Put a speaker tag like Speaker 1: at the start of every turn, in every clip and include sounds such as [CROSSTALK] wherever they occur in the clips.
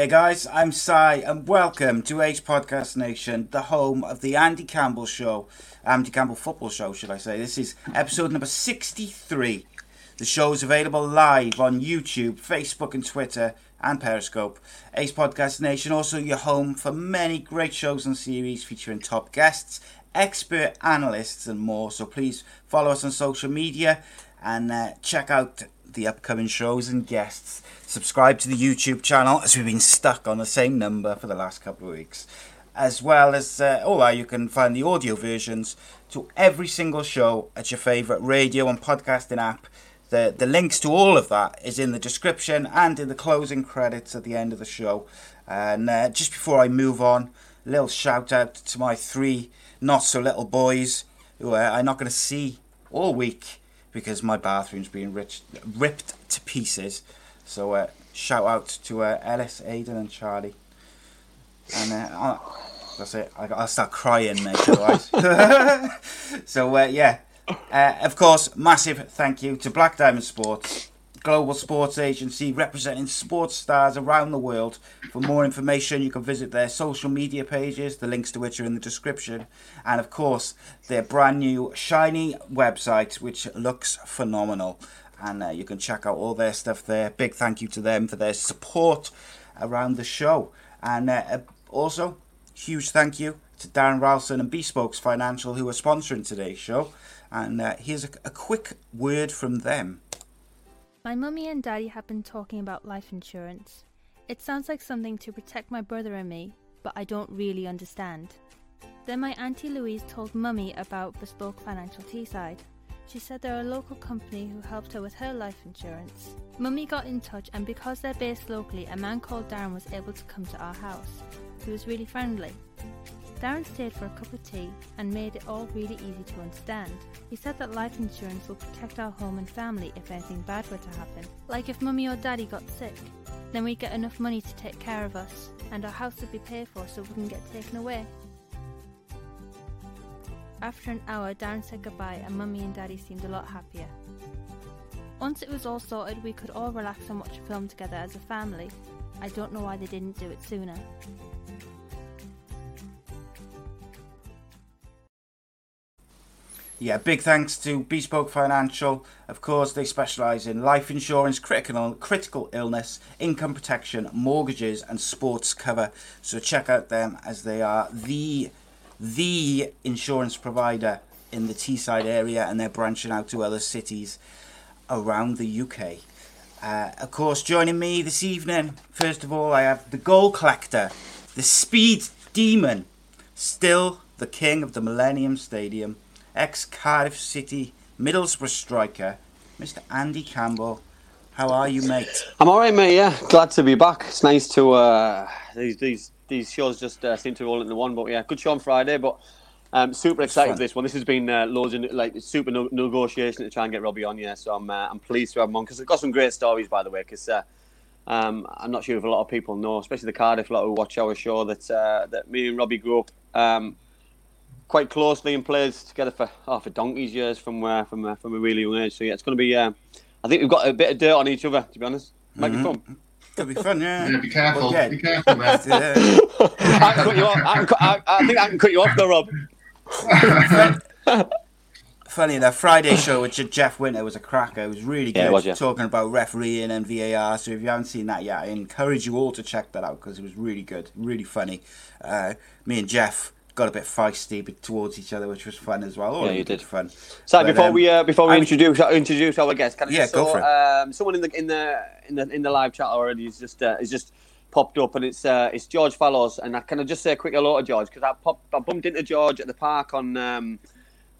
Speaker 1: Hey guys, I'm Si and welcome to Ace Podcast Nation, the home of the Andy Campbell Show, Andy Campbell Football Show, should I say. This is episode number 63. The show is available live on YouTube, Facebook, and Twitter, and Periscope. Ace Podcast Nation, also your home for many great shows and series featuring top guests, expert analysts, and more. So please follow us on social media and uh, check out the upcoming shows and guests. Subscribe to the YouTube channel as we've been stuck on the same number for the last couple of weeks. As well as, uh, uh, you can find the audio versions to every single show at your favourite radio and podcasting app. The, the links to all of that is in the description and in the closing credits at the end of the show. And uh, just before I move on, a little shout out to my three not so little boys who uh, I'm not going to see all week because my bathroom's being rich, ripped to pieces. So uh, shout out to uh, Ellis, Aidan, and Charlie. And uh, that's it. I, I'll start crying, mate. [LAUGHS] Otherwise. [LAUGHS] so uh, yeah, uh, of course, massive thank you to Black Diamond Sports, global sports agency representing sports stars around the world. For more information, you can visit their social media pages, the links to which are in the description, and of course, their brand new shiny website, which looks phenomenal. And uh, you can check out all their stuff there. Big thank you to them for their support around the show. And uh, also, huge thank you to Darren Roulston and Bespokes Financial who are sponsoring today's show. And uh, here's a, a quick word from them.
Speaker 2: My mummy and daddy have been talking about life insurance. It sounds like something to protect my brother and me, but I don't really understand. Then my auntie Louise told mummy about Bespoke Financial Teesside. She said they're a local company who helped her with her life insurance. Mummy got in touch, and because they're based locally, a man called Darren was able to come to our house. He was really friendly. Darren stayed for a cup of tea and made it all really easy to understand. He said that life insurance will protect our home and family if anything bad were to happen. Like if mummy or daddy got sick, then we'd get enough money to take care of us, and our house would be paid for so it wouldn't get taken away. After an hour, Darren said goodbye, and mummy and daddy seemed a lot happier. Once it was all sorted, we could all relax and watch a film together as a family. I don't know why they didn't do it sooner.
Speaker 1: Yeah, big thanks to Bespoke Financial. Of course, they specialise in life insurance, critical, critical illness, income protection, mortgages, and sports cover. So check out them as they are the the insurance provider in the Teesside area, and they're branching out to other cities around the UK. Uh, of course, joining me this evening, first of all, I have the goal collector, the the speed demon, still the king of the Millennium Stadium, ex Cardiff City Middlesbrough striker, Mr. Andy Campbell. How are you, mate?
Speaker 3: I'm all right, mate. Yeah, glad to be back. It's nice to uh, these these these shows just uh, seem to roll into one. But yeah, good show on Friday. But um, super excited for this one. This has been uh, loads of like super no- negotiation to try and get Robbie on. Yeah, so I'm uh, I'm pleased to have him on because I've got some great stories, by the way. Because uh, um, I'm not sure if a lot of people know, especially the Cardiff lot who watch our show, that uh, that me and Robbie grew up um, quite closely and played together for oh, for donkeys years from uh, from uh, from a really young age. So yeah, it's going to be. Uh, I think we've got a bit of dirt on each other, to be honest. Might be fun.
Speaker 1: It'll be fun, yeah.
Speaker 4: Yeah, be careful.
Speaker 1: Well, yeah.
Speaker 4: Be careful, man. [LAUGHS]
Speaker 1: Uh,
Speaker 3: I can cut you off. I, can, I, I think I can cut you off, though, Rob. [LAUGHS]
Speaker 1: funny enough, Friday show with Jeff Winter was a cracker. It was really good.
Speaker 3: Yeah, was, yeah.
Speaker 1: Talking about refereeing and VAR. So if you haven't seen that yet, I encourage you all to check that out because it was really good, really funny. Uh, me and Jeff got a bit feisty towards each other, which was fun as well. All
Speaker 3: Yeah, you did.
Speaker 1: Fun.
Speaker 3: So before
Speaker 1: um,
Speaker 3: we uh, before we
Speaker 1: I'm-
Speaker 3: introduce introduce our guest, can I
Speaker 1: Yeah,
Speaker 3: just
Speaker 1: go
Speaker 3: saw,
Speaker 1: for it.
Speaker 3: Um, someone in the in the in the in the live chat already is just uh, is just popped up, and it's uh, it's George Fallows, and I can I just say a quick hello to George because I popped I bumped into George at the park on. Um,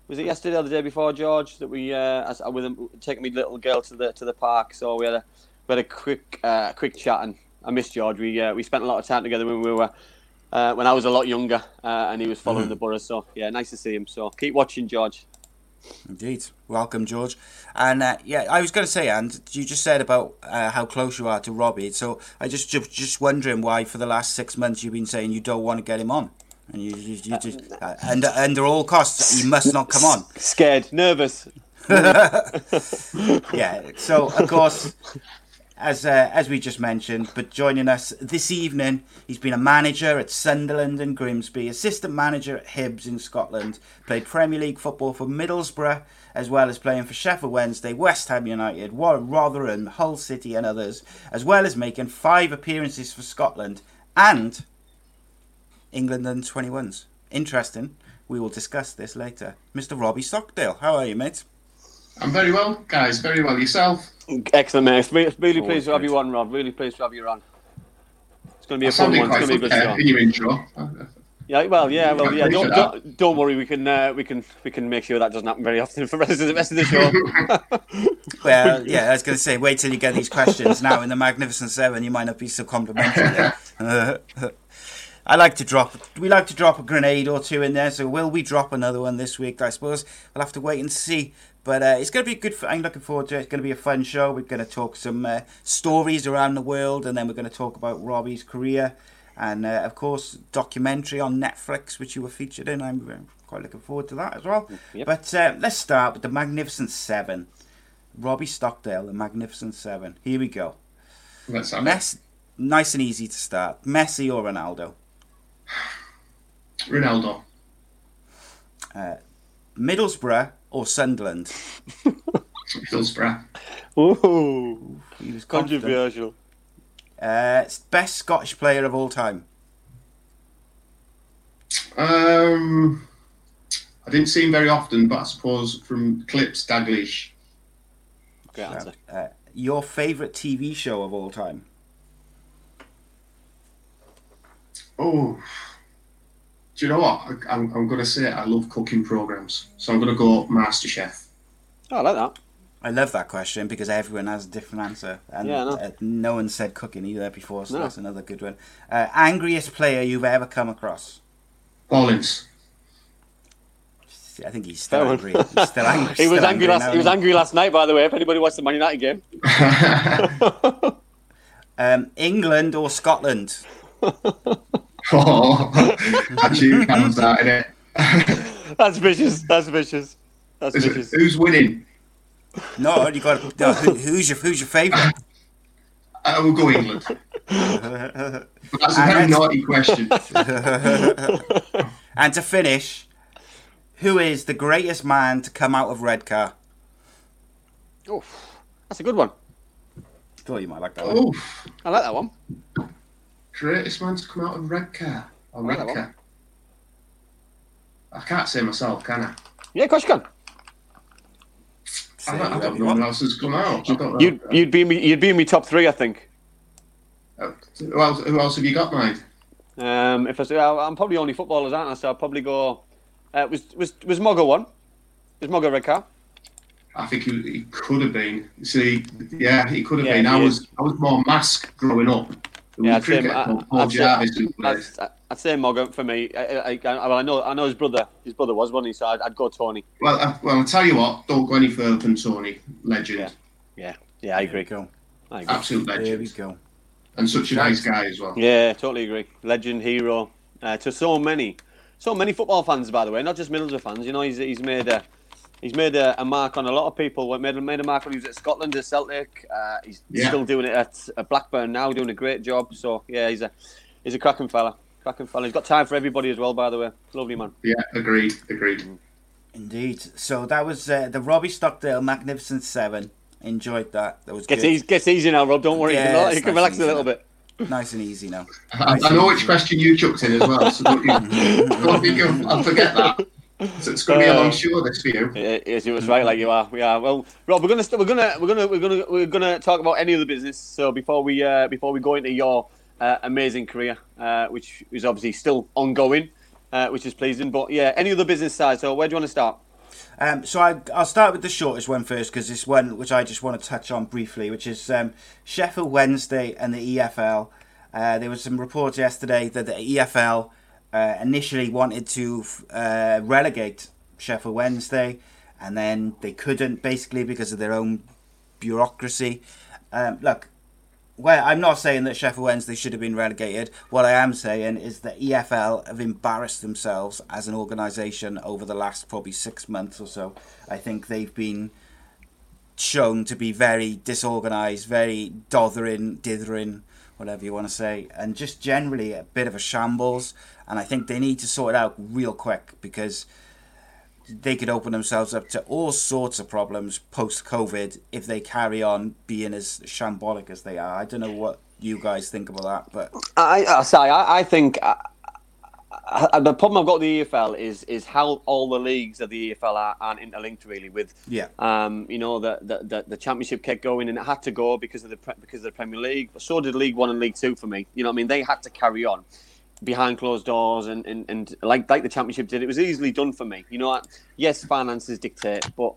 Speaker 3: was it yesterday or the day before, George? That we uh, as, with him taking me little girl to the to the park. So we had a we had a quick uh, quick chat, and I miss George. We uh, we spent a lot of time together when we were uh, when I was a lot younger, uh, and he was following
Speaker 1: Mm-hmm.
Speaker 3: the Boro. So yeah, nice to see him. So keep watching, George.
Speaker 1: Indeed. Welcome, George. And uh, yeah, I was going to say, and you just said about uh, how close you are to Robbie. So I just just just wondering why for the last six months you've been saying you don't want to get him on, and you you, you just uh, under under all costs he must not come on. [LAUGHS]
Speaker 3: Scared, nervous. [LAUGHS]
Speaker 1: Yeah. So of course. As, uh, as we just mentioned, but joining us this evening, he's been a manager at Sunderland and Grimsby, assistant manager at Hibs in Scotland, played Premier League football for Middlesbrough, as well as playing for Sheffield Wednesday, West Ham United, Rotherham, Hull City, and others, as well as making five appearances for Scotland and England and 21s. Interesting. We will discuss this later. Mr. Robbie Stockdale, how are you, mate?
Speaker 4: I'm very well, guys. Very well. Yourself?
Speaker 3: Excellent, mate. Really, really pleased to have you on, Rob. Really pleased to have you on. It's going to be
Speaker 4: I
Speaker 3: a fun one. It's
Speaker 4: quite
Speaker 3: going to be a
Speaker 4: good
Speaker 3: good
Speaker 4: there in your intro.
Speaker 3: Yeah, well, yeah, well, yeah. Don't, don't, don't worry. We can, uh, we can, we can make sure that doesn't happen very often for the rest of the rest of the show. [LAUGHS]
Speaker 1: Well, yeah, I was going to say, wait till you get these questions now in the Magnificent Seven. You might not be so complimentary. Uh, [LAUGHS] I like to drop. We like to drop a grenade or two in there. So will we drop another one this week? I suppose we'll have to wait and see. But uh, it's going to be good. I'm looking forward to it. It's going to be a fun show. We're going to talk some uh, stories around the world, and then we're going to talk about Robbie's career, and uh, of course, documentary on Netflix, which you were featured in. I'm uh, quite looking forward to that as well.
Speaker 3: Yep.
Speaker 1: But uh, let's start with the Magnificent Seven. Robbie Stockdale, the Magnificent Seven. Here we go.
Speaker 4: Let's have it.
Speaker 1: Nice and easy to start. Messi or Ronaldo?
Speaker 4: Ronaldo.
Speaker 1: Middlesbrough or Sunderland?
Speaker 4: Hillsborough.
Speaker 3: Ooh,
Speaker 1: He was confident.
Speaker 3: controversial.
Speaker 1: Uh, best Scottish player of all time.
Speaker 4: Um, I didn't see him very often, but I suppose from clips, Dalglish.
Speaker 3: Great answer.
Speaker 1: Uh, your favourite TV show of all time?
Speaker 4: Oh, do you know what? I, I'm, I'm going to say I love cooking programs, so I'm going to go MasterChef.
Speaker 3: Oh, I like that.
Speaker 1: I love that question because everyone has a different answer, and
Speaker 3: Yeah, I know.
Speaker 1: uh, no one said cooking either before, so
Speaker 3: No.
Speaker 1: that's another good one. Uh, angriest player you've ever come across?
Speaker 4: Paulins.
Speaker 1: I think he's still angry. He's still [LAUGHS] angry.
Speaker 3: He was
Speaker 1: still
Speaker 3: angry last.
Speaker 1: now,
Speaker 3: He was angry last night, by the way. If anybody watched the Man United game, [LAUGHS] [LAUGHS]
Speaker 1: Um, England or Scotland?
Speaker 4: Oh, [LAUGHS] actually, counts that, innit?
Speaker 3: that's vicious. That's vicious. That's
Speaker 4: Is it-
Speaker 3: vicious.
Speaker 4: Who's winning?
Speaker 1: No, you got to. No, who, who's your Who's your favourite?
Speaker 4: Uh, I will go England. [LAUGHS] That's a
Speaker 1: And
Speaker 4: very naughty question. [LAUGHS]
Speaker 1: And to finish, who is the greatest man to come out of Redcar?
Speaker 3: Oh, that's a good one.
Speaker 1: Thought you might like that one.
Speaker 4: Oh,
Speaker 3: I like that one.
Speaker 4: Greatest man to come out of Redcar Or
Speaker 3: I
Speaker 4: Red
Speaker 3: that one.
Speaker 4: Car. I can't say myself, can I?
Speaker 3: Yeah, of course you can.
Speaker 4: I don't, I don't know
Speaker 1: want.
Speaker 4: who else has come out. I don't know.
Speaker 3: You'd you'd be in me, you'd be in me top three, I think.
Speaker 4: Uh, who, else, who else have you got, mate?
Speaker 3: Um, if I say I'm probably only footballers, aren't I? So I'll probably go. Uh, was was was Mogger one? Was Mogger red card?
Speaker 4: I think he, he could have been. See, yeah, he could have
Speaker 3: Yeah,
Speaker 4: been. I
Speaker 3: he
Speaker 4: was
Speaker 3: is.
Speaker 4: I was more Marske growing up. There was
Speaker 3: Yeah,
Speaker 4: a
Speaker 3: I'd say, I,
Speaker 4: called Paul
Speaker 3: I'd say,
Speaker 4: Jarvis.
Speaker 3: I'd, I'd say Mogger for me. I, I, I, well, I know I know his brother. His brother was, wasn't he? So I'd, I'd go Tony.
Speaker 4: Well, I, well, I'll tell you what. Don't go any further than Tony. Legend,
Speaker 3: Yeah. Yeah, yeah, I agree.
Speaker 1: Go.
Speaker 3: I agree.
Speaker 4: absolute
Speaker 1: There we
Speaker 4: legend,
Speaker 1: go.
Speaker 4: and such a nice guy as well.
Speaker 3: Yeah, totally agree. Legend, hero uh, to so many, so many football fans. By the way, not just Middlesbrough fans. You know, he's he's made a he's made a, a mark on a lot of people. What Made made a mark when he was at Scotland at Celtic. Uh, he's
Speaker 4: Yeah.
Speaker 3: still doing it at, at Blackburn now, doing a great job. So yeah, he's a he's a cracking fella. Cracking fella. He's got time for everybody as well. By the way, lovely man.
Speaker 4: Yeah, agreed, agreed.
Speaker 1: Indeed. So that was uh, the Robbie Stockdale Magnificent Seven. Enjoyed that. That was
Speaker 3: Gets
Speaker 1: good.
Speaker 3: easy, gets easy now, Rob. Don't worry.
Speaker 1: Yeah, [LAUGHS]
Speaker 3: you can,
Speaker 1: it's
Speaker 3: you can
Speaker 1: nice
Speaker 3: relax a little
Speaker 1: now.
Speaker 3: bit.
Speaker 1: Nice and easy now.
Speaker 4: I, I know which question you chucked in as well, so don't you, [LAUGHS] don't think I'll forget that. So it's going to be a long
Speaker 3: Uh,
Speaker 4: show this for you.
Speaker 3: It is. It was right, like you are. We are. Well, Rob, we're gonna st- we're gonna we're gonna we're gonna we're gonna talk about any of the business. So before we uh, before we go into your uh, amazing career, uh, which is obviously still ongoing, uh, which is pleasing. But yeah, any other business side. So where do you want to start?
Speaker 1: Um, so I, I'll start with the shortest one first because it's one which I just want to touch on briefly, which is um, Sheffield Wednesday and the EFL. Uh, there was some reports yesterday that the EFL uh, initially wanted to uh, relegate Sheffield Wednesday, and then they couldn't basically because of their own bureaucracy. Um, look, well, I'm not saying that Sheffield Wednesday should have been relegated. What I am saying is that EFL have embarrassed themselves as an organisation over the last probably six months or so. I think they've been shown to be very disorganised, very dothering, dithering, whatever you want to say, and just generally a bit of a shambles. And I think they need to sort it out real quick because they could open themselves up to all sorts of problems post COVID if they carry on being as shambolic as they are. I don't know what you guys think about that, but
Speaker 3: I, I sorry, I, I think uh, uh, the problem I've got with the EFL is is how all the leagues of the EFL are, aren't interlinked really with
Speaker 1: yeah,
Speaker 3: Um, you know the, the the the championship kept going and it had to go because of the because of the Premier League. But so did League One and League Two for me. You know what I mean? They had to carry on behind closed doors and, and, and like like the championship did. It was easily done for me. You know, what? yes, finances dictate, but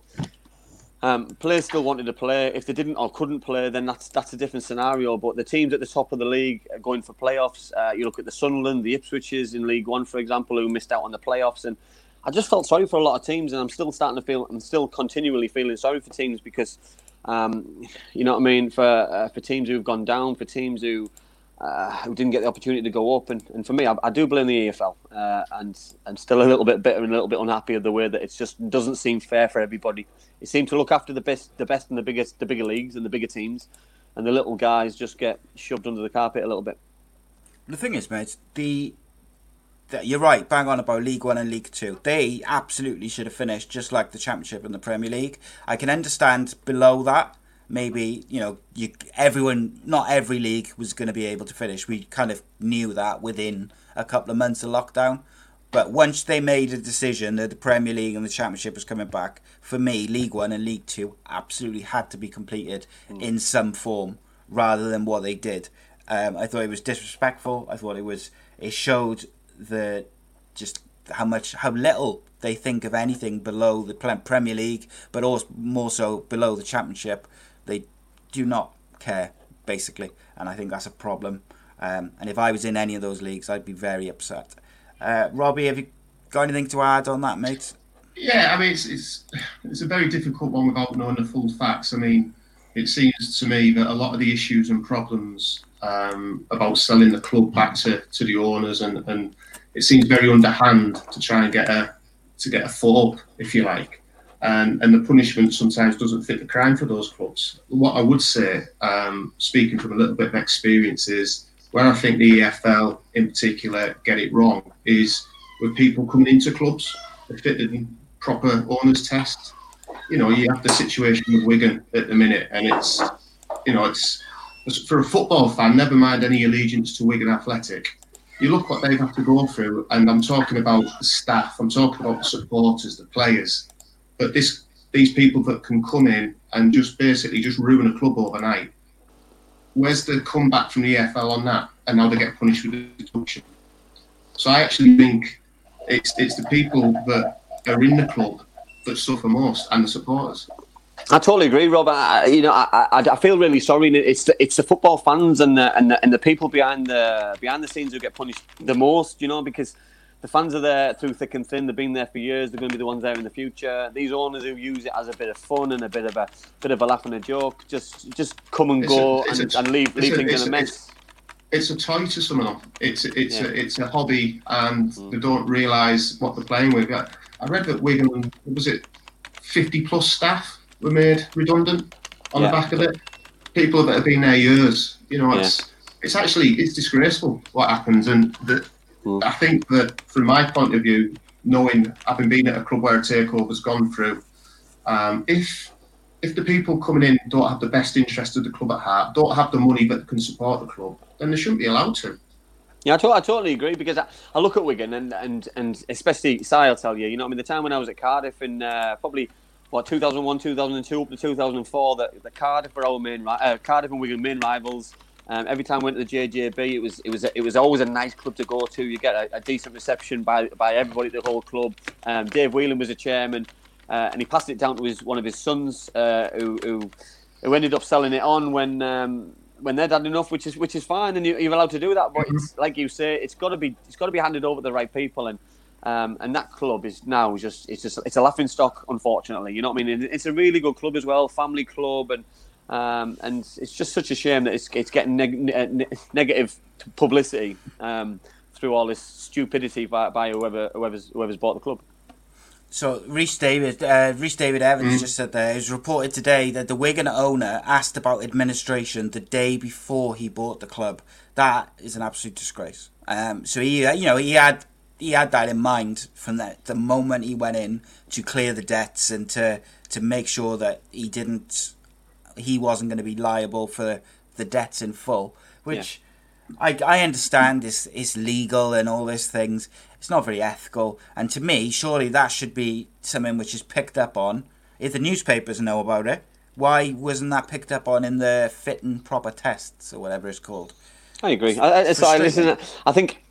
Speaker 3: um, players still wanted to play. If they didn't or couldn't play, then that's that's a different scenario. But the teams at the top of the league are going for playoffs. Uh, you look at the Sunderland, the Ipswiches in League One, for example, who missed out on the playoffs, and I just felt sorry for a lot of teams, and I'm still starting to feel, I'm still continually feeling sorry for teams because, um, you know what I mean, for uh, for teams who've gone down, for teams who. Uh, who didn't get the opportunity to go up, and, and for me, I, I do blame the EFL, uh, and I'm still a little bit bitter and a little bit unhappy of the way that it just doesn't seem fair for everybody. It seemed to look after the best, the best and the biggest, the bigger leagues and the bigger teams, and the little guys just get shoved under the carpet a little bit.
Speaker 1: the thing is, mate, the, the you're right, bang on about League One and League Two. They absolutely should have finished just like the Championship and the Premier League. I can understand below that. Maybe you know, you everyone, not every league was going to be able to finish. We kind of knew that within a couple of months of lockdown. But once they made a decision that the Premier League and the Championship was coming back, for me, League One and League Two absolutely had to be completed in some form rather than what they did. Um, I thought it was disrespectful. I thought it was it showed the just how much how little they think of anything below the Premier League, but also more so below the Championship. They do not care basically, and I think that's a problem. Um, and if I was in any of those leagues, I'd be very upset. Uh, Robbie, have you got anything to add on that, mate?
Speaker 4: Yeah, I mean, it's, it's it's a very difficult one without knowing the full facts. I mean, it seems to me that a lot of the issues and problems um, about selling the club back to, to the owners, and, and it seems very underhand to try and get a to get a foot up, if you like. And, and the punishment sometimes doesn't fit the crime for those clubs. What I would say, um, speaking from a little bit of experience, is where I think the EFL in particular get it wrong is with people coming into clubs that fit the proper owners test. You know, you have the situation with Wigan at the minute, and it's, you know, it's it's- for a football fan. Never mind any allegiance to Wigan Athletic. You look what they've had to go through, and I'm talking about the staff. I'm talking about the supporters, the players. But this, these people that can come in and just basically just ruin a club overnight. Where's the comeback from the EFL on that? And now they get punished with the deduction. So I actually think it's it's the people that are in the club that suffer most and the supporters.
Speaker 3: I totally agree, Rob. You know, I, I, I feel really sorry. It's the, it's the football fans and the, and the, and the people behind the behind the scenes who get punished the most. You know, because the fans are there through thick and thin. They've been there for years. They're going to be the ones there in the future. These owners who use it as a bit of fun and a bit of a bit of a laugh and a joke, just just come and
Speaker 4: It's
Speaker 3: go
Speaker 4: a-
Speaker 3: and,
Speaker 4: a-
Speaker 3: and leave leave
Speaker 4: a-
Speaker 3: things
Speaker 4: it's
Speaker 3: in a
Speaker 4: a-
Speaker 3: mess.
Speaker 4: It's a toy to some of them. It's it's
Speaker 3: Yeah.
Speaker 4: a, it's a hobby, and
Speaker 3: Mm.
Speaker 4: they don't realise what they're playing with. I I read that Wigan was it, fifty plus staff were made redundant on
Speaker 3: Yeah.
Speaker 4: the back of it. People that have been there years. You know, it's it's actually it's disgraceful what happens, and that
Speaker 3: Mm.
Speaker 4: I think that from my point of view, knowing having been at a club where a takeover's gone through, um, if if the people coming in don't have the best interest of the club at heart, don't have the money that can support the club, then they shouldn't be allowed to.
Speaker 3: Yeah, I, to- I totally agree because I, I look at Wigan and, and, and especially Si, I'll tell you, you know, I mean, the time when I was at Cardiff in uh, probably what 2001, 2002 up to 2004, the, the Cardiff were our main uh, Cardiff and Wigan main rivals. Um, every time I went to the JJB, it was it was it was always a nice club to go to. You get a, a decent reception by by everybody at the whole club. Um, Dave Whelan was a chairman, uh, and he passed it down to his one of his sons, uh, who, who who ended up selling it on when um, when they'd had enough, which is which is fine, and you, you're allowed to do that. But it's like you say, it's got to be it's got to be handed over to the right people, and um, and that club is now just it's just it's a laughing stock, unfortunately. You know what I mean? It's a really good club as well, family club, and um, and it's just such a shame that it's it's getting neg- ne- ne- [LAUGHS] negative publicity um, through all this stupidity by, by whoever whoever's whoever's bought the club.
Speaker 1: So Reese David, uh, Reese David Evans just said there. It was reported today that the Wigan owner asked about administration the day before he bought the club. That is an absolute disgrace. Um, so he, uh, you know, he had he had that in mind from that the moment he went in to clear the debts and to to make sure that he didn't he wasn't going to be liable for the debts in full, which. I, I understand is it's legal and all these things. It's not very ethical. And to me, surely that should be something which is picked up on. If the newspapers know about it, why wasn't that picked up on in the fit and proper tests or whatever it's called?
Speaker 3: I agree. I, I, so I listen. I think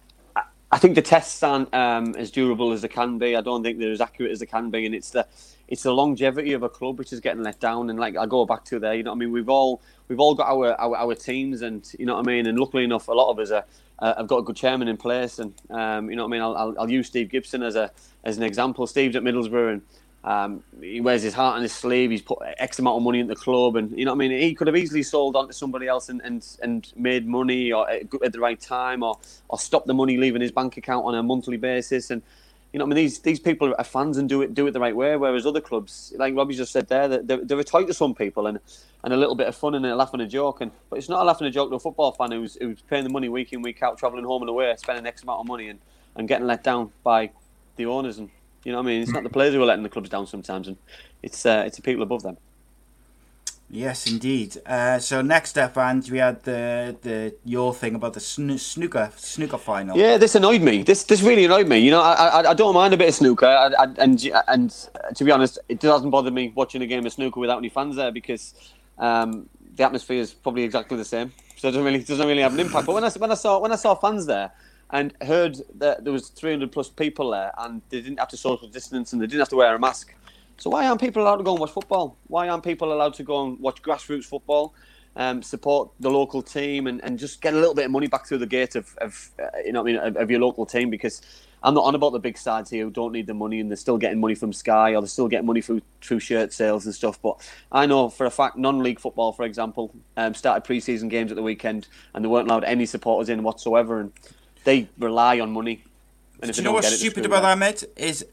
Speaker 3: I- think the tests aren't um, as durable as they can be. I don't think they're as accurate as they can be, and it's the it's the longevity of a club which is getting let down. And like I go back to there, you know, what I mean, we've all we've all got our, our our teams, and you know what I mean. And luckily enough, a lot of us are. Uh, I've got a good chairman in place, and um, you know what I mean. I'll, I'll, I'll use Steve Gibson as a as an example. Steve's at Middlesbrough, and um, he wears his heart on his sleeve. He's put X amount of money into the club, and you know what I mean. He could have easily sold on to somebody else and, and, and made money or at, the right time, or or stopped the money leaving his bank account on a monthly basis. And you know, I mean, these these people are fans and do it do it the right way. Whereas other clubs, like Robbie just said there, they're, they're a toy to some people and and a little bit of fun and a laugh and a joke. And but it's not a laugh and a joke to a football fan who's who's paying the money week in week out, travelling home and away, spending X amount of money and, and getting let down by the owners and you know what I mean? It's not the players who are letting the clubs down sometimes, and it's uh, it's the people above them.
Speaker 1: Yes, indeed. Uh, so next up, and we had the the your thing about the snoo- snooker snooker final.
Speaker 3: Yeah, this annoyed me. This this really annoyed me. You know, I I, I don't mind a bit of snooker, I, I, and and uh, to be honest, it doesn't bother me watching a game of snooker without any fans there because um, the atmosphere is probably exactly the same. So it doesn't really doesn't really have an impact. But when I when I saw when I saw fans there and heard that there was 300 plus people there and they didn't have to social distance and they didn't have to wear a mask. So why aren't people allowed to go and watch football? Why aren't people allowed to go and watch grassroots football? Um, support the local team and, and just get a little bit of money back through the gate of, of uh, you know I mean of, of your local team because I'm not on about the big sides here who don't need the money and they're still getting money from Sky or they're still getting money through through shirt sales and stuff. But I know for a fact non-league football, for example, um, started pre-season games at the weekend and they weren't allowed any supporters in whatsoever and they rely on money. And if
Speaker 1: Do you know what's stupid about that, mate? Is,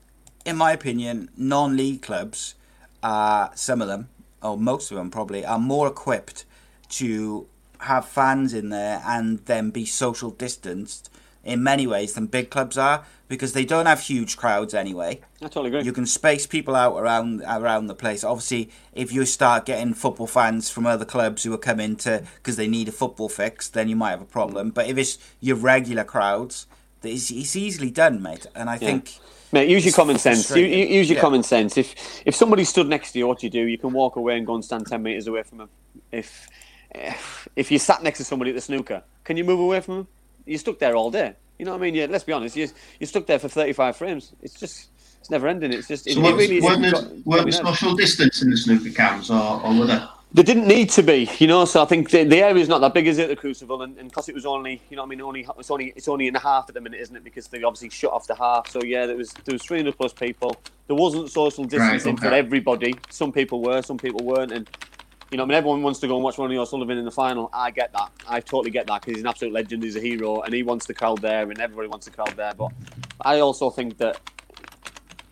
Speaker 1: in my opinion, non-league clubs, uh, some of them, or most of them probably, are more equipped to have fans in there and then be social distanced in many ways than big clubs are because they don't have huge crowds anyway.
Speaker 3: I totally agree.
Speaker 1: You can space people out around around the place. Obviously, if you start getting football fans from other clubs who are coming to because they need a football fix, then you might have a problem. Mm. But if it's your regular crowds, it's, it's easily done, mate. And I think
Speaker 3: Mate, use your common sense. You, you, use your
Speaker 1: Yeah.
Speaker 3: common sense. If if somebody stood next to you, what do you do? You can walk away and go and stand ten meters away from them. If if you sat next to somebody at the snooker, can you move away from them? You're stuck there all day. You know what I mean? Yeah, let's be honest. You you're stuck there for 35 frames. It's just it's never ending. It's just it,
Speaker 4: So
Speaker 3: it
Speaker 4: weren't,
Speaker 3: really
Speaker 4: weren't, there, weren't there social distance in the snooker cams, or, or were there?
Speaker 3: They didn't need to be, you know. So I think the, the is not that big, is it, the Crucible? And because it was only, you know, what I mean, only it's only it's only in the half at the minute, isn't it? Because they obviously shut off the half. So yeah, there was there was 300 plus people. There wasn't social distancing for
Speaker 4: okay.
Speaker 3: everybody. Some people were, some people weren't, and you know, I mean, everyone wants to go and watch Ronnie O'Sullivan in the final. I get that. I totally get that because he's an absolute legend. He's a hero, and he wants the crowd there, and everybody wants the crowd there. But I also think that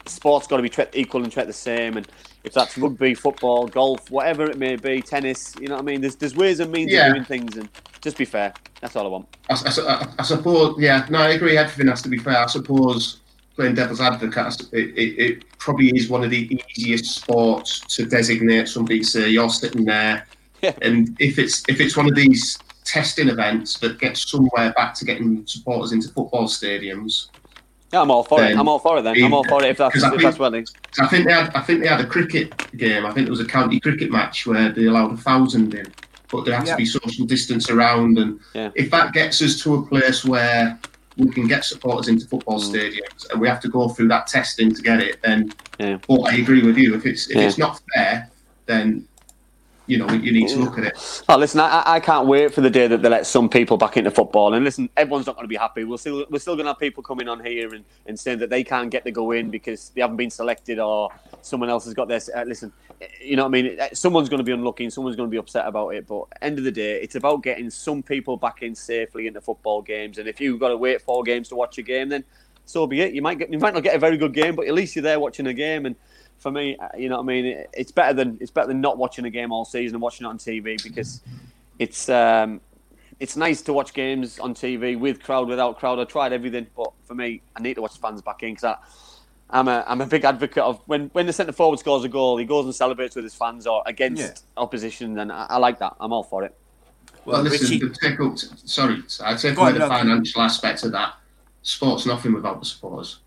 Speaker 3: sport's got to be treated equal and treated the same. And if that's rugby, football, golf, whatever it may be, tennis, you know what I mean? There's there's ways and means
Speaker 4: Yeah.
Speaker 3: of doing things, and just be fair. That's all I want.
Speaker 4: I, I- I suppose, yeah, no, I agree. Everything has to be fair. I suppose playing devil's advocate, it, it, it probably is one of the easiest sports to designate somebody. Say you're sitting there,
Speaker 3: Yeah.
Speaker 4: and if it's if it's one of these testing events that gets somewhere back to getting supporters into football stadiums,
Speaker 3: Yeah, I'm all for it. I'm all for it. Then I'm all for it if that's
Speaker 4: Because I
Speaker 3: if
Speaker 4: think-
Speaker 3: that's well. it's-
Speaker 4: I think they had I think they had a cricket game. I think it was a county cricket match where they allowed a thousand in, but there has
Speaker 1: Yeah.
Speaker 4: to be social distance around. And
Speaker 3: Yeah.
Speaker 4: if that gets us to a place where we can get supporters into football
Speaker 3: Mm.
Speaker 4: stadiums and we have to go through that testing to get it, then
Speaker 3: Yeah.
Speaker 4: but I agree with you. If it's if
Speaker 3: Yeah.
Speaker 4: it's not fair, then you know you need to look at it.
Speaker 3: Oh, listen, I, I can't wait for the day that they let some people back into football. And listen, everyone's not going to be happy. We'll still, we're still going to have people coming on here and, and saying that they can't get to go in because they haven't been selected or someone else has got their. Uh, listen, you know what I mean? Someone's going to be unlucky and someone's going to be upset about it. But end of the day, it's about getting some people back in safely into football games. And if you've got to wait four games to watch a game, then so be it. You might get, you might not get a very good game, but at least you're there watching a game. And for me, uh, you know what I mean. It- It's better than it's better than not watching a game all season and watching it on TV because it's um, it's nice to watch games on TV with crowd, without crowd. I tried everything, but for me, I need to watch fans back in because I'm a I'm a big advocate of when when the centre forward scores a goal, he goes and celebrates with his fans or against
Speaker 1: Yeah.
Speaker 3: opposition, and I, I like that. I'm all for it.
Speaker 4: Well, listen,
Speaker 1: Richie-
Speaker 4: the take up, sorry, I take
Speaker 1: Go
Speaker 4: away the financial aspect of that. Sport's nothing without the supporters.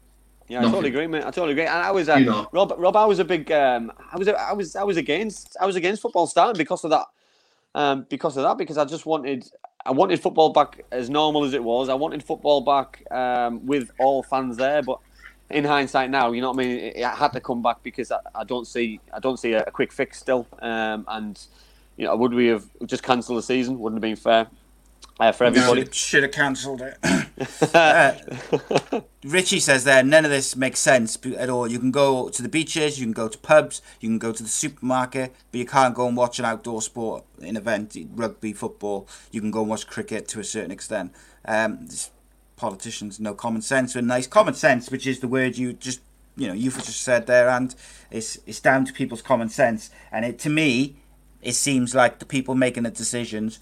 Speaker 3: Yeah, I totally agree, mate. I totally agree. And I was, uh,
Speaker 4: You know.
Speaker 3: Rob. Rob, I was a big, um, I was, I was, I was against, I was against football starting because of that, um, because of that, because I just wanted, I wanted football back as normal as it was. I wanted football back um, with all fans there, but in hindsight now, you know what I mean. It, it had to come back because I, I don't see, I don't see a, a quick fix still, um, and you know, would we have just cancelled the season? Wouldn't have been fair uh, for everybody.
Speaker 1: Should have cancelled it. [LAUGHS] Uh, Richie says there, none of this makes sense at all. You can go to the beaches, you can go to pubs, you can go to the supermarket, but you can't go and watch an outdoor sport, an event, rugby, football. You can go and watch cricket to a certain extent. Um, politicians no common sense and nice common sense, which is the word you just you know you've just said there, and it's it's down to people's common sense. And it to me, it seems like the people making the decisions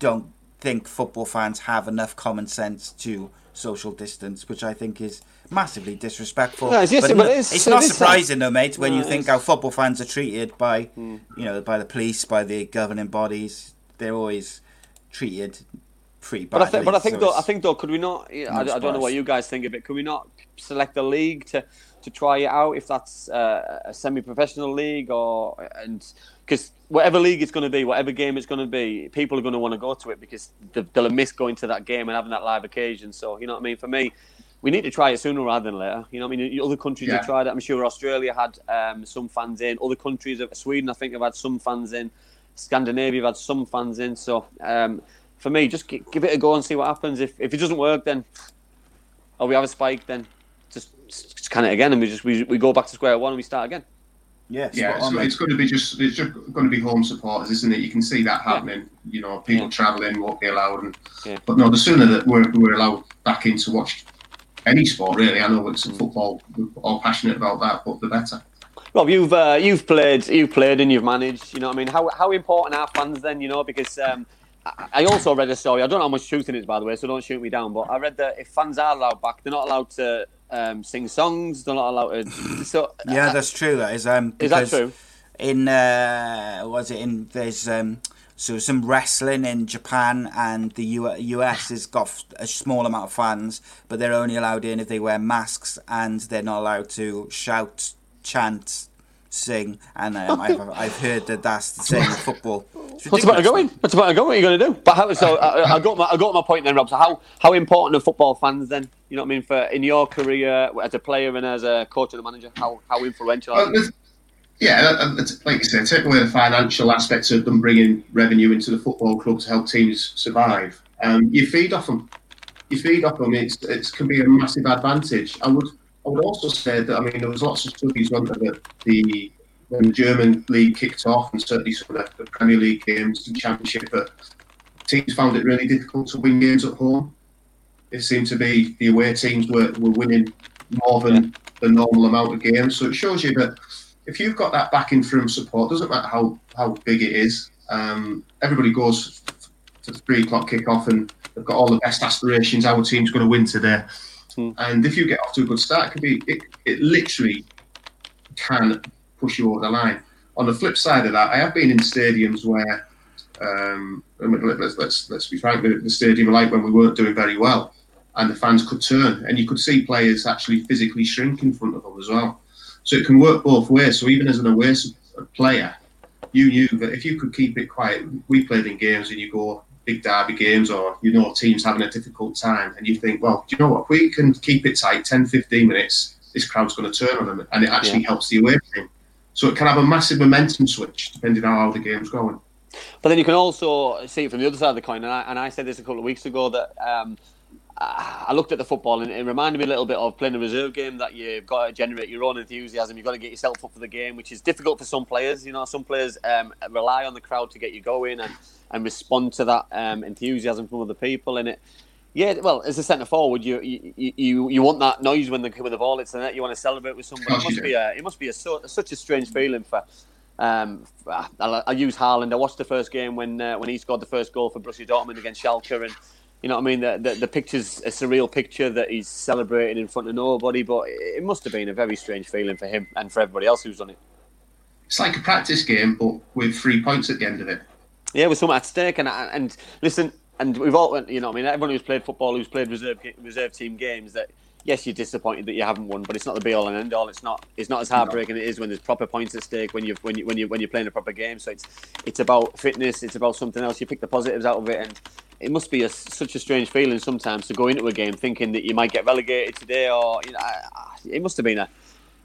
Speaker 1: don't think football fans have enough common sense to social distance, which I think is massively disrespectful.
Speaker 3: No, it's just-
Speaker 1: but
Speaker 3: but
Speaker 1: no-
Speaker 3: it's-
Speaker 1: it's
Speaker 3: it
Speaker 1: not surprising though, mate, when
Speaker 3: no,
Speaker 1: you think
Speaker 3: it's-
Speaker 1: how football fans are treated by, you know, by the police, by the governing bodies. They're always treated pretty
Speaker 3: But I,
Speaker 1: badly.
Speaker 3: think, but I think
Speaker 1: so
Speaker 3: though, I think though, could we not? yeah, I, I don't know what you guys think of it. Could we not select a league to, to try it out if that's uh, a semi-professional league or and because whatever league it's going to be, whatever game it's going to be, people are going to want to go to it because they- they'll miss going to that game and having that live occasion. So you know what I mean. For me, we need to try it sooner rather than later. You know, what I mean, other countries
Speaker 4: Yeah.
Speaker 3: have tried it. I'm sure Australia had um, some fans in. Other countries, Sweden, I think, have had some fans in. Scandinavia have had some fans in. So um, for me, just give it a go and see what happens. If if it doesn't work, then or we have a spike, then just, just can it again, and we just we, we go back to square one and we start again.
Speaker 1: Yeah,
Speaker 4: Yeah, it's, it's going to be just it's just going to be home supporters, isn't it? You can see that happening. You know, people
Speaker 3: Yeah.
Speaker 4: travelling won't be allowed, and
Speaker 3: Yeah.
Speaker 4: but no, the sooner that we're, we're allowed back in to watch any sport, really. I know it's
Speaker 3: Mm.
Speaker 4: football, we're all passionate about that, but the better.
Speaker 3: Rob, you've uh, you've played, you've played, and you've managed. You know, what I mean, how how important are fans then? You know, because um, I, also read a story. I don't know how much truth in it, by the way, so don't shoot me down. But I read that if fans are allowed back, they're not allowed to um, sing songs. They're not allowed to. [LAUGHS] So
Speaker 1: Yeah, that's true. That is. Um,
Speaker 3: is that true?
Speaker 1: In uh, was it in? There's um, so some wrestling in Japan and the U- US has got a small amount of fans, but they're only allowed in if they wear masks and they're not allowed to shout, chant, sing, and um, I've, I've heard that that's the same in football. [LAUGHS]
Speaker 3: What's about to go in? What's about to go? What are you going to do? But how, so I, I got my I got my point then, Rob. So how how important are football fans then? You know what I mean? For in your career as a player and as a coach and a manager, how how influential? Are
Speaker 4: Well,
Speaker 3: they?
Speaker 4: yeah, that- that- like you said, take away the financial aspects of them bringing revenue into the football club to help teams survive. Um, you feed off them. You feed off them. It's it can be a massive advantage. I would I would also say that I mean there was lots of studies on that the when the German league kicked off and certainly some of the, Premier League games and Championship, that teams found it really difficult to win games at home. It seemed to be the away teams were, were winning more than the normal amount of games. So it shows you that if you've got that backing from support, doesn't matter how, how big it is, um, everybody goes to the three o'clock kick-off and they've got all the best aspirations. Our team's going to win today.
Speaker 3: Hmm.
Speaker 4: And if you get off to a good start, it can be it, it literally can push you over the line. On the flip side of that, I have been in stadiums where, um, let- let's, let's let's be frank, the, the stadium like when we weren't doing very well, and the fans could turn, and you could see players actually physically shrink in front of them as well. So it can work both ways. So even as an away player, you knew that if you could keep it quiet, we played in games and you go big derby games or you know teams having a difficult time and you think, well, do you know what? If we can keep it tight 10, 15 minutes, this crowd's going to turn on them and it actually helps the away team. So it can have a massive momentum switch depending on how the game's going.
Speaker 3: But then you can also see it from the other side of the coin, and I, and I said this a couple of weeks ago that um, I I looked at the football and it reminded me a little bit of playing a reserve game that you've got to generate your own enthusiasm. You've got to get yourself up for the game, which is difficult for some players. You know, some players um, rely on the crowd to get you going and, and respond to that um, enthusiasm from other people. And it, yeah, well, as a centre forward, you, you you you want that noise when the when the ball hits the net. You want to celebrate with someone. It must be a it must be a such a strange feeling for. Um, I, I use Haaland. I watched the first game when uh, when he scored the first goal for Borussia Dortmund against Schalke, and you know what I mean. The, the the picture's a surreal picture that he's celebrating in front of nobody, but it must have been a very strange feeling for him and for everybody else who's done it.
Speaker 4: It's like a practice game, but with three points at the end of it.
Speaker 3: Yeah, with something at stake, and and listen, and we've all, you know, I mean, everyone who's played football, who's played reserve reserve team games, that yes, you're disappointed that you haven't won, but it's not the be all and end all. It's not it's not as heartbreaking as it is when there's proper points at stake when you when you when you when you're playing a proper game. So it's it's about fitness, it's about something else. You pick the positives out of it, and it must be a, such a strange feeling sometimes to go into a game thinking that you might get relegated today, or you know, it must have been a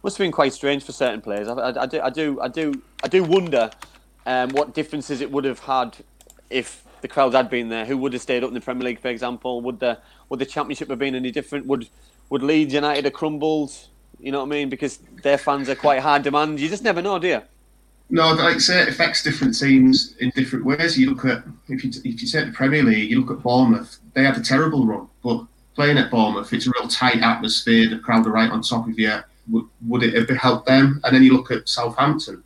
Speaker 3: must have been quite strange for certain players. I, I, I do, I do, I do, I do wonder um, what differences it would have had if the crowd had been there. Who would have stayed up in the Premier League, for example? Would the would the Championship have been any different? Would would Leeds United have crumbled? You know what I mean? Because their fans are quite high demand. You just never know, do you?
Speaker 4: No, like I say, it affects different teams in different ways. You look at if you if you take the Premier League, you look at Bournemouth. They had a terrible run, but playing at Bournemouth, it's a real tight atmosphere. The crowd are right on top of you. Would, would it have helped them? And then you look at Southampton.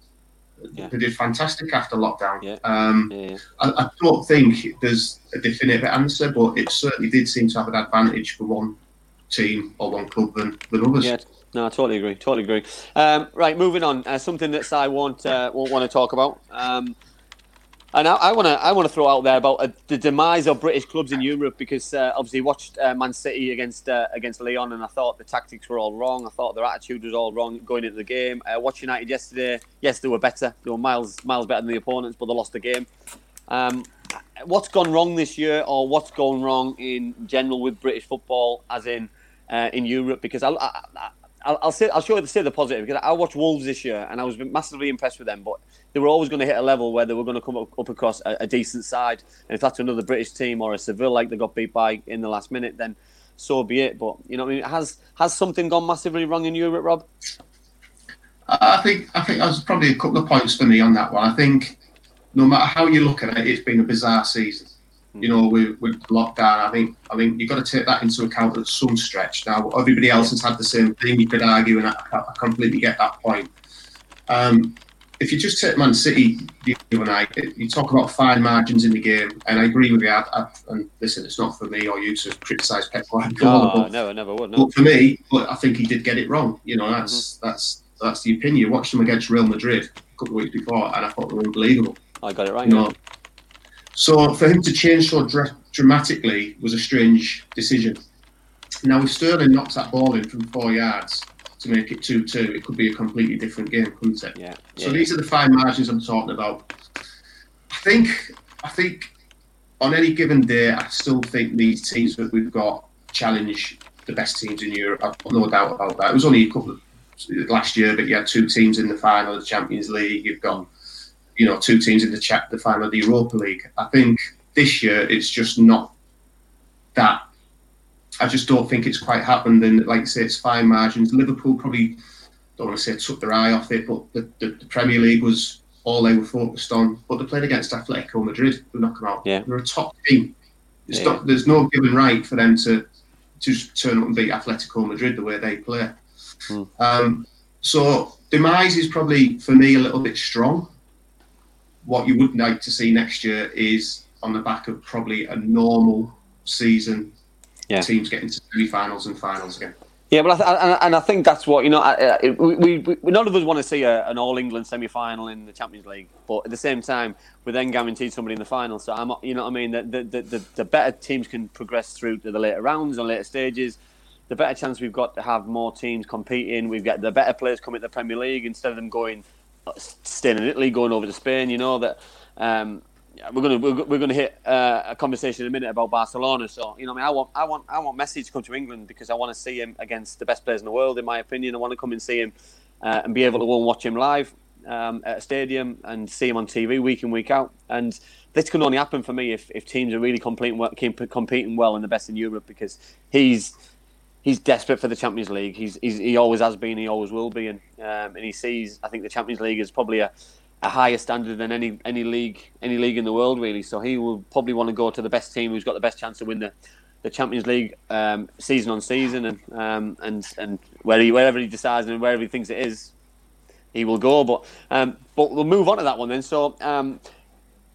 Speaker 3: Yeah.
Speaker 4: They did fantastic after lockdown.
Speaker 3: Yeah.
Speaker 4: Um,
Speaker 3: Yeah.
Speaker 4: I, I don't think there's a definitive answer, but it certainly did seem to have an advantage for one team or one club than, than others.
Speaker 3: Yeah, no, I totally agree. Totally agree. Um, right, moving on. Uh, something that I won't uh, won't want to talk about. Um, and I want to I want to throw out there about uh, the demise of British clubs in Europe because uh, obviously watched uh, Man City against uh, against Lyon and I thought the tactics were all wrong. I thought their attitude was all wrong going into the game. Uh, United yesterday. Yes, they were better. They were miles miles better than the opponents, but they lost the game. Um, what's gone wrong this year, or what's gone wrong in general with British football, as in uh, in Europe? Because I, I, I'll, I'll say I'll show you say the positive because I watched Wolves this year and I was massively impressed with them, but they were always going to hit a level where they were going to come up, up across a, a decent side. And if that's another British team or a Seville like they got beat by in the last minute, then so be it. But you know, I mean, has has something gone massively wrong in Europe, Rob?
Speaker 4: I think I think there's probably a couple of points for me on that one. I think no matter how you look at it, it's been a bizarre season. You know, with, with lockdown, I think I think you've got to take that into account at some stretch. Now, everybody else has had the same thing. You could argue, and I, I completely get that point. Um, if you just take Man City the other night, you talk about fine margins in the game, and I agree with you. I, I, and listen, it's not for me or you to criticise Pep Guardiola,
Speaker 3: No,
Speaker 4: but
Speaker 3: never, never would. No.
Speaker 4: but for me, but I think he did get it wrong. You know, that's that's that's the opinion. Watched them against Real Madrid a couple of weeks before, and I thought they were unbelievable.
Speaker 3: I got it right.
Speaker 4: You know, so for him to change so dra- dramatically was a strange decision. Now, if Sterling knocks that ball in from four yards, to make it two two, it could be a completely different game, couldn't it?
Speaker 3: Yeah.
Speaker 4: So
Speaker 3: yeah.
Speaker 4: these are the fine margins I'm talking about. I think I think on any given day, I still think these teams that we've got challenge the best teams in Europe. I've got no doubt about that. It was only a couple of last year, but you had two teams in the final of the Champions League. You've got you know two teams in the chat the final of the Europa League. I think this year it's just not that. I just don't think it's quite happened. And like I say, it's fine margins. Liverpool probably don't want to say took their eye off it, but the, the, the Premier League was all they were focused on. But they played against Atletico Madrid, who knocked them out.
Speaker 3: Yeah.
Speaker 4: They're a top team. It's
Speaker 3: Yeah.
Speaker 4: not, there's no given right for them to to just turn up and beat Atletico Madrid the way they play.
Speaker 3: Hmm.
Speaker 4: Um, so demise is probably for me a little bit strong. What you would like to see next year is on the back of probably a normal season,
Speaker 3: Yeah.
Speaker 4: teams getting to semi-finals and finals again.
Speaker 3: Yeah, but I th- and, I think that's what you know. I, I, we, we, we none of us want to see a, an All England semi final in the Champions League, but at the same time, we're then guaranteed somebody in the final. So I'm, you know, what I mean, the the, the, the better teams can progress through to the later rounds and later stages. The better chance we've got to have more teams competing. We've got the better players coming to the Premier League instead of them going staying in Italy, going over to Spain. You know that. Um, we're gonna we're, gonna hit uh, a conversation in a minute about Barcelona. So you know, I mean, I want I want I want Messi to come to England because I want to see him against the best players in the world. In my opinion, I want to come and see him uh, and be able to go and watch him live um, at a stadium and see him on TV week in week out. And this can only happen for me if, if teams are really competing competing well and the best in Europe because he's he's desperate for the Champions League. He's, he's he always has been. He always will be. And um, and he sees. I think the Champions League is probably a, a higher standard than any any league any league in the world really. So he will probably want to go to the best team who's got the best chance to win the. The Champions League um, season on season and um, and and where he, wherever he decides and wherever he thinks it is, he will go. But um, but we'll move on to that one then. So um,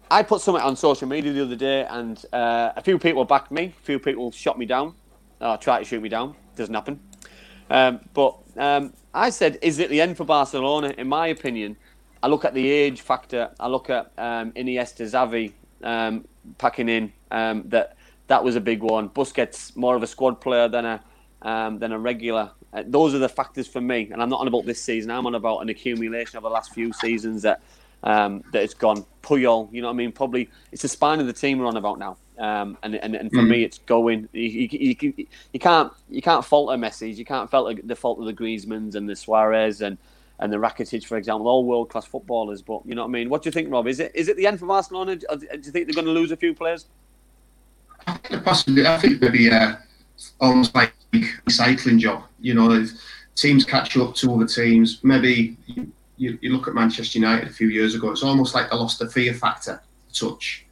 Speaker 3: I put something on social media the other day, and uh, a few people backed me. A few people shot me down, or tried to shoot me down. Doesn't happen. Um, but um, I said, is it the end for Barcelona? In my opinion, I look at the age factor. I look at um, Iniesta, Xavi um, packing in. Um, that that was a big one. Busquets more of a squad player than a um, than a regular. Uh, those are the factors for me, and I'm not on about this season. I'm on about an accumulation of the last few seasons that that it's gone. Puyol, you know what I mean? Probably it's the spine of the team we're on about now. Um, and, and and for
Speaker 4: Mm.
Speaker 3: me, it's going. You, you, you, you can't you can't fault a Messi. You can't fault the fault of the Griezmanns and the Suarez and and the Rakitic, for example, all world class footballers. But you know what I mean? What do you think, Rob? Is it is it the end for Barcelona? Do you think they're going to lose a few players?
Speaker 4: I think possibly, I think maybe uh, almost like a recycling job. You know, if teams catch up to other teams. Maybe you, you look at Manchester United a few years ago. It's almost like they lost the fear factor touch,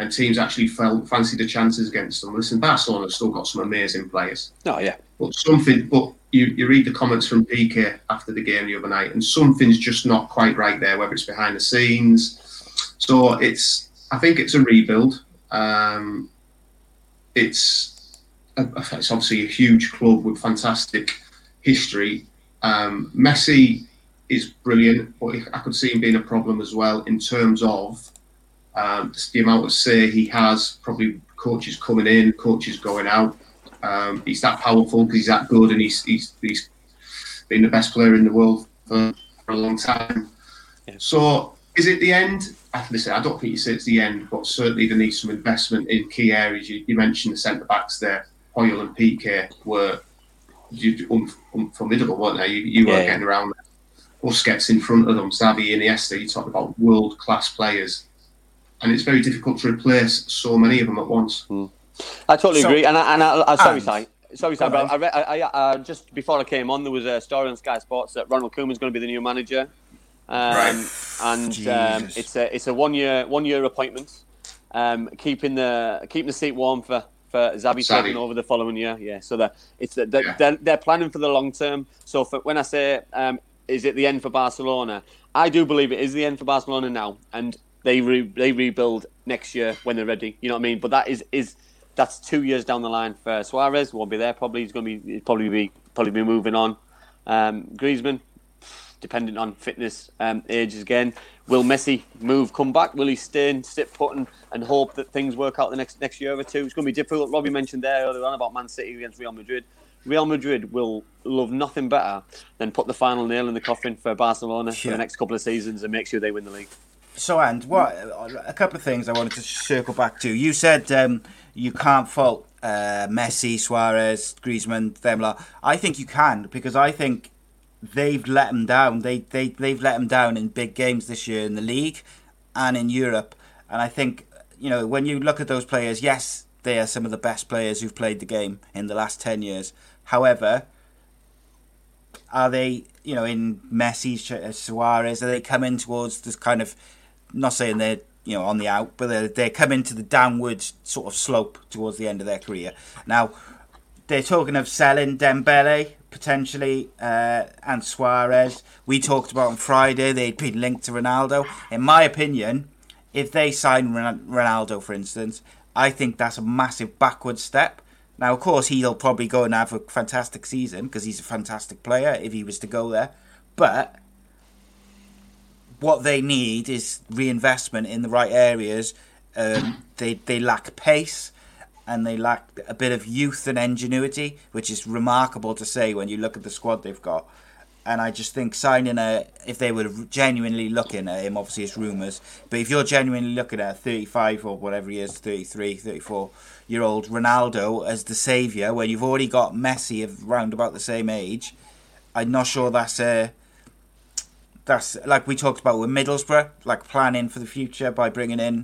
Speaker 4: and teams actually felt fancy the chances against them. Listen, Barcelona's still got some amazing players,
Speaker 3: Oh yeah,
Speaker 4: but something. But you, you read the comments from Piqué after the game the other night, and something's just not quite right there. Whether it's behind the scenes, so it's. I think it's a rebuild. Um, it's it's obviously a huge club with fantastic history. Um, Messi is brilliant, but I could see him being a problem as well in terms of um, just the amount of say he has. Probably coaches coming in, coaches going out. Um, he's that powerful because he's that good, and he's he's he's been the best player in the world for, for a long time.
Speaker 3: Yeah.
Speaker 4: So, is it the end? I- Listen, I don't think you say it's the end, but certainly there needs some investment in key areas. You, you mentioned the centre backs there. Puyol and Piqué were you- un, unformidable, weren't they? You, you
Speaker 3: Yeah,
Speaker 4: were getting around there. Busquets in front of them, Xavi, Iniesta. You talk about world class players, and it's very difficult to replace so many of them at once.
Speaker 3: I totally
Speaker 1: So-
Speaker 3: agree. And I, and I, I sorry,
Speaker 1: And-
Speaker 3: Si. Sorry, Si, but. I, read, I, I, uh, just before I came on, there was a story on Sky Sports that Ronald Koeman's going to be the new manager, um,
Speaker 4: Right.
Speaker 3: and um, it's a it's a one year one year appointment, um, keeping the keeping the seat warm for for
Speaker 4: Xavi
Speaker 3: taking over the following year. Yeah, so that it's the, they're,
Speaker 4: Yeah.
Speaker 3: they're, they're planning for the long term. So for, when I say um, is it the end for Barcelona, I do believe it is the end for Barcelona now, and they re, they rebuild next year when they're ready. You know what I mean? But that is is that's two years down the line for Suarez. Won't be there probably. He's going to be he'll probably be probably be moving on. Um, Griezmann, depending on fitness, um, ages again. Will Messi move, come back? Will he stay and sit put and, and hope that things work out the next next year or two? It's going to be difficult. Robbie mentioned there earlier on about Man City against Real Madrid. Real Madrid will love nothing better than put the final nail in the coffin for Barcelona for the next couple of seasons and make sure they win the league.
Speaker 1: So, and what a couple of things I wanted to circle back to. You said um, you can't fault uh, Messi, Suarez, Griezmann, them. I think you can because I think they've let them down. They they they've let them down in big games this year in the league and in Europe. And I think you know when you look at those players, yes, they are some of the best players who've played the game in the last ten years. However, are they, you know, in Messi, Ch- Suarez, are they coming towards this kind of, not saying they're, you know, on the out, but they're, they're coming to the downward sort of slope towards the end of their career. Now, they're talking of selling Dembele potentially uh, and Suarez. We talked about on Friday they'd been linked to Ronaldo. In my opinion, if they sign Ronaldo, for instance, I think that's a massive backward step. Now, of course, he'll probably go and have a fantastic season because he's a fantastic player if he was to go there. But what they need is reinvestment in the right areas. Um, [CLEARS THROAT] they they lack pace and they lack a bit of youth and ingenuity, which is remarkable to say when you look at the squad they've got. And I just think signing a, if they were genuinely looking at him, obviously it's rumours, but if you're genuinely looking at a 35 or whatever he is, 33, 34 year old Ronaldo as the saviour, when you've already got Messi of round about the same age, I'm not sure that's a, that's like we talked about with Middlesbrough, like planning for the future by bringing in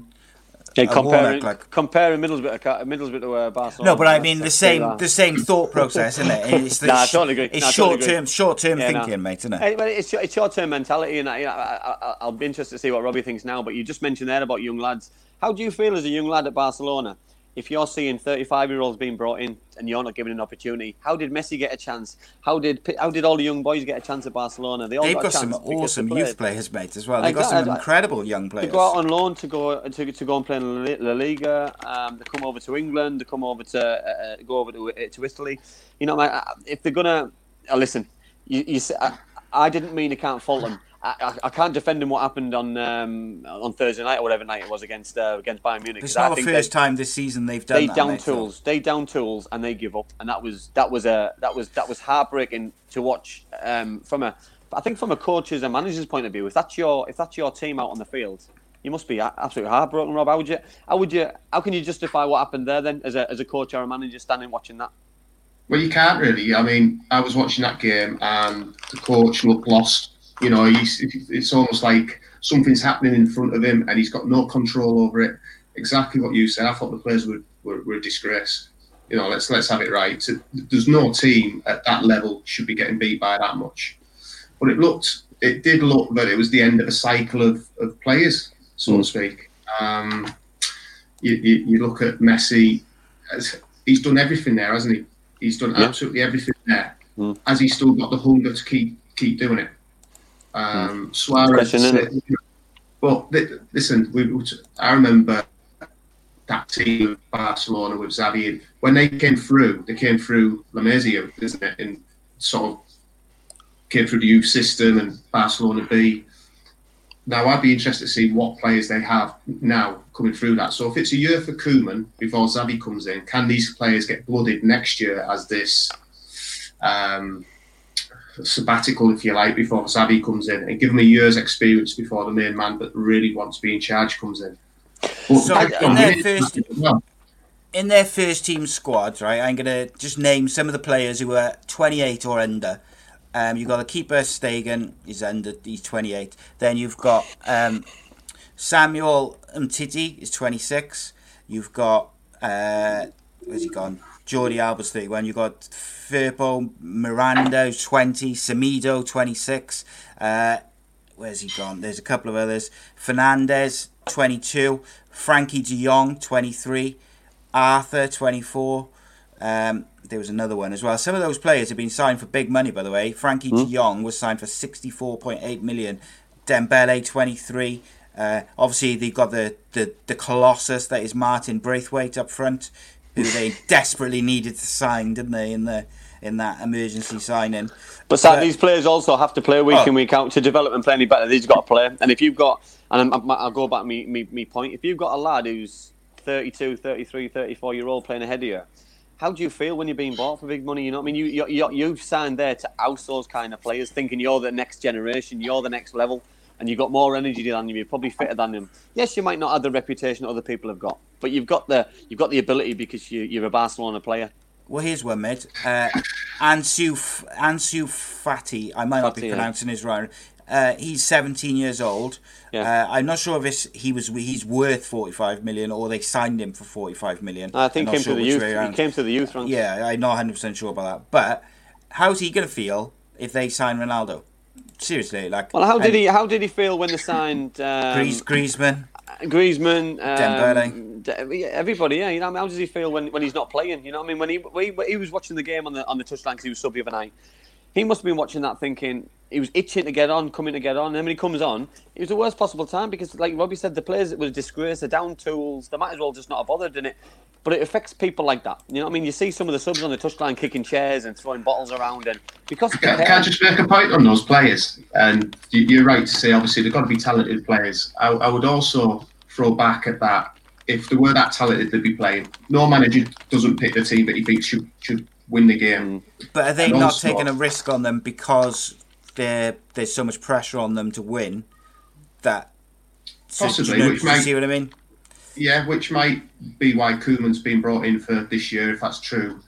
Speaker 1: Uh,
Speaker 3: comparing,
Speaker 1: Warnock, like-
Speaker 3: comparing Middlesbrough Middlesbrough to uh, Barcelona.
Speaker 1: No, but I mean the same the same thought process, isn't it? [LAUGHS] It's the
Speaker 3: Nah, I totally agree.
Speaker 1: It's
Speaker 3: Nah,
Speaker 1: short
Speaker 3: totally
Speaker 1: term
Speaker 3: agree.
Speaker 1: short term
Speaker 3: Yeah,
Speaker 1: thinking, mate, isn't it?
Speaker 3: But it's, it's short term mentality, and I, I, I'll be interested to see what Robbie thinks now. But you just mentioned there about young lads. How do you feel as a young lad at Barcelona if you're seeing 35 year olds being brought in and you're not given an opportunity? How did Messi get a chance? How did how did all the young boys get a chance at Barcelona? They all
Speaker 1: They've
Speaker 3: got,
Speaker 1: got some awesome youth players, mate, as well. They've got some incredible young
Speaker 3: To
Speaker 1: players.
Speaker 3: go out on loan to go to, to go and play in La Liga, um, to come over to England, they come over to uh, uh, go over to, uh, to Italy. You know, if they're gonna uh, listen, you, you say, I, I didn't mean I can't fault them. I, I, I can't defend them what happened on um, on Thursday night or whatever night it was against uh, against Bayern Munich.
Speaker 1: It's
Speaker 3: 'cause I
Speaker 1: not the first time this season they've done
Speaker 3: they
Speaker 1: that.
Speaker 3: down
Speaker 1: mate, so-
Speaker 3: tools. They down tools and they give up, and that was that was a that was that was heartbreaking to watch um, from a. I think from a coach's and manager's point of view, if that's your if that's your team out on the field, you must be absolutely heartbroken, Rob. How would you how would you how can you justify what happened there then as a as a coach or a manager standing watching that?
Speaker 4: Well, you can't really. I mean, I was watching that game and the coach looked lost. You know, he's, it's almost like something's happening in front of him and he's got no control over it. Exactly what you said. I thought the players were, were, were a disgrace. You know, let's let's have it right. So, There's no team at that level should be getting beat by that much. But it looked, it did look that it was the end of a cycle of, of players, so to speak. Um, you, you, you look at Messi, he's done everything there, hasn't he? He's done
Speaker 3: Yeah.
Speaker 4: absolutely everything there.
Speaker 3: Mm.
Speaker 4: Has he still got the hunger to keep keep doing it? Um, Suarez.
Speaker 3: Question, isn't
Speaker 4: But listen, we, I remember that team of Barcelona with Xavi. When they came through, they came through La Masia, isn't it? And sort of came through the youth system and Barcelona B. Now I'd be interested to see what players they have now coming through that. So if it's a year for Koeman before Xavi comes in, can these players get blooded next year as this um, sabbatical, if you like, before Xavi comes in, and give them a year's experience before the main man that really wants to be in charge comes in? But
Speaker 1: So, in their first-
Speaker 4: well.
Speaker 1: in their first team squads, right, I'm going to just name some of the players who are 28 or under. Um, you've got the keeper, Stegen, he's under, he's 28. Then you've got um, Samuel Umtiti, is 26. You've got, uh, where's he gone? Jordi Alba's 31. You've got Firpo Miranda, 20. Semedo, 26. Uh, where's he gone? There's a couple of others. Fernandez, 22. Frenkie de Jong, 23. Arthur, 24. Um, there was another one as well. Some of those players have been signed for big money, by the way. Frenkie de Jong was signed for 64.8 million. Dembele, 23. Uh, obviously, they've got the, the, the colossus that is Martin Braithwaite up front, who they desperately needed to sign, didn't they, in the in that emergency signing.
Speaker 3: But Sam, these players also have to play week
Speaker 1: Oh.
Speaker 3: in week out to develop and play any better. They've got to play, and if you've got, and I'm, I'll go back me, me me point. If you've got a lad who's 32, 33, 34 year old playing ahead of you, how do you feel when you're being bought for big money? You know what I mean? You you you you've signed there to oust those kind of players, thinking you're the next generation, you're the next level, and you've got more energy than him. You're probably fitter than him. Yes, you might not have the reputation other people have got, but you've got the you've got the ability because you, you're a Barcelona player.
Speaker 1: Well, here's one, mate. Uh, Ansu Ansu Fati. I might not be
Speaker 3: Fati, yeah.
Speaker 1: pronouncing his right. Uh, he's 17 years old.
Speaker 3: Yeah.
Speaker 1: Uh, I'm not sure if it's, he was he's worth 45 million or they signed him for 45 million.
Speaker 3: I think he came
Speaker 1: sure
Speaker 3: to the youth. He came to the youth ranks.
Speaker 1: Yeah, I'm not 100 percent sure about that. But how's he going to feel if they sign Ronaldo? Seriously, like.
Speaker 3: Well, how did he how did he feel when they signed [LAUGHS] um,
Speaker 1: Griez, Griezmann.
Speaker 3: Griezmann, um,
Speaker 1: Dembele.
Speaker 3: De- everybody, yeah. You know, how does he feel when, when he's not playing? You know, I mean, when he when he, he was watching the game on the on the touchline because he was sub the other night, he must have been watching that thinking he was itching to get on, coming to get on. And then when he comes on, it was the worst possible time because, like Robbie said, the players it was a disgrace. They're down tools. They might as well just not have bothered in it. But it affects people like that. You know, what I mean, you see some of the subs on the touchline kicking chairs and throwing bottles around, and because of the
Speaker 4: Can, can I just make a point on those players? And you- you're right to say, obviously, they've got to be talented players. I, I would also throw back at that. If they were that talented, they'd be playing. No manager doesn't pick the team that he thinks should should win the game. Mm.
Speaker 1: But are they
Speaker 4: And
Speaker 1: not
Speaker 4: also-
Speaker 1: taking a risk on them because there there's so much pressure on them to win that
Speaker 4: Possibly,
Speaker 1: do you, know,
Speaker 4: which
Speaker 1: do you
Speaker 4: might-
Speaker 1: see what I mean?
Speaker 4: Yeah, which might be why Koeman's been brought in for this year, if that's true.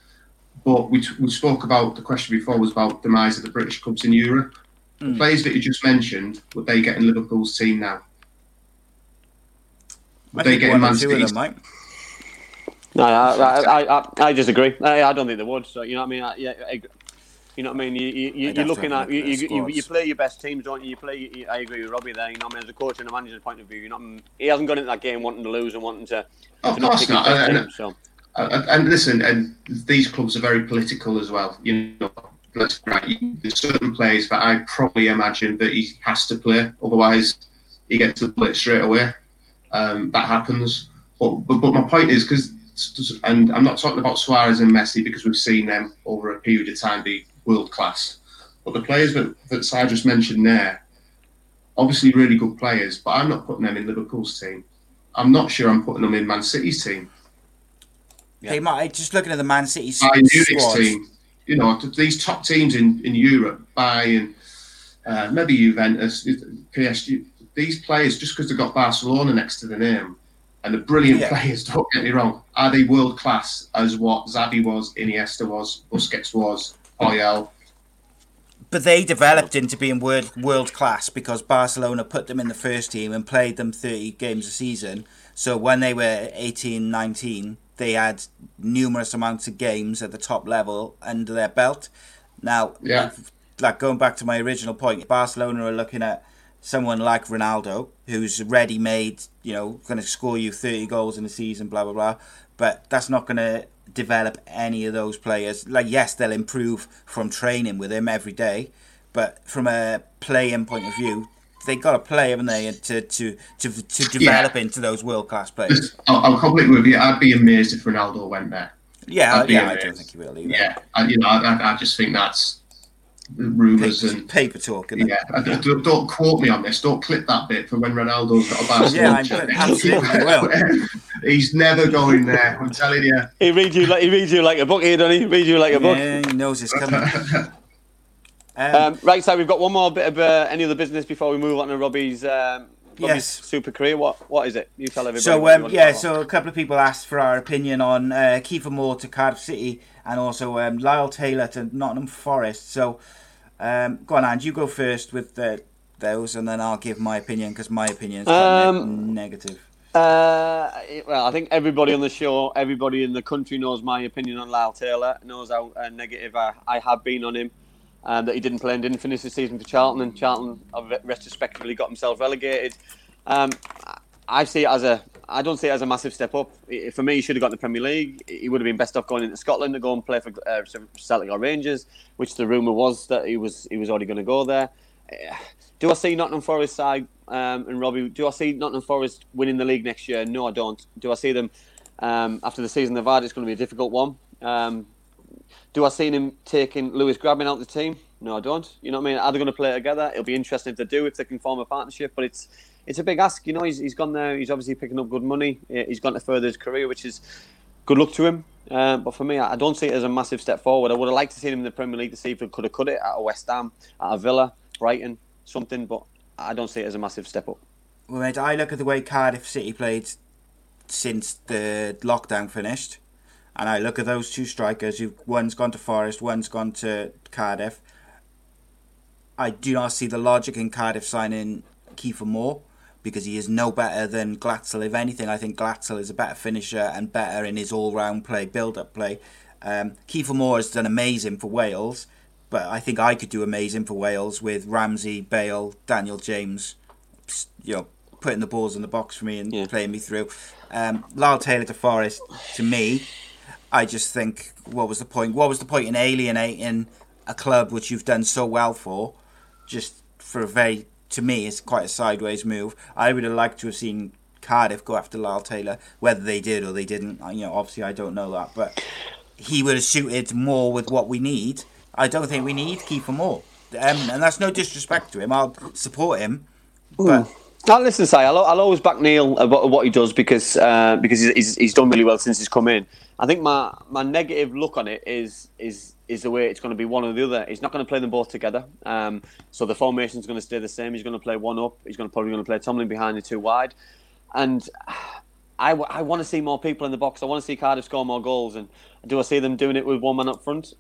Speaker 4: But we, we spoke about the question before was about demise of the British clubs in Europe. The players that you just mentioned, would they get in Liverpool's team now? Would
Speaker 1: I
Speaker 4: they get in Man City's
Speaker 1: them.
Speaker 3: No, I, I, I, I, I disagree. I, I don't think they would. So you know what I mean? I, yeah, I, you know what I mean? You, you, you,
Speaker 1: I'd
Speaker 3: you're looking at you, you, you, you play your best teams, don't you? You play. You, I agree with Robbie there. You know, I mean, as a coach and a manager's point of view, you know, what I mean? he hasn't gone into that game wanting to lose and wanting to,
Speaker 4: Of
Speaker 3: to
Speaker 4: course
Speaker 3: pick his
Speaker 4: not. And-
Speaker 3: team. So
Speaker 4: Uh, and listen, and these clubs are very political as well. You know, let's right. There's certain players that I probably imagine that he has to play, otherwise he gets the bullet straight away. Um, that happens. But, but but my point is because, and I'm not talking about Suarez and Messi because we've seen them over a period of time be world class. But the players that that Si just mentioned there, obviously really good players, but I'm not putting them in Liverpool's team. I'm not sure I'm putting them in Man City's team.
Speaker 1: They might just looking at the Man City s-
Speaker 4: Munich's
Speaker 1: squad.
Speaker 4: team. You know, these top teams in, in Europe, Bayern, uh, maybe Juventus, PSG, these players, just because they've got Barcelona next to the name, and the brilliant
Speaker 1: Yeah.
Speaker 4: players, [LAUGHS] don't get me wrong, are they world class as what Xavi was, Iniesta was, Busquets was, Oh, Puyol?
Speaker 1: But they developed into being world world class because Barcelona put them in the first team and played them 30 games a season. So when they were 18, 19, they had numerous amounts of games at the top level under their belt. Now,
Speaker 4: Yeah.
Speaker 1: like going back to my original point, Barcelona are looking at someone like Ronaldo, who's ready made, you know, going to score you 30 goals in a season, blah, blah, blah. But that's not going to develop any of those players. Like, yes, they'll improve from training with him every day, but from a playing point of view, they got to play, haven't they, to to to, to develop into those world class players.
Speaker 4: I'll, I'll completely with you. I'd be amazed if Ronaldo went there.
Speaker 1: Yeah,
Speaker 4: I'd be
Speaker 1: yeah, I don't think he will either.
Speaker 4: Yeah, I, you know, I, I- just think that's rumours and
Speaker 1: paper talk?
Speaker 4: Yeah, don't, don't- quote me on this. Don't clip that bit for when Ronaldo's got a Barcelona.
Speaker 1: Yeah, I absolutely will. [LAUGHS]
Speaker 4: He's never going there. I'm telling you. [LAUGHS]
Speaker 3: he reads you like he reads you like a book here, doesn't he? He reads you like a book.
Speaker 1: Yeah, he knows it's coming. [LAUGHS] Um,
Speaker 3: Um, right, so we've got one more bit of uh, any other business before we move on to Robbie's, um, Robbie's
Speaker 1: Yes.
Speaker 3: super career. What what is it? You tell everybody.
Speaker 1: So um,
Speaker 3: want
Speaker 1: yeah, so a couple of people asked for our opinion on uh, Kieffer Moore to Cardiff City and also um, Lyle Taylor to Nottingham Forest. So um, go on, and you go first with the, those, and then I'll give my opinion because my opinion is quite ne-
Speaker 3: Um,
Speaker 1: negative.
Speaker 3: Uh, well, I think everybody on the show, everybody in the country knows my opinion on Lyle Taylor, knows how uh, negative I, I have been on him, and that he didn't play and didn't finish the season for Charlton, and Charlton retrospectively got themselves relegated. Um, I see it as a, I don't see it as a massive step up. For me, he should have got in the Premier League. He would have been best off going into Scotland to go and play for uh, Celtic or Rangers, which the rumor was that he was he was already going to go there. Do I see Nottingham Forest side um, and Robbie? Do I see Nottingham Forest winning the league next year? No, I don't. Do I see them um, after the season they've had? It's going to be a difficult one. Um, do I see him taking Lewis Grabban out the team? No, I don't. You know what I mean? Are they going to play together? It'll be interesting if they do, if they can form a partnership. But it's it's a big ask. You know, he's, he's gone there. He's obviously picking up good money. He's gone to further his career, which is good luck to him. Uh, but for me, I I don't see it as a massive step forward. I would have liked to see him in the Premier League to see if he could have cut it at a West Ham, at a Villa, Brighton, something. But I don't see it as a massive step up.
Speaker 1: Well, mate, I look at the way Cardiff City played since the lockdown finished, and I look at those two strikers. Who one's gone to Forest, one's gone to Cardiff. I do not see the logic in Cardiff signing Kieffer Moore because he is no better than Glatzel. If anything, I think Glatzel is a better finisher and better in his all-round play, build-up play. Um, Kieffer Moore has done amazing for Wales, but I think I could do amazing for Wales with Ramsey, Bale, Daniel James, you know, putting the balls in the box for me and
Speaker 3: Yeah.
Speaker 1: playing me through. Um, Lyle Taylor to Forest, to me, I just think, what was the point? What was the point in alienating a club which you've done so well for, just for a very, to me, it's quite a sideways move. I would have liked to have seen Cardiff go after Lyle Taylor, whether they did or they didn't. You know, obviously I don't know that, but he would have suited more with what we need. I don't think we need Kieffer Moore, um, and that's no disrespect to him. I'll support him, but.
Speaker 3: Now, listen, say I'll, I'll always back Neil about what he does because uh, because he's, he's, he's done really well since he's come in. I think my, my negative look on it is is is the way it's going to be one or the other. He's not going to play them both together. Um, so the formation's going to stay the same. He's going to play one up. He's going to probably going to play Tomlin behind the two wide, and I, w- I want to see more people in the box. I want to see Cardiff score more goals. And do I see them doing it with one man up front?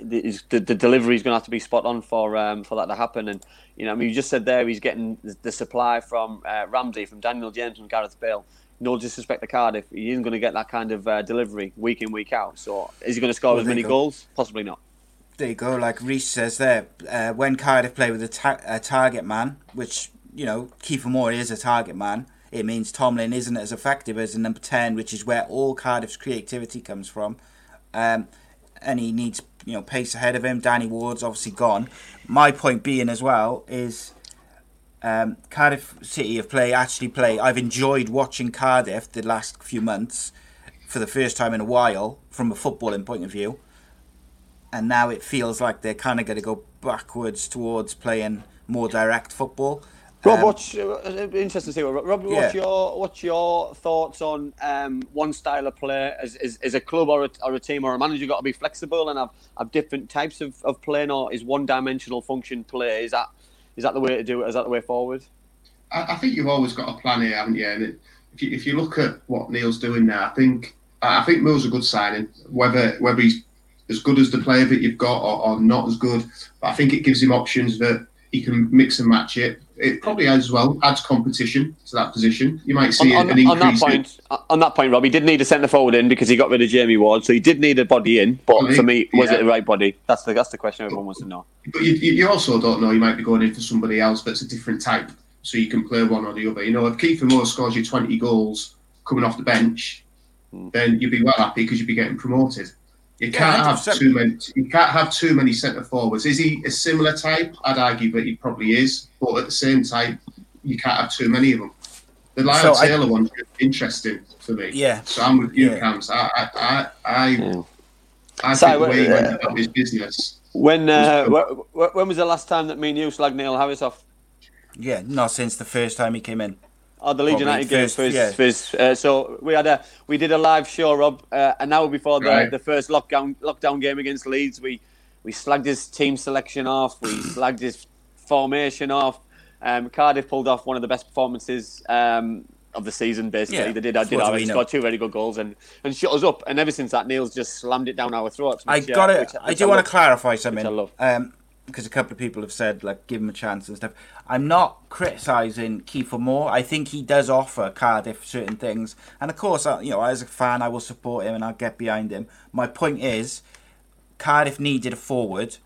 Speaker 3: The, is- the, the delivery is going to have to be spot on for um, for that to happen. And you know, I mean, you just said there he's getting the, the supply from uh, Ramsey, from Daniel James, from Gareth Bale. No disrespect to Cardiff, he isn't going to get that kind of uh, delivery week in week out. So is he going to score
Speaker 1: Well,
Speaker 3: as many
Speaker 1: go.
Speaker 3: goals? Possibly not.
Speaker 1: There you go. Like Reese says there, uh, when Cardiff play with a, ta- a target man, which you know Kieffer Moore is a target man, it means Tomlin isn't as effective as a number ten, which is where all Cardiff's creativity comes from. Um, and he needs you know pace ahead of him. Danny Ward's obviously gone. My point being as well is um, Cardiff City have play actually play. I've enjoyed watching Cardiff the last few months for the first time in a while from a footballing point of view and now it feels like they're kind of going to go backwards towards playing more direct football.
Speaker 3: Rob,
Speaker 1: Um,
Speaker 3: what's uh, it'd be interesting to see. Rob, Rob, what's
Speaker 1: Yeah.
Speaker 3: your what's your thoughts on um, one style of play? As, as, as a club or a, or a team or a manager, got to be flexible and have, have different types of, of playing, or is one dimensional function play? Is that is that the way to do it? Is that the way forward?
Speaker 4: I, I think you've always got a plan here, haven't you? And it, if you if you look at what Neil's doing now, I think I think Moore's a good signing. Whether whether he's as good as the player that you've got or, or not as good, but I think it gives him options that he can mix and match it. It probably as well adds competition to that position. You might see
Speaker 3: on,
Speaker 4: an
Speaker 3: on, on that
Speaker 4: increase. in-
Speaker 3: on that point, Rob, he did need a centre forward in because he got rid of Jamie Ward, so he did need a body in. But
Speaker 4: Well,
Speaker 3: for me, was
Speaker 4: yeah.
Speaker 3: it the right body? That's the that's the question everyone wants to know.
Speaker 4: But you, you you also don't know. You might be going in for somebody else that's a different type, so you can play one or the other. You know, if Kieffer Moore scores you 20 goals coming off the bench,
Speaker 3: Hmm.
Speaker 4: then you'd be well happy because you'd be getting promoted. You can't have
Speaker 1: 100%.
Speaker 4: too many. You can't have too many centre forwards. Is he a similar type? I'd argue that he probably is, but at the same time, you can't have too many of them. The Lyle
Speaker 1: So I-
Speaker 4: Taylor one's interesting for me.
Speaker 1: Yeah.
Speaker 4: So I'm with you,
Speaker 1: Yeah.
Speaker 4: Cams. I, I, I, I,
Speaker 3: Yeah.
Speaker 4: I
Speaker 3: So,
Speaker 4: think the way he went
Speaker 3: uh,
Speaker 4: about his business.
Speaker 3: When uh,
Speaker 4: Was-
Speaker 3: wh- wh- when was the last time that me and you slagged Neil Harris off?
Speaker 1: yeah, not since the first time he came in.
Speaker 3: Oh, the Leeds
Speaker 1: Probably
Speaker 3: United game
Speaker 1: first-
Speaker 3: for his,
Speaker 1: yeah.
Speaker 3: for his, uh, so we had a we did a live show, Rob, uh, an hour before the,
Speaker 4: Right.
Speaker 3: the first lockdown lockdown game against Leeds. We we slagged his team selection off. We [CLEARS THROAT] slagged his formation off. Um, Cardiff pulled off one of the best performances um, of the season. Basically,
Speaker 1: Yeah,
Speaker 3: they did. I did. I scored two very good goals and, and shut us up. And ever since that, Neil's just slammed it down our throats.
Speaker 1: I
Speaker 3: which, uh,
Speaker 1: got it. I
Speaker 3: which
Speaker 1: do want
Speaker 3: love.
Speaker 1: to clarify
Speaker 3: I
Speaker 1: something.
Speaker 3: love.
Speaker 1: Um, because a couple of people have said like give him a chance and stuff. I'm not criticising Kieffer Moore. I think he does offer Cardiff certain things, and of course, you know, as a fan, I will support him and I'll get behind him. My point is, Cardiff needed a forward.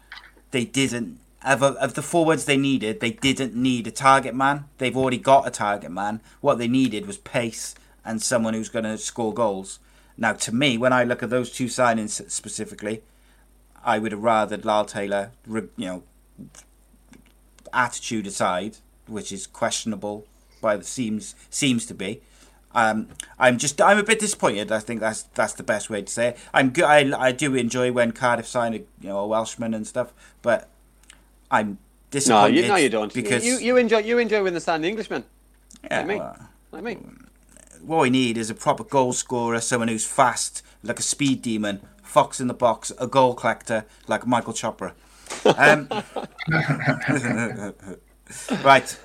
Speaker 1: They didn't. Of, of the forwards they needed, they didn't need a target man. They've already got a target man. What they needed was pace and someone who's going to score goals. Now, to me, when I look at those two signings specifically, I would have rather Lyle Taylor, you know, attitude aside, which is questionable by the seems seems to be. Um, I'm just I'm a bit disappointed. I think that's that's the best way to say it. I'm good. I, I do enjoy when Cardiff sign a you know a Welshman and stuff, but I'm
Speaker 3: No,
Speaker 1: disappointed.
Speaker 3: you, no, you don't.
Speaker 1: because
Speaker 3: you, you enjoy you enjoy when the Englishman,
Speaker 1: yeah,
Speaker 3: like me.
Speaker 1: well,
Speaker 3: like me.
Speaker 1: what we need is a proper goal scorer, someone who's fast, like a speed demon, fox in the box, a goal collector, like Michael Chopra. Um, [LAUGHS] right.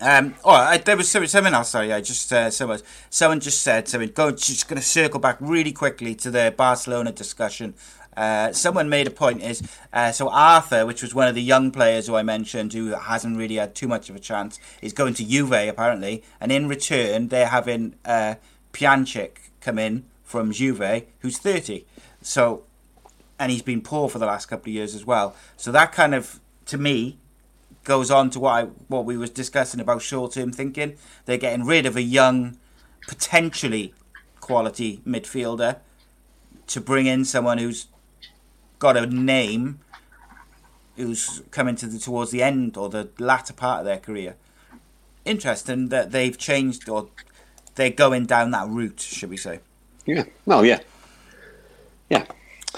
Speaker 1: Um, oh, I, there was something, something else. Sorry, I just uh, someone someone just said something. Go, just going to circle back really quickly to the Barcelona discussion. Uh, someone made a point is uh, so Arthur, which was one of the young players who I mentioned, who hasn't really had too much of a chance, is going to Juve apparently, and in return they're having uh, Pjanic come in from Juve, who's thirty. So, and he's been poor for the last couple of years as well. So that kind of, to me, goes on to what I, what we was discussing about short term thinking. They're getting rid of a young, potentially quality midfielder to bring in someone who's got a name, who's coming to the towards the end or the latter part of their career. Interesting that they've changed or they're going down that route, should we say?
Speaker 3: Yeah. Well, yeah. Yeah.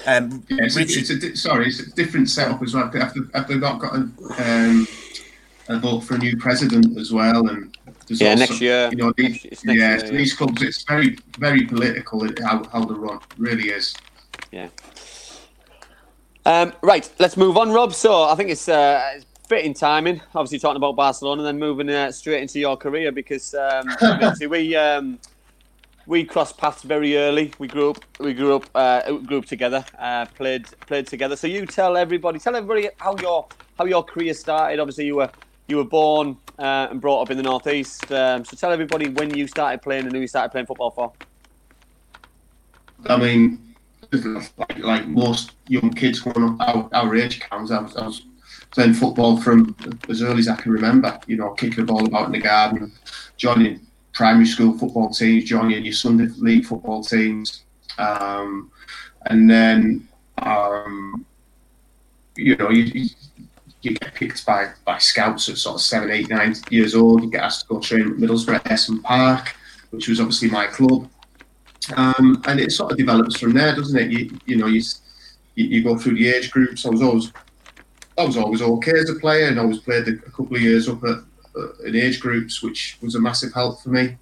Speaker 1: Um,
Speaker 4: Yeah, it's, a, it's a di- sorry, it's a different setup as well. After, after they've not got a, um, a vote for a new president as well, and
Speaker 3: Yeah,
Speaker 4: also,
Speaker 3: next year.
Speaker 4: You know, these,
Speaker 3: Next- it's next
Speaker 4: yeah,
Speaker 3: year,
Speaker 4: so
Speaker 3: yeah.
Speaker 4: these clubs, it's very, very political how, how they run. Really is.
Speaker 3: Yeah. Um, right, let's move on, Rob. So I think it's, uh, it's fitting timing. Obviously, talking about Barcelona, and then moving uh, straight into your career because um, [LAUGHS] obviously we um, we crossed paths very early. We grew up, we grew up, uh, grew up together, uh, played played together. So you tell everybody, tell everybody how your how your career started. Obviously, you were you were born uh, and brought up in the northeast. Um, so tell everybody when you started playing and who you started playing football for.
Speaker 4: I mean, like, like most young kids growing up our, our age counts, I was, I was playing football from as early as I can remember. You know, kicking the ball about in the garden, joining primary school football teams, joining your Sunday league football teams, um, and then um, you know you, you you get picked by by scouts at sort of seven, eight, nine years old. You get asked to go train at Middlesbrough at Ayresome Park, which was obviously my club. Um, and it sort of develops from there, doesn't it? You, you know, you, you go through the age groups. I was always, I was always okay as a player, and I always played a, couple of years up at, uh, in age groups, which was a massive help for me.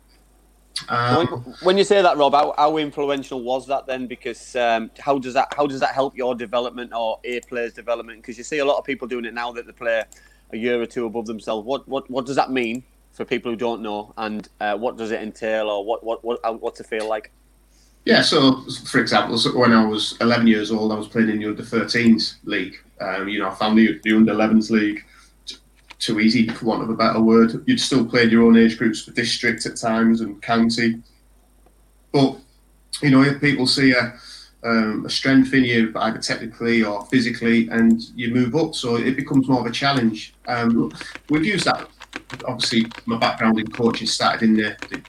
Speaker 3: When,
Speaker 4: Um,
Speaker 3: when you say that, Rob, how, how influential was that then? Because um, how does that how does that help your development or a player's development? Because you see a lot of people doing it now that they play a year or two above themselves. What what, what does that mean for people who don't know, and uh, what does it entail, or what what what what's it feel like?
Speaker 4: Yeah, so for example, when I was 11 years old, I was playing in the under 13s league. Um, you know, I found the, the under 11s league too easy, for want of a better word. You'd still play your own age groups for district at times and county. But, you know, if people see a, um, a strength in you, either technically or physically, and you move up, so it becomes more of a challenge. Um, we've used that. Obviously, my background in coaching started in the, the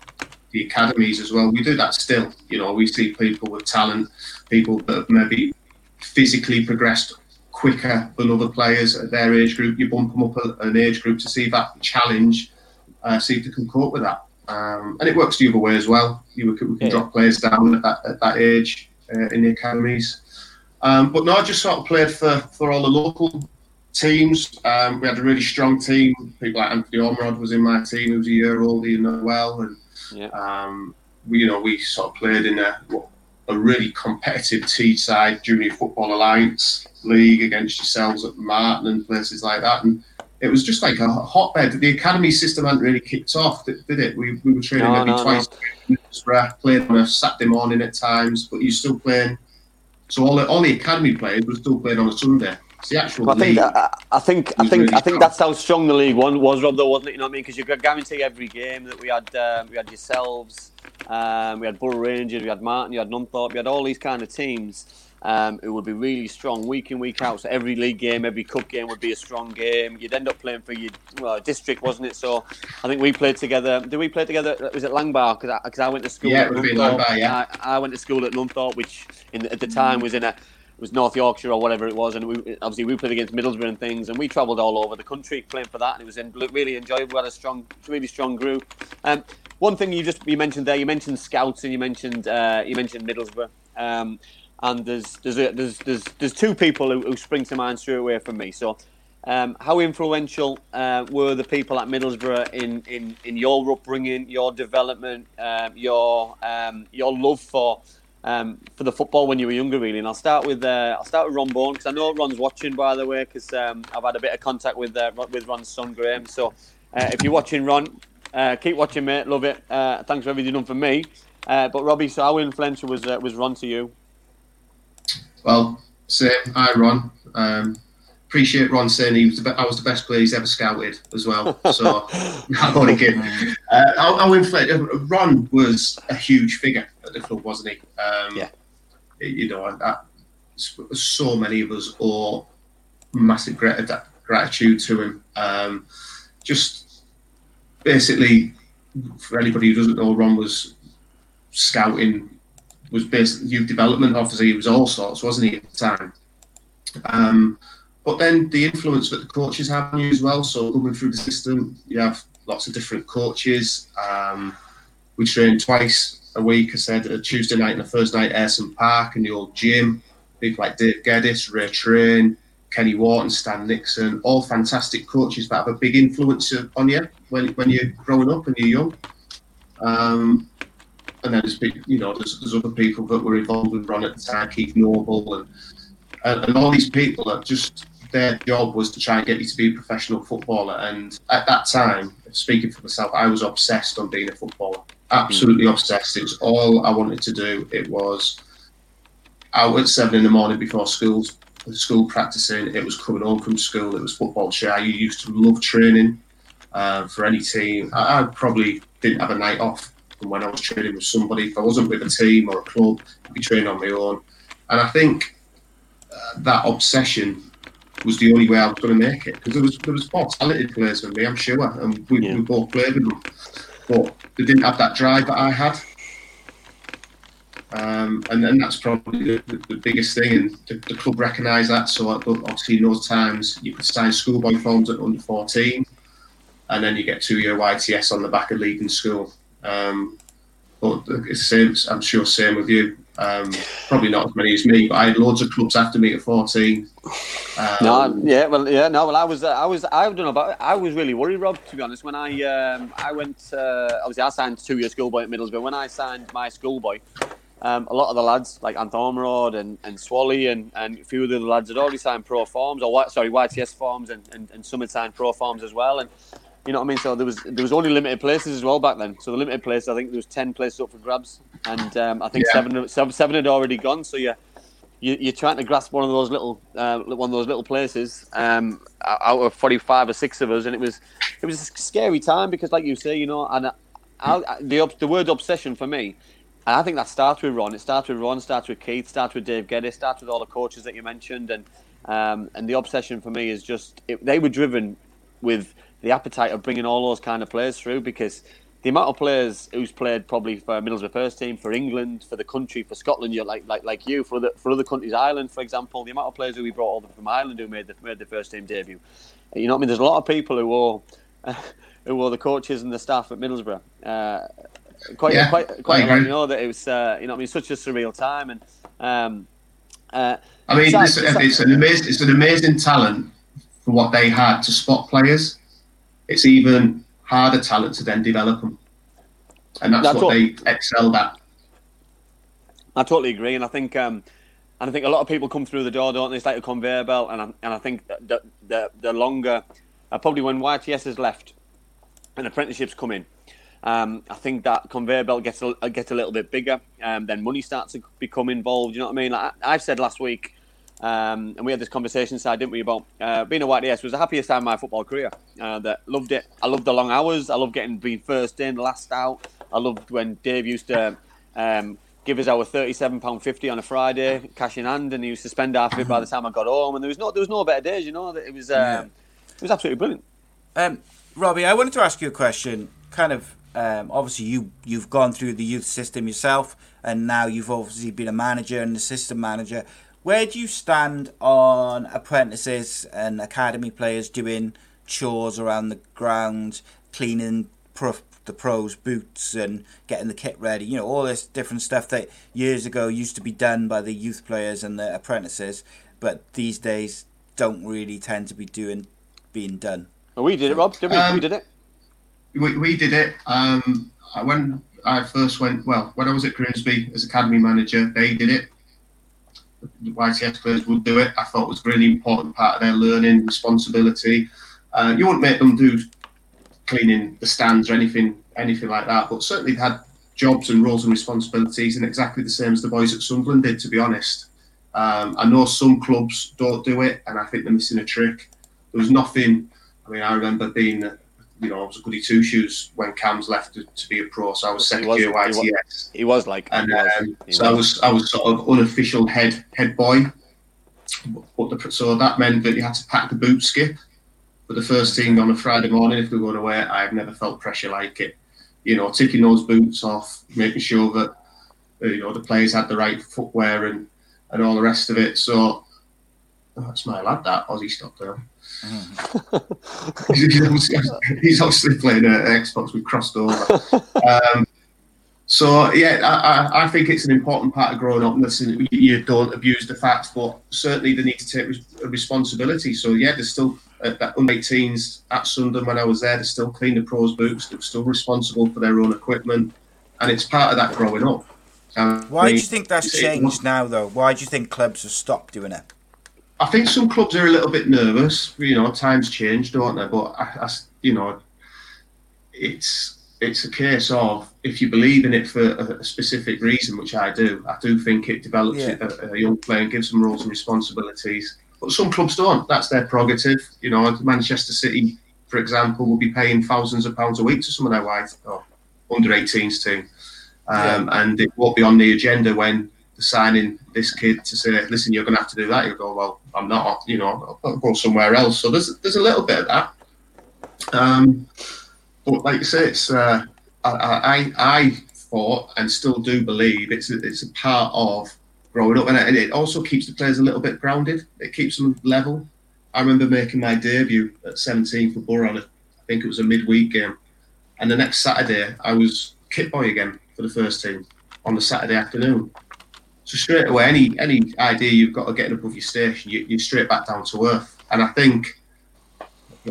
Speaker 4: the academies as well. We do that still. You know, we see people with talent, people that have maybe physically progressed quicker than other players at their age group. You bump them up an age group to see that challenge, uh, see if they can cope with that. Um, and it works the other way as well. You we can, we can
Speaker 3: Yeah.
Speaker 4: drop players down at that, at that age uh, in the academies. Um, but no, I just sort of played for, for all the local teams. Um, we had a really strong team. People like Anthony Ormerod was in my team, who was a year older, you know well. And
Speaker 3: Yeah.
Speaker 4: um, we, you know, we sort of played in a a really competitive Teesside Junior Football Alliance league against yourselves at Marton and places like that, and it was just like a hotbed. The academy system hadn't really kicked off, did, did it? We, we were training
Speaker 3: No,
Speaker 4: every
Speaker 3: no,
Speaker 4: twice. No. Played on a Saturday morning at times, but you're still playing. So all the, all the academy players were still playing on a Sunday. The actual
Speaker 3: I think. I, I think I think
Speaker 4: really
Speaker 3: I think that's how strong the league one was, Rob. Though wasn't it? You know what I mean? Because you could guarantee every game that we had um, we had yourselves, um, we had Boro Rangers, we had Marton, you had Nunthorpe, you had all these kind of teams. Um, who would be really strong week in week out. So every league game, every cup game would be a strong game. You'd end up playing for your well, district, wasn't it? So I think we played together. Did we play together? Was it Langbaurgh? Because I, 'cause I went to school.
Speaker 4: Yeah,
Speaker 3: at
Speaker 4: it would be Langbaurgh, yeah.
Speaker 3: I, I went to school at Nunthorpe, which in, at the time was in a was North Yorkshire or whatever it was, and we, obviously we played against Middlesbrough and things, and we travelled all over the country playing for that, and it was in, really enjoyable. We had a strong, really strong group. Um, one thing you just you mentioned there, you mentioned scouts and you mentioned uh, you mentioned Middlesbrough, um, and there's there's, a, there's there's there's two people who, who spring to mind straight away from me. So Um, how influential uh, were the people at Middlesbrough in, in, in your upbringing, your development, um, your um, your love for um, for the football when you were younger, really? And I'll start with uh, I'll start with Ron Bone because I know Ron's watching, by the way, because um, I've had a bit of contact with uh, with Ron's son Graham. So uh, if you're watching, Ron, uh, keep watching, mate. Love it. Uh, thanks for everything you've done for me. but Robbie, so how influential was was Ron to you?
Speaker 4: Well, same. Hi, Ron. Um, appreciate Ron saying he was the be- I was the best player he's ever scouted as well. So [LAUGHS] I'm only kidding. [LAUGHS] Uh, I'll, I'll inflate. Ron was a huge figure at the club, wasn't he? Um,
Speaker 3: yeah.
Speaker 4: You know, that, so many of us owe massive grat- gratitude to him. Um, just basically, for anybody who doesn't know, Ron was scouting, was basically youth development officer. He was all sorts, wasn't he, at the time? Um, but then the influence that the coaches have on you as well. So coming through the system, you have lots of different coaches. Um, we train twice a week. I said a Tuesday night and a Thursday night Ayresome Park and the old gym. People like Dave Geddes, Ray Train, Kenny Wharton, Stan Nixon, all fantastic coaches that have a big influence on you when, when you're growing up and you're young. Um, and then there's you know there's, there's other people that were involved with Ron at the time, Keith Noble, and and, and all these people that just their job was to try and get you to be a professional footballer. And at that time, speaking for myself, I was obsessed on being a footballer. Absolutely obsessed. It was all I wanted to do. It was out at seven in the morning before school, school practicing. It was coming home from school. It was football chair. I used to love training uh, for any team. I, I, probably didn't have a night off from when I was training with somebody. If I wasn't with a team or a club, I'd be training on my own. And I think uh, that obsession was the only way I was going to make it because there was there was more talented players than me, I'm sure, and we, yeah. we both played with them, but they didn't have that drive that I had. Um, and, then that's probably the, the, biggest thing, and the, the club recognised that. So obviously, in those times, you could sign schoolboy forms at under 14, and then you get two-year YTS on the back of leaving school. Um, but it's same. I'm sure same with you. Um, probably not as many as me, but I had loads of clubs after me at 14.
Speaker 3: Um, no, yeah, well, yeah, no, well, I was, uh, I was, I don't know about, I was really worried, Rob, to be honest. When I, um, I went, uh, obviously, I signed two-year schoolboy at Middlesbrough. When I signed my schoolboy, um, a lot of the lads like Ant Ormerod and, and Swally and, and a few of the other lads had already signed pro forms or sorry YTS forms and, and, and some had signed pro forms as well and you know what I mean? So there was there was only limited places as well back then. So the limited places, I think there was ten places up for grabs, and um, I think yeah. seven, seven seven had already gone. So yeah, you, you're trying to grasp one of those little uh, one of those little places um, out of forty five or six of us, and it was it was a scary time because, like you say, you know, and I, I, the the word obsession for me. And I think that starts with Ron. It starts with Ron, starts with Keith, starts with Dave Geddes, starts with all the coaches that you mentioned, and um, and the obsession for me is just it, they were driven with the appetite of bringing all those kind of players through because the amount of players who's played probably for Middlesbrough first team, for England, for the country, for Scotland, you're like like like you, for other for other countries, Ireland, for example, the amount of players who we brought over from Ireland who made the made the first team debut. You know what I mean? There's a lot of people who were uh, [LAUGHS] who were the coaches and the staff at Middlesbrough. Uh, quite yeah, quite quite you know that it was uh, you know I mean such a surreal time and um,
Speaker 4: uh, I mean it's, it's, an amazing it's an amazing talent for what they had to spot players it's even harder talent to then develop them. And that's, that's what, what they excelled at.
Speaker 3: I totally agree, and I think, um, and I think a lot of people come through the door, don't they? It's like a conveyor belt, and I, and I think the the, the longer, uh, probably when YTS has left, and apprenticeships come in, um, I think that conveyor belt gets a, gets a little bit bigger. Um, then money starts to become involved. You know what I mean? Like I, I've said last week, um, and we had this conversation side, didn't we, about uh, being a YTS was the happiest time of my football career. Uh, that loved it. I loved the long hours. I loved getting being first in, last out. I loved when Dave used to um, give us our thirty-seven pound fifty on a Friday, cash in hand, and he used to spend half of it by the time I got home. And there was no, there was no better days. You know, it was, um, yeah. it was absolutely brilliant.
Speaker 1: Um, Robbie, I wanted to ask you a question. Kind of, um, obviously, you you've gone through the youth system yourself, and now you've obviously been a manager and assistant manager. Where do you stand on apprentices and academy players doing chores around the ground, cleaning pro- the pros' boots and getting the kit ready? You know, all this different stuff that years ago used to be done by the youth players and the apprentices, but these days don't really tend to be doing being done.
Speaker 3: Well, we did it, Rob. Did we?
Speaker 4: Um,
Speaker 3: we did it.
Speaker 4: we, we did it. Um, when I first went, well, when I was at Grimsby as academy manager, they did it. YTS players would do it. I thought it was a really important part of their learning responsibility. Uh, you wouldn't make them do cleaning the stands or anything, anything like that, but certainly they had jobs and roles and responsibilities, and exactly the same as the boys at Sunderland did. To be honest, um, I know some clubs don't do it, and I think they're missing a trick. There was nothing. I mean, I remember being, you know, I was a goody two shoes when Cam's left to, to be a pro, so I was
Speaker 3: He
Speaker 4: second
Speaker 3: was-
Speaker 4: year
Speaker 3: he wa-
Speaker 4: YTS,
Speaker 3: He was like.
Speaker 4: and
Speaker 3: he was.
Speaker 4: um,
Speaker 3: He
Speaker 4: so I was I was sort of unofficial head head boy. But the, so that meant that you had to pack the boot skip for the first team on a Friday morning if we were going away. I've never felt pressure like it. You know, taking those boots off, making sure that uh, you know the players had the right footwear and and all the rest of it. So oh, that's my lad. That Aussie stopped there. [LAUGHS] he's, obviously, he's obviously playing uh, Xbox. We crossed over. [LAUGHS] Um, so yeah, I, I, I think it's an important part of growing up. Listen, you- you don't abuse the facts, but certainly they need to take res- responsibility. So yeah, there's still uh, that under 18s at Sunderland when I was there. They still clean the pros' boots. They're still responsible for their own equipment, and it's part of that growing up. Um,
Speaker 1: Why
Speaker 4: I
Speaker 1: do you think that's
Speaker 4: it's- it
Speaker 1: changed now, though? Why do you think clubs have stopped doing it?
Speaker 4: I think some clubs are a little bit nervous. You know, times change, don't they? But I, I you know, it's it's a case of if you believe in it for a, a specific reason, which I do. I do think it develops
Speaker 1: Yeah.
Speaker 4: a, a young player and gives them roles and responsibilities. But some clubs don't. That's their prerogative. You know, Manchester City, for example, will be paying thousands of pounds a week to some of their white or under 18s team, um, and it won't be on the agenda when signing this kid to say, "Listen, you're going to have to do that." You go, "Well, I'm not." You know, I'll go somewhere else. So there's there's a little bit of that. Um, but like you say, it's uh, I, I I thought and still do believe it's a, it's a part of growing up, and it, and it also keeps the players a little bit grounded. It keeps them level. I remember making my debut at 17 for Boro I think it was a midweek game, and the next Saturday I was kit boy again for the first team on the Saturday afternoon. So straight away, any any idea you've got of getting above your station, you, you're straight back down to earth. And I think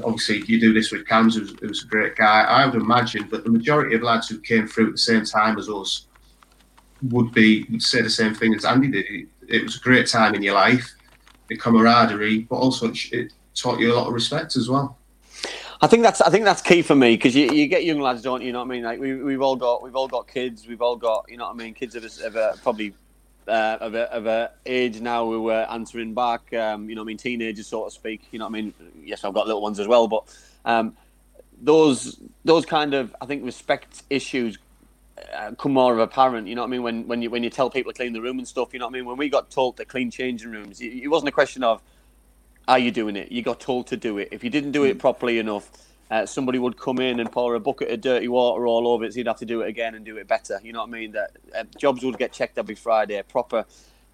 Speaker 4: obviously you do this with Cams, who's, who's a great guy. I would imagine that the majority of lads who came through at the same time as us would be say the same thing as Andy did. It, was a great time in your life, the camaraderie, but also it, it taught you a lot of respect as well.
Speaker 3: I think that's I think that's key for me because you, you get young lads, don't you? You know what I mean? Like we we've all got we've all got kids. We've all got you know what I mean? Kids of a, of a probably uh, of a of a age now who are answering back. Um, you know I mean? Teenagers, so to speak. You know what I mean? Yes, I've got little ones as well, but um, those those kind of I think respect issues uh, come more of apparent. You know what I mean? When when you when you tell people to clean the room and stuff. You know what I mean? When we got told to clean changing rooms, it, it wasn't a question of are you doing it? You got told to do it. If you didn't do it properly enough, uh, somebody would come in and pour a bucket of dirty water all over it. So you'd have to do it again and do it better. You know what I mean? That uh, jobs would get checked every Friday, proper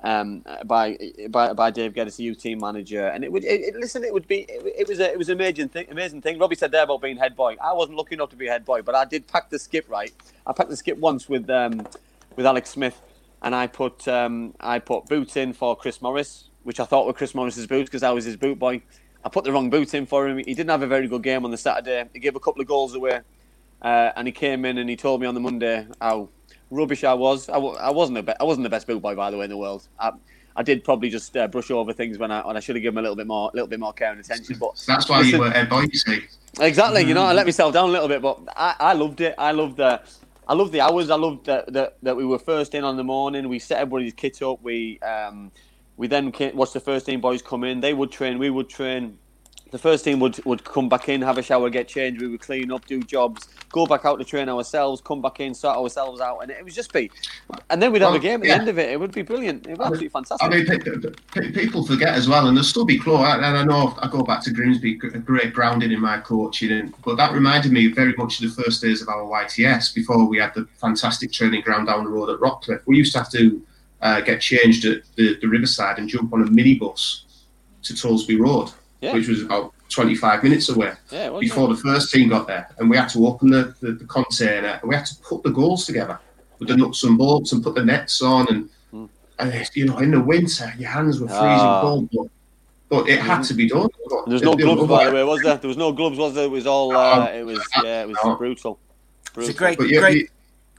Speaker 3: um, by by by Dave Geddes, the U team manager. And it would it, it- listen. It would be it, it was a it was an amazing thing. Amazing thing. Robbie said there about being head boy. I wasn't lucky enough to be head boy, but I did pack the skip right. I packed the skip once with um, with Alex Smith, and I put um, I put boots in for Chris Morris, which I thought were Chris Morris's boots because I was his boot boy. I put the wrong boot in for him. He didn't have a very good game on the Saturday. He gave a couple of goals away, uh, and he came in and he told me on the Monday how rubbish I was. I, w- I wasn't a be- I wasn't the best boot boy by the way in the world. I, I did probably just uh, brush over things when I when I should have given him a little bit more, a little bit more care and attention. But
Speaker 4: that's why
Speaker 3: Listen-
Speaker 4: you were head boy, you see.
Speaker 3: Exactly. You know, I let myself down a little bit, but I, I loved it. I loved the, I loved the hours. I loved that that that we were first in on the morning. We set everybody's kit up. We um, we then ca- watched the first team boys come in. They would train. We would train. The first team would, would come back in, have a shower, get changed. We would clean up, do jobs, go back out to train ourselves, come back in, sort ourselves out, and it was just be. And then we'd have a game at
Speaker 4: yeah.
Speaker 3: the end of it. It would be brilliant. It would be absolutely fantastic.
Speaker 4: I mean, pe- pe- people forget as well, and there'll still be claw. And I know I go back to Grimsby, a great grounding in my coaching, and, but that reminded me very much of the first days of our YTS before we had the fantastic training ground down the road at Rockliffe. We used to have to uh, get changed at the, the riverside and jump on a minibus to Tollesby Road,
Speaker 3: Yeah.
Speaker 4: which was about 25 minutes away
Speaker 3: yeah, it was,
Speaker 4: before the first team got there, and we had to open the, the, the container and we had to put the goals together with the nuts and bolts and put the nets on and, and you know in the winter your hands were freezing
Speaker 3: Ah.
Speaker 4: cold. But but it had to be done.
Speaker 3: There was no
Speaker 4: It- it-
Speaker 3: gloves, by the way, was there? There was no gloves, was there? It was all. Uh, it was yeah, it was
Speaker 4: No.
Speaker 3: brutal.
Speaker 1: It's a great,
Speaker 4: But yeah,
Speaker 1: great,
Speaker 4: you-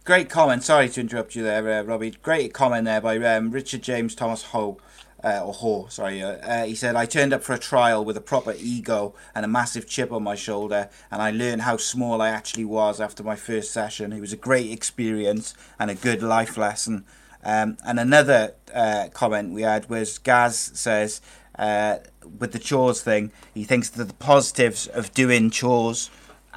Speaker 1: great comment. Sorry to interrupt you there, uh, Robbie. Great comment there by um, Richard James Thomas Ho. Uh, or Ho, sorry. Uh, uh, he said, I turned up for a trial with a proper ego and a massive chip on my shoulder, and I learned how small I actually was after my first session. It was a great experience and a good life lesson. Um, and another uh, comment we had was Gaz says, uh, with the chores thing, he thinks that the positives of doing chores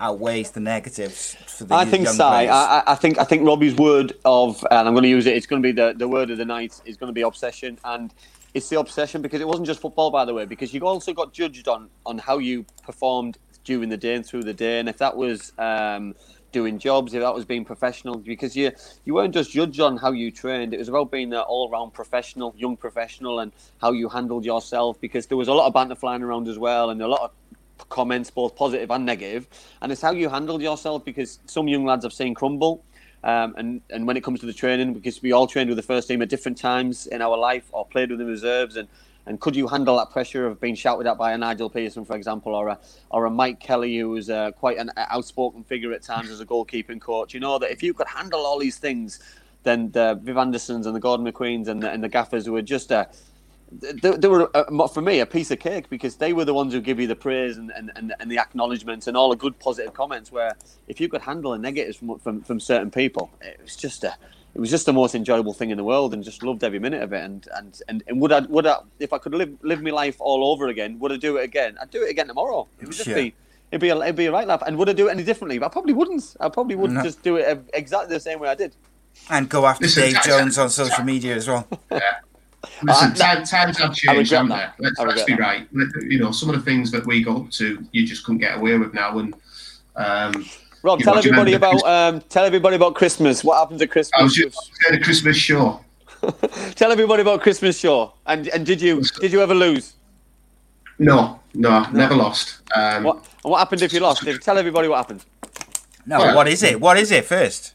Speaker 1: outweighs the negatives for the
Speaker 3: I think I. I- I think I think Robbie's word of, and I'm going to use it. It's going to be the, the word of the night. Is going to be obsession, and it's the obsession because it wasn't just football, by the way. Because you also got judged on on how you performed during the day and through the day, and if that was um, doing jobs, if that was being professional, because you you weren't just judged on how you trained. It was about being an all round professional, young professional, and how you handled yourself. Because there was a lot of banter flying around as well, and a lot of comments, both positive and negative, and it's how you handled yourself. Because some young lads I've seen crumble, um, and and when it comes to the training, because we all trained with the first team at different times in our life, or played with the reserves, and and could you handle that pressure of being shouted at by a Nigel Pearson, for example, or a or a Mike Kelly, who was uh, quite an outspoken figure at times as a goalkeeping coach? You know that if you could handle all these things, then the Viv Andersons and the Gordon McQueens and the, and the gaffers were just a they, they were uh, for me a piece of cake because they were the ones who give you the praise and, and, and, and the acknowledgements and all the good positive comments. Where if you could handle the negatives from, from from certain people, it was just a it was just the most enjoyable thing in the world and just loved every minute of it. And and, and, and would I would I if I could live live my life all over again, would I do it again? I'd do it again tomorrow. It would just
Speaker 1: Yeah.
Speaker 3: be. It'd be, a, it'd be a right laugh. And would I do it any differently? But I probably wouldn't. I probably would
Speaker 1: No.
Speaker 3: just do it exactly the same way I did.
Speaker 1: and go after
Speaker 4: Listen,
Speaker 1: Dave Jones on social media as well.
Speaker 4: Listen,
Speaker 3: Uh,
Speaker 4: time, times have changed, haven't they? Let's, let's be
Speaker 3: that.
Speaker 4: right. You know, some of the things that we got up to, you just couldn't get away with now. And um,
Speaker 3: Rob, tell
Speaker 4: know,
Speaker 3: everybody about um, tell everybody about Christmas. What happens at Christmas?
Speaker 4: I was just at a Christmas show. [LAUGHS]
Speaker 3: Tell everybody about Christmas show. And and did you did you ever lose?
Speaker 4: No, no, never lost. Um,
Speaker 3: What what happened if you lost? If- Tell everybody what happened.
Speaker 1: No,
Speaker 4: Well-
Speaker 1: what is it? What is it first?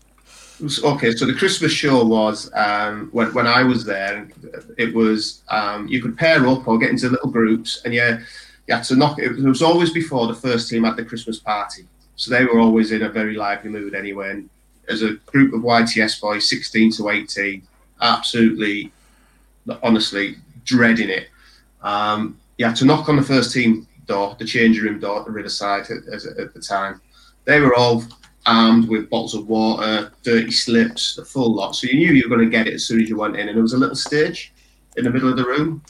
Speaker 4: Okay, so the Christmas show was um, when when I was there. It was um, you could pair up or get into little groups, and you you had to knock. It was always before the first team had the Christmas party, so they were always in a very lively mood anyway. And as a group of YTS boys, sixteen to eighteen, absolutely, honestly dreading it. Um, you had to knock on the first team door, the changing room door at the Riverside at, at, at the time. They were all armed with bottles of water, dirty slips, the full lot. So you knew you were going to get it as soon as you went in. And there was a little stage in the middle of the room.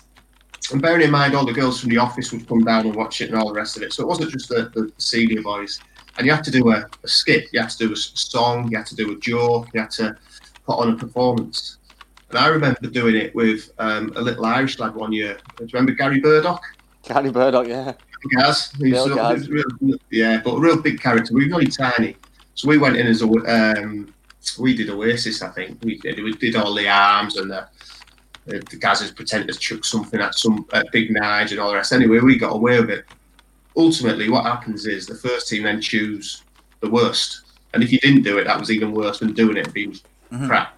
Speaker 4: And bearing in mind, all the girls from the office would come down and watch it and all the rest of it. So it wasn't just the, the senior boys. And you had to do a, a skit, you had to do a song, you had to do a joke, you had to put on a performance. And I remember doing it with um, a little Irish lad one year. Do you remember Gary Burdock?
Speaker 3: Gary Burdock, yeah.
Speaker 4: Gaz. He's
Speaker 3: Bill Gaz.
Speaker 4: he's real- yeah, but a real big character. We were only tiny, so we went in as a. Um, we did Oasis, I think. We did. We did all the arms and the. The, the Gazers pretended to chuck something at some at Big Nige and all the rest. Anyway, we got away with it. Ultimately, what happens is the first team then choose the worst, and if you didn't do it, that was even worse than doing it and being crap.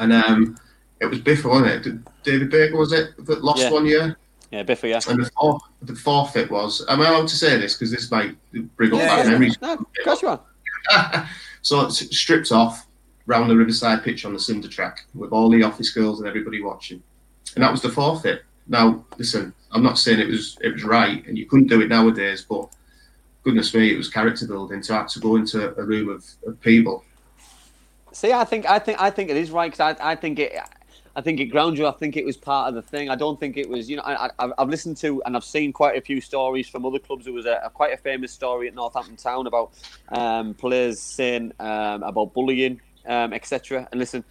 Speaker 4: And um, it was Biffa, wasn't it? David Baker was it that lost
Speaker 3: Yeah.
Speaker 4: one year?
Speaker 3: Yeah, Biffy, yeah.
Speaker 4: And the, for, the forfeit was, am I allowed to say this? Because this might bring up
Speaker 1: Yeah,
Speaker 4: bad
Speaker 1: yeah.
Speaker 4: memories.
Speaker 3: No, of course you are. [LAUGHS]
Speaker 4: so it's stripped off round the Riverside pitch on the cinder track with all the office girls and everybody watching. And that was the forfeit. Now, listen, I'm not saying it was it was right and you couldn't do it nowadays, but goodness me, it was character building to have to go into a room of, of people.
Speaker 3: See, I think, I think, I think it is right because I, I think it, I think it grounds you. I think it was part of the thing. I don't think it was, you know, I, I've listened to and I've seen quite a few stories from other clubs. There was a, a quite a famous story at Northampton Town about um, players saying um, about bullying, um, etc. And listen,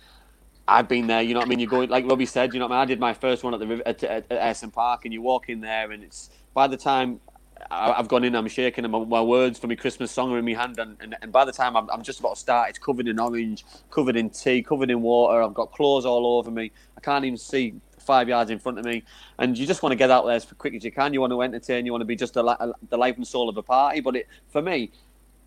Speaker 3: I've been there. You know what I mean? You're going like Robbie said. You know what I mean? I did my first one at the at, at, at Ayresome Park, and you walk in there, and it's by the time I- I've gone in, I'm shaking, and my, my words for my Christmas song are in my hand, and, and, and by the time I'm, I'm just about to start, it's covered in orange, covered in tea, covered in water. I've got clothes all over me. I can't even see five yards in front of me, and you just want to get out there as quick as you can. You want to entertain. You want to be just the, li- the life and soul of a party. But it, for me,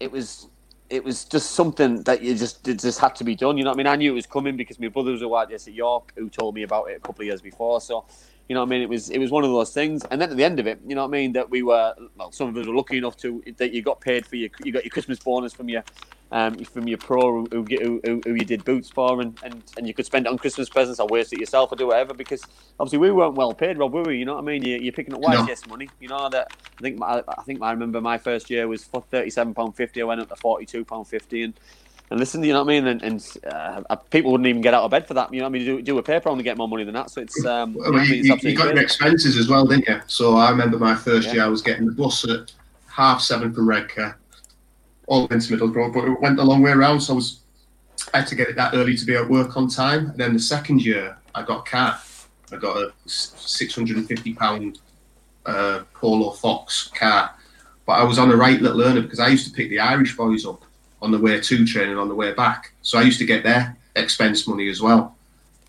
Speaker 3: it was it was just something that you just it just had to be done. You know what I mean? I knew it was coming because my brother was a white at York who told me about it a couple of years before. So You know what I mean? It was it was one of those things. And then at the end of it, you know what I mean, that we were well, some of us were lucky enough to that you got paid for your you got your Christmas bonus from your um, from your pro who, who, who, who you did boots for, and, and, and you could spend it on Christmas presents or waste it yourself or do whatever. Because obviously we weren't well paid, Rob, were we? You know what I mean? You, you're picking up YTS money. You know that I think my, I think I remember my first year was for thirty seven pound fifty. I went up to forty two pound fifty, and and listen, you know what I mean? And, and uh, people wouldn't even get out of bed for that. You know what I mean? Do, do a paper on to get more money than that. So it's. Um,
Speaker 4: well, you, know you, you, you got your expenses as well, didn't you? So I remember my first yeah. year, I was getting the bus at half seven from Redcar, all into Middlesbrough, but it went the long way around. So I was. I had to get it that early to be at work on time. And then the second year, I got a car. I got a six hundred and fifty pound uh, Polo Fox car, but I was on a right little earner because I used to pick the Irish boys up on the way to training on the way back. So I used to get their expense money as well.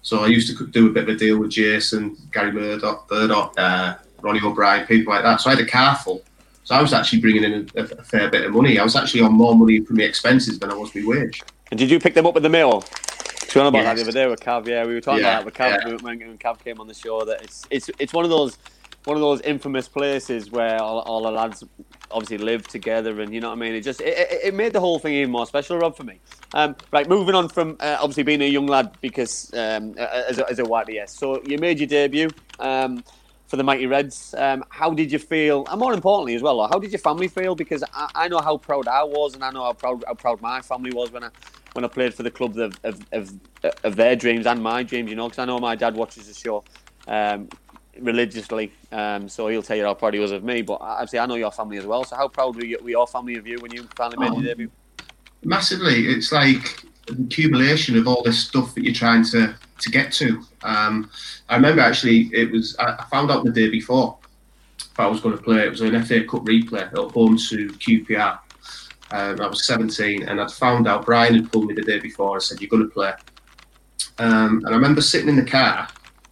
Speaker 4: So I used to do a bit of a deal with Jason, Gary Murdoch, Murdoch, uh, Ronnie O'Brien, people like that. So I had a car full. So I was actually bringing in a, a, fair bit of money. I was actually on more money from the expenses than I was my wage.
Speaker 3: And did you pick them up with the mail? Talking about yes. that the other day with Cav, yeah, we were talking yeah, about that with Cav yeah. when, when Cav came on the show. That it's it's it's one of those one of those infamous places where all, all the lads obviously live together, and you know what I mean. It just it, it made the whole thing even more special, Rob, for me. Um, right, moving on from uh, obviously being a young lad because um, as a, as a YTS. So you made your debut um, for the Mighty Reds. Um, how did you feel? And more importantly, as well, how did your family feel? Because I, I, know how proud I was, and I know how proud how proud my family was when I when I played for the club of of, of, of their dreams and my dreams. You know, because I know my dad watches the show. Um, religiously, um, so he'll tell you how proud he was of me. But obviously, I know your family as well. So how proud were, you, were your family of you when you finally made oh, your debut?
Speaker 4: Massively. It's like an accumulation of all this stuff that you're trying to to get to. Um, I remember actually, it was I found out the day before if I was going to play. It was an FA Cup replay at home to QPR. Um, I was 17, and I'd found out Brian had pulled me the day before and said, "You're going to play." Um, and I remember sitting in the car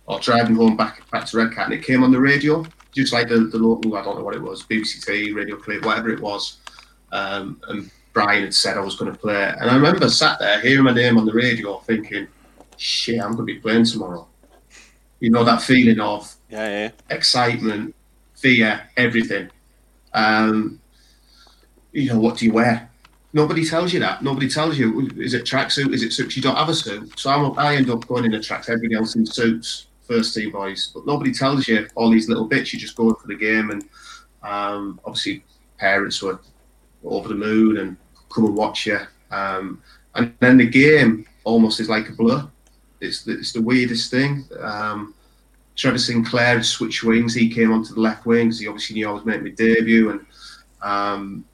Speaker 4: or driving home back back to Redcar, and it came on the radio, just like the, the local, I don't know what it was, BBC Radio Clip, whatever it was. Um, and Brian had said I was going to play. And I remember sat there hearing my name on the radio thinking, shit, I'm going to be playing tomorrow. You know, that feeling of
Speaker 3: yeah, yeah.
Speaker 4: excitement, fear, everything. Um, you know, what do you wear? Nobody tells you that. Nobody tells you, is it tracksuit? Is it suits? You don't have a suit. So I'm, i end up going in a track, everybody else in suits first team boys, but nobody tells you all these little bits. You just go for the game, and um, obviously parents were over the moon and come and watch you. Um, and then the game almost is like a blur. It's the, it's the weirdest thing. Um, Trevor Sinclair switched wings. He came onto the left wing because he obviously knew I was making my debut. And um,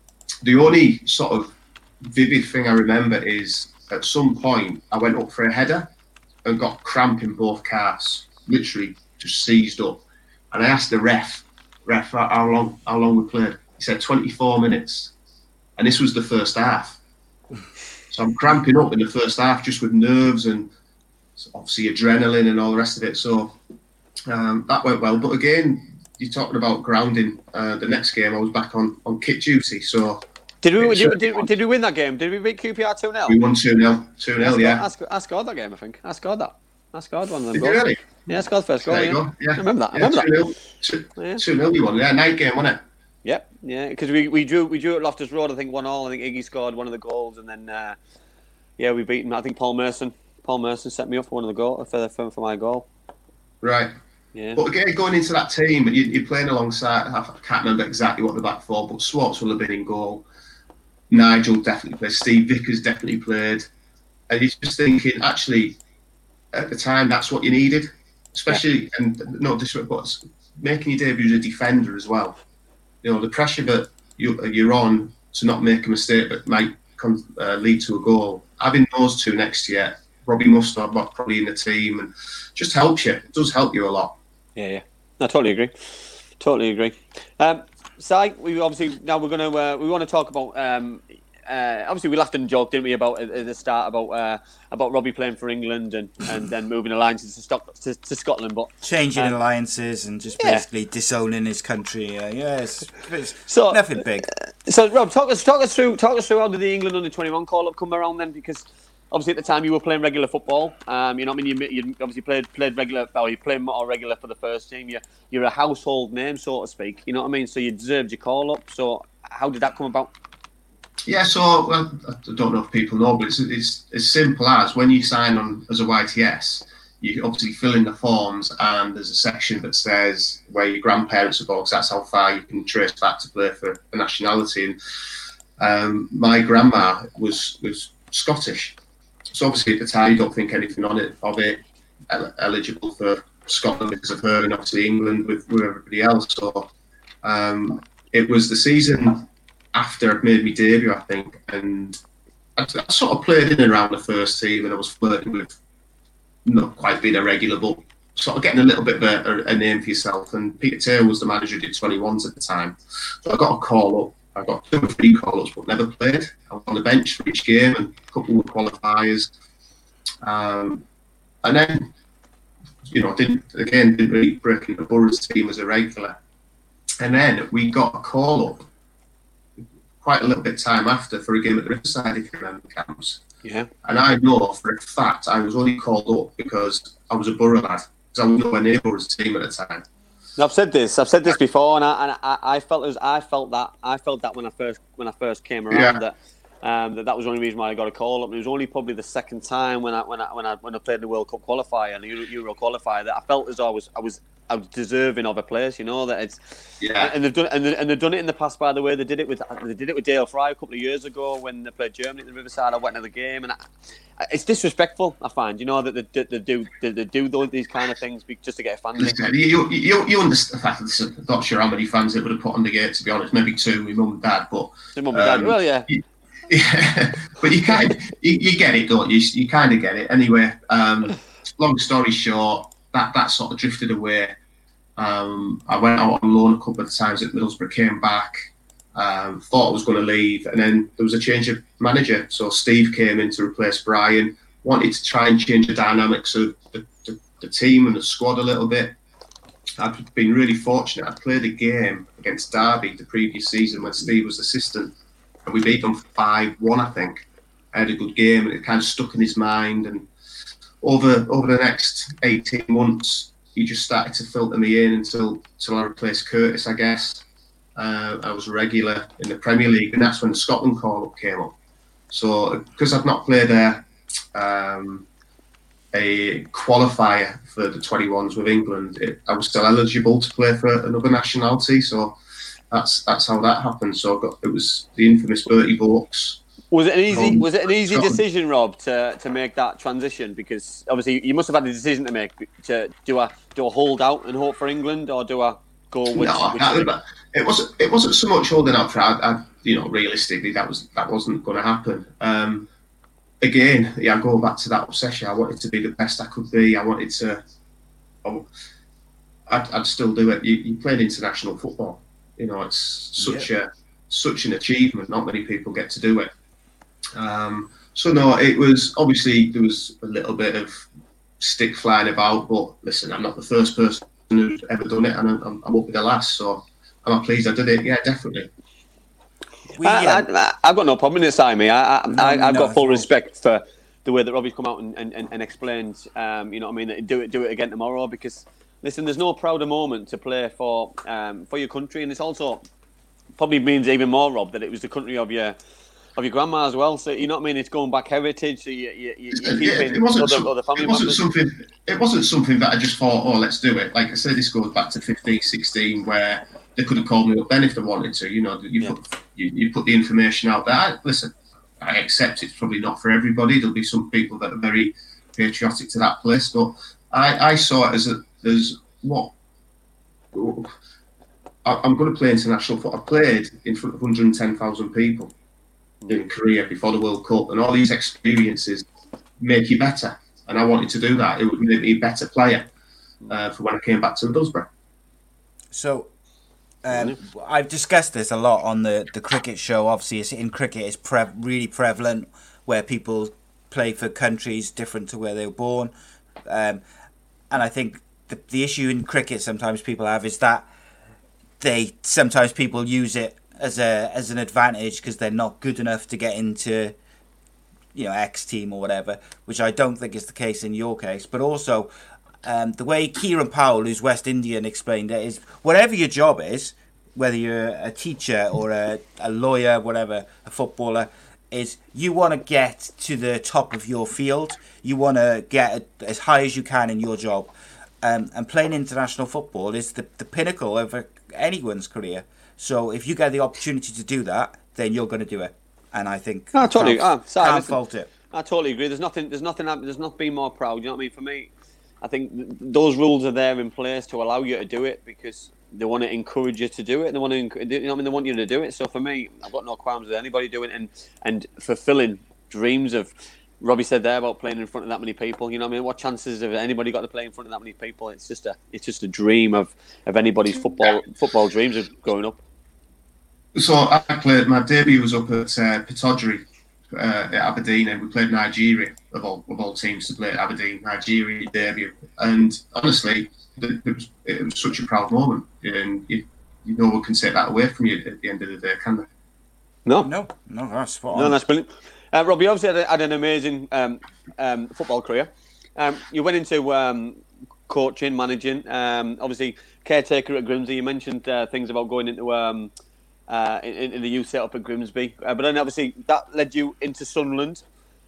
Speaker 4: the only sort of vivid thing I remember is at some point I went up for a header and got cramp in both calves literally just seized up. And I asked the ref, ref, how long, how long we played? He said 24 minutes, and this was the first half. So I'm cramping up in the first half just with nerves and obviously adrenaline and all the rest of it. So um, that went well. But again, you're talking about grounding. Uh, the next game, I was back on, on kit duty. So
Speaker 3: did we did, did, did, we win that game? Did we beat QPR 2 0?
Speaker 4: We won 2 0. 2 0, yeah.
Speaker 3: I scored that game, I think. I scored that. I scored one of them.
Speaker 4: Did you really?
Speaker 3: Yeah, scored first goal. There you yeah. go. Yeah. I remember that. I remember that. 2
Speaker 4: 0 two, yeah. we won. Yeah, night game, wasn't it?
Speaker 3: Yep, yeah, because we, we drew we drew at Loftus Road. I think one all. I think Iggy scored one of the goals, and then uh, yeah, we beat him. I think Paul Merson. Paul Merson set me up for one of the goal for, for, for my goal.
Speaker 4: Right.
Speaker 3: Yeah.
Speaker 4: But again, going into that team, you, are playing alongside. I can't remember exactly what the back four, but Swartz will have been in goal. Nigel definitely played. Steve Vickers definitely played. And he's just thinking, actually, at the time, that's what you needed, especially, yeah. and not just but making your debut as a defender as well. You know, the pressure that you, are on to not make a mistake that might come, uh, lead to a goal. Having those two next to you, Robbie Mustoe probably in the team, and just helps you. It does help you a lot.
Speaker 3: Yeah, yeah. I totally agree. Totally agree. Um, Si, we obviously now we're going to uh, we want to talk about. Um, uh, obviously, we laughed and joked, didn't we, about at the start about uh, about Robbie playing for England and, [LAUGHS] and then moving alliances to, Stock, to, to Scotland, but
Speaker 1: changing um, alliances and just basically yeah. disowning his country. Uh, yeah, it's, it's so nothing big.
Speaker 3: So, Rob, talk us talk us through talk us through how did the England under twenty one call up come around then? Because obviously at the time you were playing regular football. Um, you know, what I mean, you, you obviously played played regular, or you played more regular for the first team. You're you're a household name, so to speak. You know what I mean? So you deserved your call up. So how did that come about?
Speaker 4: Yeah, so well, I don't know if people know, but it's, it's as simple as when you sign on as a YTS, you obviously fill in the forms, and there's a section that says where your grandparents are born, because that's how far you can trace back to play for a nationality. And um, my grandma was was Scottish, so obviously at the time you don't think anything on it of it el- eligible for Scotland because of her, and obviously England with, with everybody else. So um, it was the season after I'd made my debut, I think, and I, I, sort of played in and around the first team, and I was flirting with not quite being a regular, but sort of getting a little bit of a, a name for yourself. And Peter Taylor was the manager who did 21s at the time, so I got a call up. I got two or three call ups, but never played. I was on the bench for each game, and a couple were qualifiers. Um, and then, you know, I didn't again didn't really break into Boro's team as a regular. And then we got a call up quite a little bit of time after for a game at the Riverside, if you remember, camps.
Speaker 3: Yeah.
Speaker 4: And I know for a fact I was only called up because I was a Boro lad, because I was nowhere near Boro's team at the time.
Speaker 3: I've said this. I've said this before, and I, and I, I felt as I felt that I felt that when I first when I first came around yeah. that um, that that was the only reason why I got a call up. And it was only probably the second time when I when I when I when I played the World Cup qualifier and the Euro, Euro qualifier that I felt as though I was I was deserving of a place. You know that it's
Speaker 4: yeah.
Speaker 3: And they've done and, they, and they've done it in the past. By the way, they did it with they did it with Dael Fry a couple of years ago when they played Germany at the Riverside. I went to the game and. I, it's disrespectful. I find you know that they, they, do they, they do these kind of things just to get a fan.
Speaker 4: You, you, you understand. I'm not sure how many fans it would have put on the gate. To be honest, maybe two, my mum and dad. But
Speaker 3: mum and dad. Um, well, yeah.
Speaker 4: Yeah, [LAUGHS] but you kind you, you, get it, don't you? You kind of get it. Anyway, um, long story short, that that sort of drifted away. Um, I went out on loan a couple of times at Middlesbrough, came back, um, thought I was going to leave, and then there was a change of manager. So Steve came in to replace Brian. Wanted to try and change the dynamics of the, the, the team and the squad a little bit. I've been really fortunate. I played a game against Derby the previous season when Steve was assistant and we beat them five one, I think. I had a good game, and it kind of stuck in his mind. And over over the next eighteen months, he just started to filter me in until until I replaced Curtis, I guess. Uh, I was a regular in the Premier League, and that's when the Scotland call up came up. So because I've not played a um, a qualifier for the 21s with England, it, I was still eligible to play for another nationality. So that's that's how that happened. So got, it was the infamous Berti Vogts.
Speaker 3: Was it an easy? Was it an easy decision, Rob, to, to make that transition? Because obviously you must have had a decision to make. To do I do I hold out and hope for England, or do I go with?
Speaker 4: No,
Speaker 3: with
Speaker 4: it wasn't. It wasn't so much holding out for. I, I, you know, realistically, that was that wasn't going to happen. Um, again, yeah, I go back to that obsession. I wanted to be the best I could be. I wanted to. I, I'd, I'd still do it. You, you played international football you know, it's such yeah. a such an achievement. Not many people get to do it. Um, so no, it was obviously there was a little bit of stick flying about, but listen, I'm not the first person who's ever done it, and I'm, I'm, be the last. So I'm pleased I did it. Yeah, definitely.
Speaker 3: We, I, have got no problem in it, Simon. I, I, no, I, have no, got full respect for the way that Robbie's come out and, and, and explained, um, you know what I mean, do it do it again tomorrow because listen, there's no prouder moment to play for um, for your country, and it's also probably means even more, Rob, that it was the country of your of your grandma as well. So you know what I mean? It's going back heritage. So you, you, you
Speaker 4: yeah, it wasn't, other, some, other family it wasn't something. It wasn't something that I just thought, oh, let's do it. Like I said, this goes back to 15, 16, where they could have called me up then if they wanted to. You know, you yeah. put you, you, put the information out there. I, listen, I accept it's probably not for everybody. There'll be some people that are very patriotic to that place, but I, I saw it as a there's what I'm going to play international football. I played in front of 110,000 people in Korea before the World Cup, and all these experiences make you better. And I wanted to do that. It would make me a better player uh, for when I came back to Middlesbrough.
Speaker 1: So, um, I've discussed this a lot on the, the cricket show. Obviously, it's in cricket, it's pre- really prevalent where people play for countries different to where they were born. Um, and I think the, the issue in cricket sometimes people have is that they sometimes people use it as a as an advantage because they're not good enough to get into you know X team or whatever, which I don't think is the case in your case. But also, um, the way Kieran Powell, who's West Indian, explained it is whatever your job is, whether you're a teacher or a, a lawyer, whatever, a footballer, is you want to get to the top of your field. You want to get as high as you can in your job. Um, and playing international football is the, the pinnacle of anyone's career. So if you get the opportunity to do that, then you're going to do it. And I think
Speaker 3: I totally
Speaker 1: can't,
Speaker 3: oh, ah, sorry,
Speaker 1: can't
Speaker 3: listen,
Speaker 1: fault it.
Speaker 3: I totally agree. There's nothing. There's nothing. There's not being more proud. You know what I mean? For me, I think th- those rules are there in place to allow you to do it because they want to encourage you to do it. And they want to, you know, what I mean, they want you to do it. So for me, I've got no qualms with anybody doing it and and fulfilling dreams of. Robbie said there about playing in front of that many people. You know what I mean? What chances have anybody got to play in front of that many people? It's just a, it's just a dream of, of anybody's football football dreams of growing up.
Speaker 4: So I played. My debut was up at uh, Pittodrie uh, at Aberdeen, and we played Nigeria of all of all teams to play at Aberdeen. Nigeria debut, and honestly, it was, it was such a proud moment, and you, you no one can take that away from you at the end of the day, can they?
Speaker 3: No,
Speaker 1: No, no, that's spot
Speaker 3: No,
Speaker 1: on.
Speaker 3: that's brilliant. Uh, Robbie, obviously had, a- had an amazing um, um, football career. Um, you went into um, coaching, managing, um, obviously caretaker at Grimsby. You mentioned uh, things about going into um, uh, in, in the youth setup at Grimsby, uh, but then obviously that led you into Sunderland,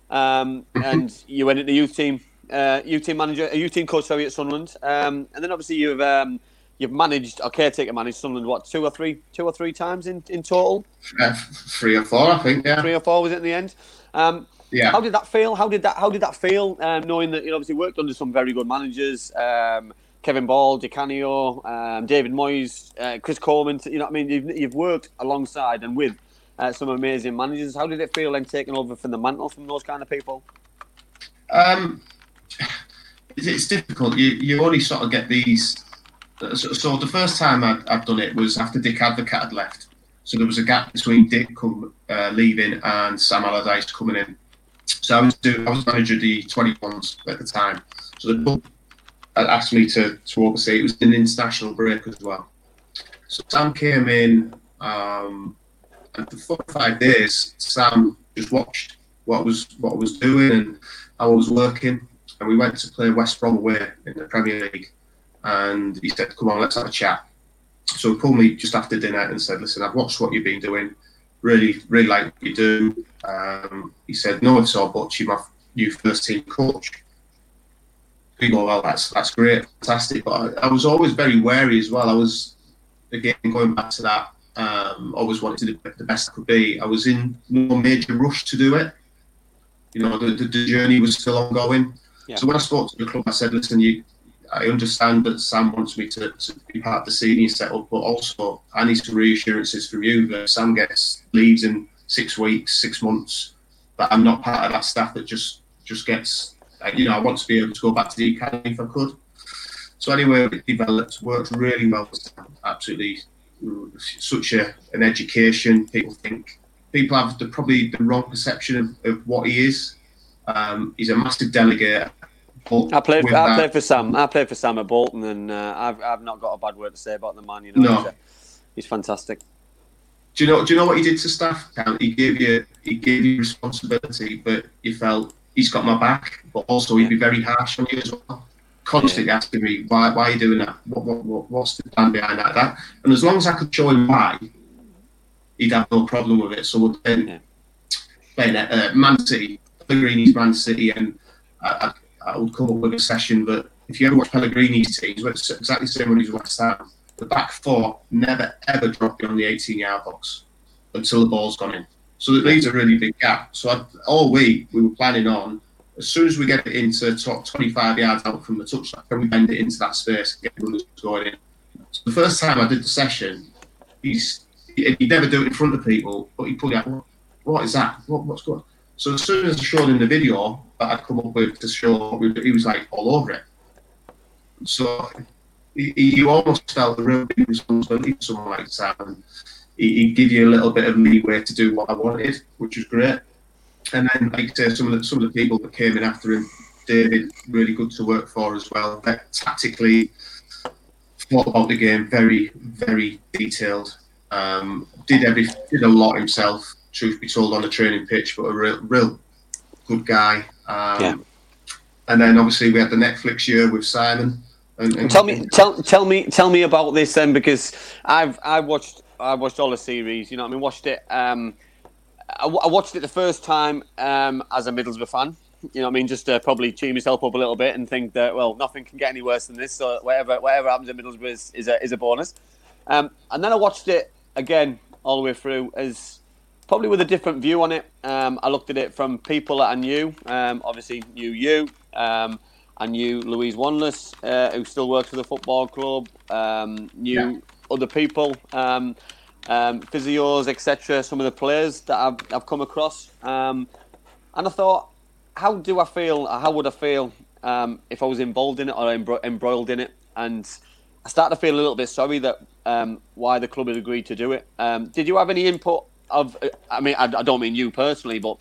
Speaker 3: um, and you went into the youth team, uh, youth team manager, a youth team coach, sorry, at Sunderland, um, and then obviously you've um, you've managed or caretaker managed Sunderland what two or three two or three times in, in total
Speaker 4: Uh, three or four, I think. Yeah,
Speaker 3: three or four was it in the end. Um,
Speaker 4: yeah.
Speaker 3: How did that feel? How did that How did that feel? Um, knowing that you obviously worked under some very good managers, um, Kevin Ball, Di Canio, um, David Moyes, uh, Chris Coleman. You know, what I mean, you've, you've worked alongside and with uh, some amazing managers. How did it feel then taking over from the mantle from those kind of people?
Speaker 4: Um, it's, difficult. You you only sort of get these. So, so the first time I'd, done it was after Dick Advocaat had left. So there was a gap between Dick come, uh, leaving and Sam Allardyce coming in. So I was do, I was manager of the 21s at the time. So the asked me to, to oversee. It was an international break as well. So Sam came in, um, and for four or five days, Sam just watched what was what I was doing and how I was working. And we went to play West Brom away in the Premier League. And he said, "Come on, let's have a chat." So he called me just after dinner and said, "Listen, I've watched what you've been doing. Really, really like what you do." Um, he said, "No it's all buts. You're my new first team coach." We go, "Well, that's that's great, fantastic." But I, I was always very wary as well. I was again going back to that. Um, always wanted to do the best I could be. I was in no major rush to do it. You know, the, the, the journey was still ongoing.
Speaker 3: Yeah.
Speaker 4: So when I spoke to the club, I said, "Listen, you, I understand that Sam wants me to, to be part of the senior setup, but also I need some reassurances from you that Sam gets leaves in six weeks, six months, but I'm not part of that staff that just just gets. Like, You know, I want to be able to go back to the academy if I could. So anyway, it developed, worked really well. Absolutely, such a, an education. People think people have the, probably the wrong perception of, of what he is. Um, he's a massive delegate.
Speaker 3: I played.
Speaker 4: with
Speaker 3: I
Speaker 4: that-
Speaker 3: played for Sam. I played for Sam at Bolton, and uh, I've I've not got a bad word to say about the man. You know,
Speaker 4: No.
Speaker 3: he's, a- he's fantastic.
Speaker 4: Do you know? Do you know what he did to staff? He gave you he gave you responsibility, but you felt he's got my back. But also he'd be very harsh on you as well. Constantly asking me why why are you doing that? What, what, what what's the plan behind that? That and as long as I could show him why, he'd have no problem with it. So then
Speaker 3: Yeah.
Speaker 4: playing at uh, Man City, Pellegrini's Man City, and I, I, I would come up with a session that if you ever watch Pellegrini's teams, it's exactly the same when he's West Ham. The back four never ever drop beyond the 18 yard box until the ball's gone in. So it leaves a really big gap. So I, all week we were planning on as soon as we get it into top 25 yards out from the touchline, can we bend it into that space and get runners going in? So the first time I did the session, he's he, he'd never do it in front of people, but he put out, what, what is that? What, what's going on? So as soon as I showed him the video that I'd come up with to show, he was like all over it. So you almost felt a real big responsibility for someone like Sam. He, he'd give you a little bit of leeway to do what I wanted, which was great. And then, like I say, some of the some of the people that came in after him, David, really good to work for as well. That tactically thought about the game, very very detailed. Um, did every did a lot himself. Truth be told, on the training pitch, but a real real good guy. Um,
Speaker 3: Yeah.
Speaker 4: And then obviously we had the Netflix year with Simon. And, and
Speaker 3: Tell me, tell, tell me, tell me about this then, because I've I watched I watched all the series. You know, what I mean, watched it. Um, I, I watched it the first time um, as a Middlesbrough fan. You know, what I mean, just to probably cheer myself up a little bit and think that well, nothing can get any worse than this. So whatever whatever happens in Middlesbrough is, is a is a bonus. Um, and then I watched it again all the way through as probably with a different view on it. Um, I looked at it from people that I knew. Um, obviously, knew you. Um, I knew Louise Wanless, uh, who still works for the football club. Um, knew. Other people, um, um, physios, etc. Some of the players that I've, I've come across. Um, and I thought, how do I feel? How would I feel um, if I was involved in it or embro- embroiled in it? And I started to feel a little bit sorry that um, why the club had agreed to do it. Um, did you have any input of? I mean, I, I don't mean you personally, but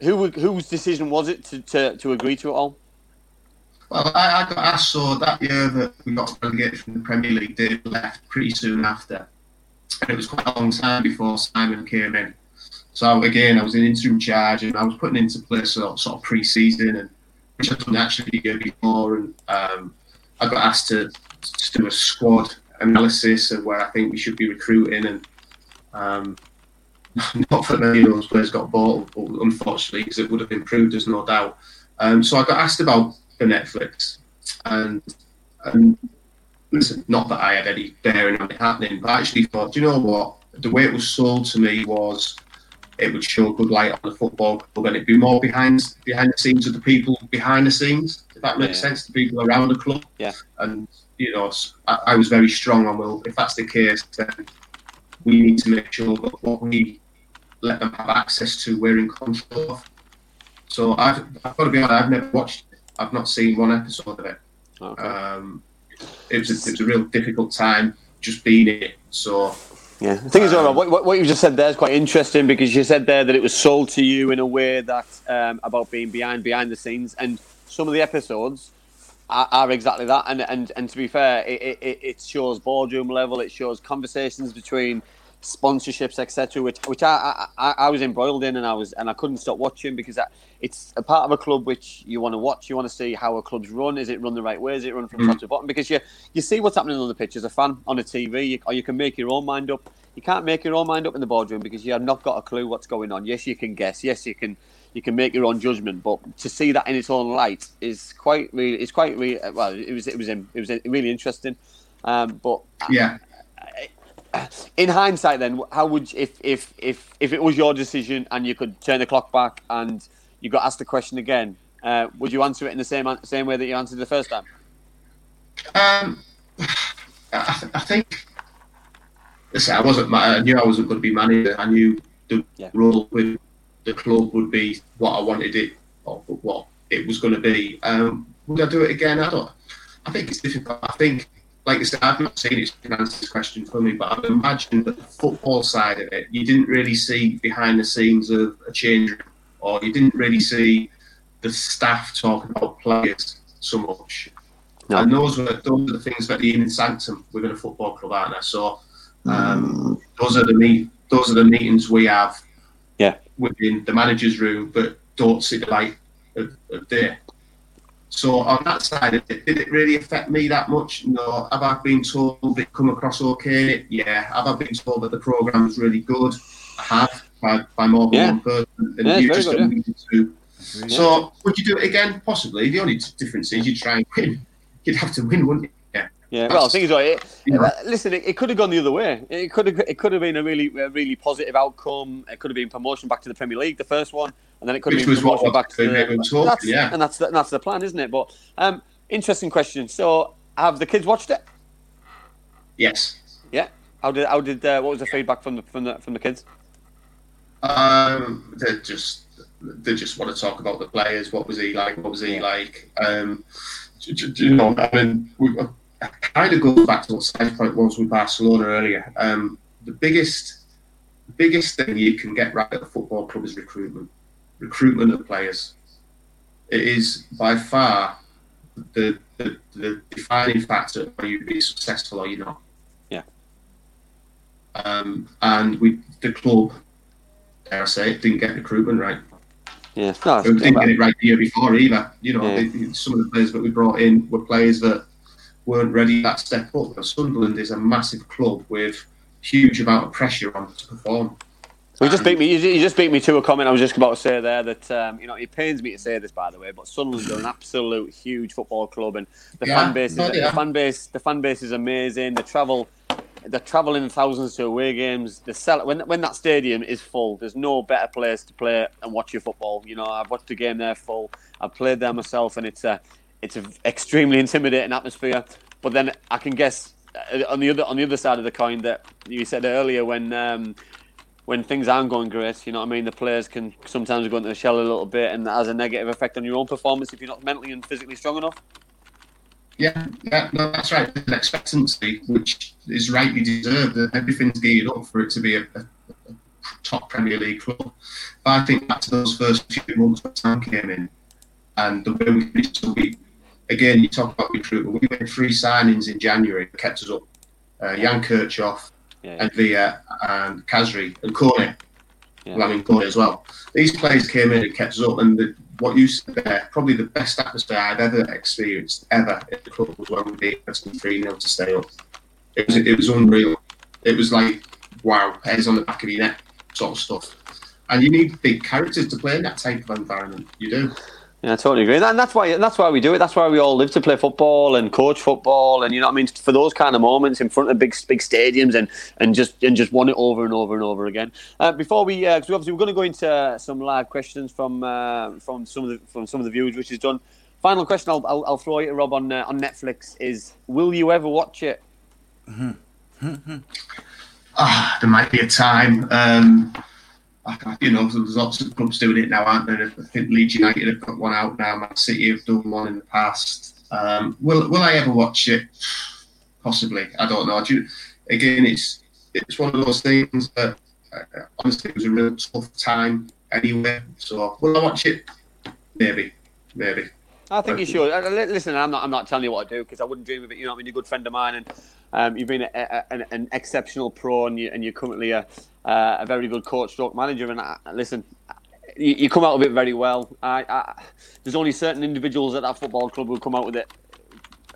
Speaker 3: who whose decision was it to, to, to agree to it all?
Speaker 4: Well, I, I got asked so that year that we got relegated from the Premier League, Dave left pretty soon after. And it was quite a long time before Simon came in. So again, I was in interim charge and I was putting into place sort, sort of pre-season, and which I'd done actually the year before. And um, I got asked to, to do a squad analysis of where I think we should be recruiting, and um, [LAUGHS] not that many of those players got bought, unfortunately, because it would have improved us, no doubt. Um, so I got asked about the Netflix, and and listen, not that I had any bearing on it happening, but I actually thought, do you know what? The way it was sold to me was it would show good light on the football club, and it'd be more behind behind the scenes of the people behind the scenes. If that makes
Speaker 3: Yeah.
Speaker 4: sense, the people around the club.
Speaker 3: Yeah.
Speaker 4: And you know, I was very strong on well, if that's the case, then we need to make sure that what we let them have access to, we're in control of. So I've, I've got to be honest, I've never watched. I've not seen one episode of it.
Speaker 3: Okay.
Speaker 4: Um, it was a, it was a real difficult time just being it. So
Speaker 3: Yeah, the thing is, what, what- what you just said there is quite interesting because you said there that it was sold to you in a way that um, about being behind behind the scenes, and some of the episodes are, are exactly that. And and and to be fair, it, it, it shows boardroom level, it shows conversations between sponsorships, etc., which which I, I I was embroiled in, and I was and I couldn't stop watching because I, it's a part of a club which you want to watch. You want to see how a club's run. Is it run the right way? Is it run from top to bottom? Because you you see what's happening on the pitch as a fan on a TV, you, or you can make your own mind up. You can't make your own mind up in the boardroom because you have not got a clue what's going on. Yes, you can guess. Yes, you can you can make your own judgment. But to see that in its own light is quite really it's quite really well. It was it was it was really interesting. Um, but
Speaker 4: yeah,
Speaker 3: in hindsight, then, how would you, if if if if it was your decision and you could turn the clock back and you got asked the question again, uh, would you answer it in the same same way that you answered the first time?
Speaker 4: Um, I, th- I think. Listen, I wasn't. I knew I wasn't going to be manager. I knew the
Speaker 3: Yeah.
Speaker 4: role with the club would be what I wanted it, or what it was going to be. Um, would I do it again? I don't. I think it's difficult. I think, like I said, I've not seen it. so you can answer this question for me, but I'd imagine that the football side of it, you didn't really see behind the scenes of a change room, or you didn't really see the staff talking about players so much.
Speaker 3: No.
Speaker 4: And those were those are the things that the in sanctum within a football club, aren't they? So um, those are the meet those are the meetings we have
Speaker 3: Yeah.
Speaker 4: within the manager's room, but don't see the light of, of day. So on that side of it, did it really affect me that much? No. Have I been told it come across okay? Yeah. Have I been told that the program is really good? I have by, by more than
Speaker 3: Yeah.
Speaker 4: one person. And
Speaker 3: Yeah,
Speaker 4: you just don't need to. So would you do it again? Possibly. The only difference is you try and win. You'd have to win, wouldn't you? Yeah.
Speaker 3: Yeah, well, the thing is, right, it,
Speaker 4: Yeah.
Speaker 3: uh, listen, it, it could have gone the other way. It could have, it could have been a really, a really positive outcome. It could have been promotion back to the Premier League, the first one, and then it could
Speaker 4: Which
Speaker 3: have been
Speaker 4: was what
Speaker 3: promotion back to the.
Speaker 4: talking,
Speaker 3: That's,
Speaker 4: yeah.
Speaker 3: and that's the, that's the plan, isn't it? But um, interesting question. So, have the kids watched it?
Speaker 4: Yes.
Speaker 3: Yeah. How did, how did, uh, what was the feedback from the, from the, from the kids?
Speaker 4: Um, they just they just want to talk about the players. What was he like? What was he like? Um, do, do- do you know, I mean, we, it kind of goes back to what Si's point was with Barcelona earlier. Um, the biggest the biggest thing you can get right at a football club is recruitment. Recruitment of players. It is by far the the, the defining factor of whether you be successful or you're not.
Speaker 3: Yeah.
Speaker 4: Um, and we the club dare I say it, didn't get recruitment right.
Speaker 3: Yeah, no,
Speaker 4: didn't get it right the year before either. You know,
Speaker 3: Yeah.
Speaker 4: some of the players that we brought in were players that weren't ready that step up. But Sunderland is a massive club with huge amount of pressure on to perform.
Speaker 3: So you just beat me. You just beat me to a comment I was just about to say there. That um, you know, it pains me to say this, by the way, but Sunderland are an absolute huge football club, and the
Speaker 4: Yeah,
Speaker 3: fan base, is,
Speaker 4: yeah.
Speaker 3: the fan base, the fan base is amazing. The travel, they're traveling thousands to away games. The sell when when that stadium is full, there's no better place to play and watch your football. You know, I've watched a game there full. I've played there myself, and it's a it's an extremely intimidating atmosphere. But then I can guess uh, on the other on the other side of the coin that you said earlier when. Um, when things aren't going great, you know what I mean? The players can sometimes go into the shell a little bit, and that has a negative effect on your own performance if you're not mentally and physically strong enough.
Speaker 4: Yeah, yeah, no, that's right. Expectancy, which is rightly deserved. Everything's geared up for it to be a, a, a top Premier League club. But I think back to those first few months when Sam came in, and the way we finished the week. Again, you talk about recruitment. We made three signings in January that kept us up. Uh, Jan Kirchhoff,
Speaker 3: Yeah,
Speaker 4: and Villa, and Khazri, and Koné.
Speaker 3: Yeah.
Speaker 4: Well, I mean, Koné as well. These players came in and kept us up, and the, what you said there, probably the best atmosphere I've ever experienced ever at the club was when we beat Western 3 0 to stay up. It was, it was unreal. It was like, wow, hairs on the back of your neck sort of stuff. And you need big characters to play in that type of environment. You do.
Speaker 3: Yeah, I totally agree. And that's why that's why we do it. That's why we all live to play football and coach football, and you know what I mean. For those kind of moments in front of big big stadiums, and and just and just won it over and over and over again. Uh, before we, because we obviously we're going to go into some live questions from uh, from some of the from some of the viewers, which is done. Final question I'll, I'll, I'll throw you, Rob, on uh, on Netflix is: Will you ever watch it?
Speaker 4: Ah, there might be a time. Um, you know, there's lots of clubs doing it now, aren't there? I think Leeds United have got one out now. Man City have done one in the past. Um, will Will I ever watch it? Possibly. I don't know. Do you- again, it's it's one of those things that uh, honestly it was a real tough time anyway. So will I watch it? Maybe, maybe.
Speaker 3: I think you should. Listen, I'm not. I'm not telling you what to do because I wouldn't dream of it. You know, I mean, you're a good friend of mine, and um, you've been a, a, an, an exceptional pro, and, you, and you're currently a, uh, a very good coach, stroke manager. And I, listen, you, you come out of it very well. I, I, there's only certain individuals at that football club who come out with it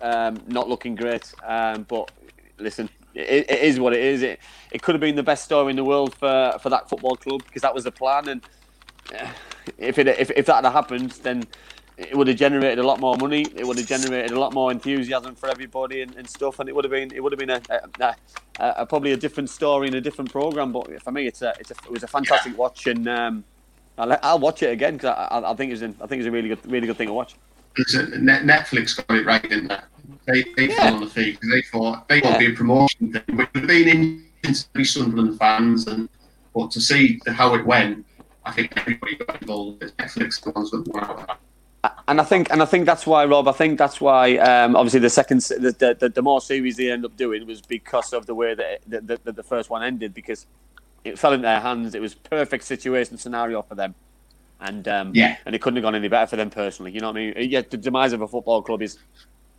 Speaker 3: um, not looking great. Um, but listen, it, it is what it is. It it could have been the best story in the world for, for that football club because that was the plan. And uh, if it if, if that had happened, then it would have generated a lot more money. It would have generated a lot more enthusiasm for everybody and, and stuff. And it would have been it would have been a, a, a, a probably a different story and a different program. But for me, it's a, it's a it was a fantastic watch, and um, I'll, I'll watch it again because I, I, think it's I think it's a really good really good thing to watch.
Speaker 4: It's a, Net- Netflix got it right, didn't they? They, they
Speaker 3: Yeah.
Speaker 4: fell on the feet 'cause they thought they won't be a promotion thing. We've been in to be Sunderland fans, and but to see how it went, I think everybody got involved. Netflix the ones that won out.
Speaker 3: And I think, and I think that's why, Rob. I think that's why. Um, obviously, the second, the, the, the, more series they end up doing was because of the way that it, the, the, the first one ended. Because it fell in their hands. It was perfect situation scenario for them, and um,
Speaker 4: Yeah.
Speaker 3: and it couldn't have gone any better for them personally. You know what I mean? Yeah, the demise of a football club is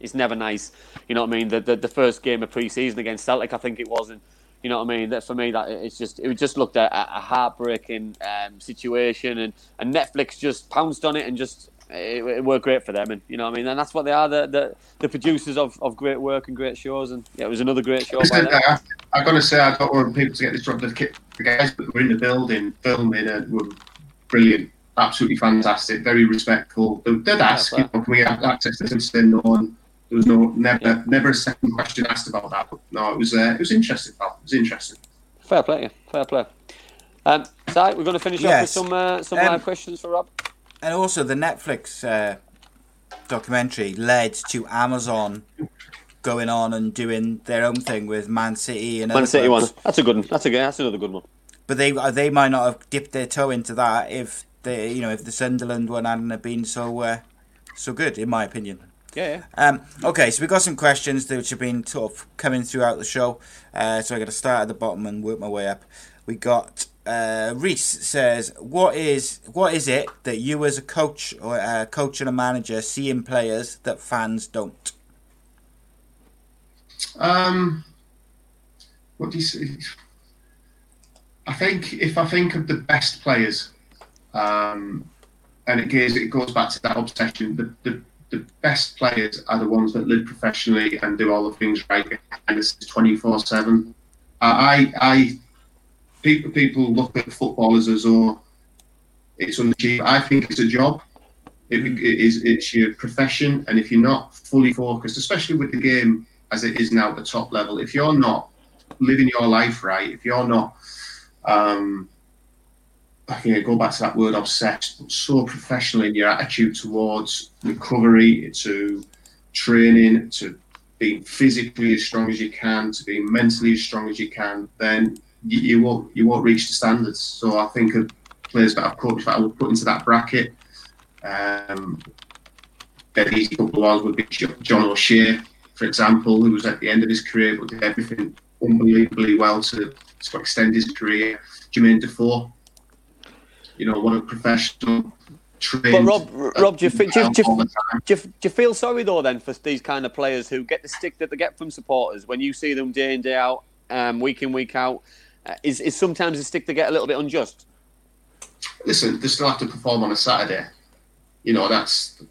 Speaker 3: is never nice. You know what I mean? The the, the first game of pre-season against Celtic, I think it was, and you know what I mean. That for me, that it's just it just looked at a, a heartbreaking um, situation, and, and Netflix just pounced on it and just it, it worked great for them, and you know what I mean. And that's what they are, the the, the producers of, of great work and great shows, and yeah, it was another great show. By
Speaker 4: Listen,
Speaker 3: them.
Speaker 4: I, I've got to say, I don't want people to get this wrong. The, ki- guys that were in the building filming and were brilliant, absolutely fantastic, very respectful. They did ask,
Speaker 3: Yeah,
Speaker 4: you know, can we have access to this? And no one, there was no never,
Speaker 3: Yeah.
Speaker 4: never a second question asked about that. But no, it was uh, it was interesting. Pal. It was interesting.
Speaker 3: Fair play, yeah, fair play. Um, so we're going to finish off with some uh, some
Speaker 1: Um,
Speaker 3: live questions for Rob.
Speaker 1: And also, the Netflix uh, documentary led to Amazon going on and doing their own thing with Man City and
Speaker 3: Man City one. That's a good one. That's a good. That's another good one.
Speaker 1: But they they might not have dipped their toe into that if they you know if the Sunderland one hadn't have been so uh, so good in my opinion.
Speaker 3: Yeah, yeah.
Speaker 1: Um, okay, so we've got some questions which have been sort of coming throughout the show. Uh, so I got to start at the bottom and work my way up. We got uh, Reese says, "What is what is it that you as a coach or a coach and a manager see in players that fans don't?"
Speaker 4: Um, what do you say? I think if I think of the best players, um, and it goes it goes back to that obsession. The, the the best players are the ones that live professionally and do all the things right and it's 24 7 I, I people people look at footballers as though it's unachievable. I think it's a job. It, it is it's your profession. And if you're not fully focused especially with the game as it is now at the top level if you're not living your life right if you're not um, you go back to that word obsessed, so professional in your attitude towards recovery, to training, to being physically as strong as you can, to being mentally as strong as you can, then you, you won't you won't reach the standards. So I think of players that I've coached that I would put into that bracket. Um, an easy couple of ones would be John O'Shea, for example, who was at the end of his career but did everything unbelievably well to, to extend his career. Jermaine Defoe, you know, what a professional.
Speaker 3: But Rob, Rob, do you, do, you, do, you, do, you, do you feel sorry though then for these kind of players who get the stick that they get from supporters when you see them day in day out, um, week in week out? Is is sometimes the stick to get a little bit unjust?
Speaker 4: Listen, they still have to perform on a Saturday. You know, that's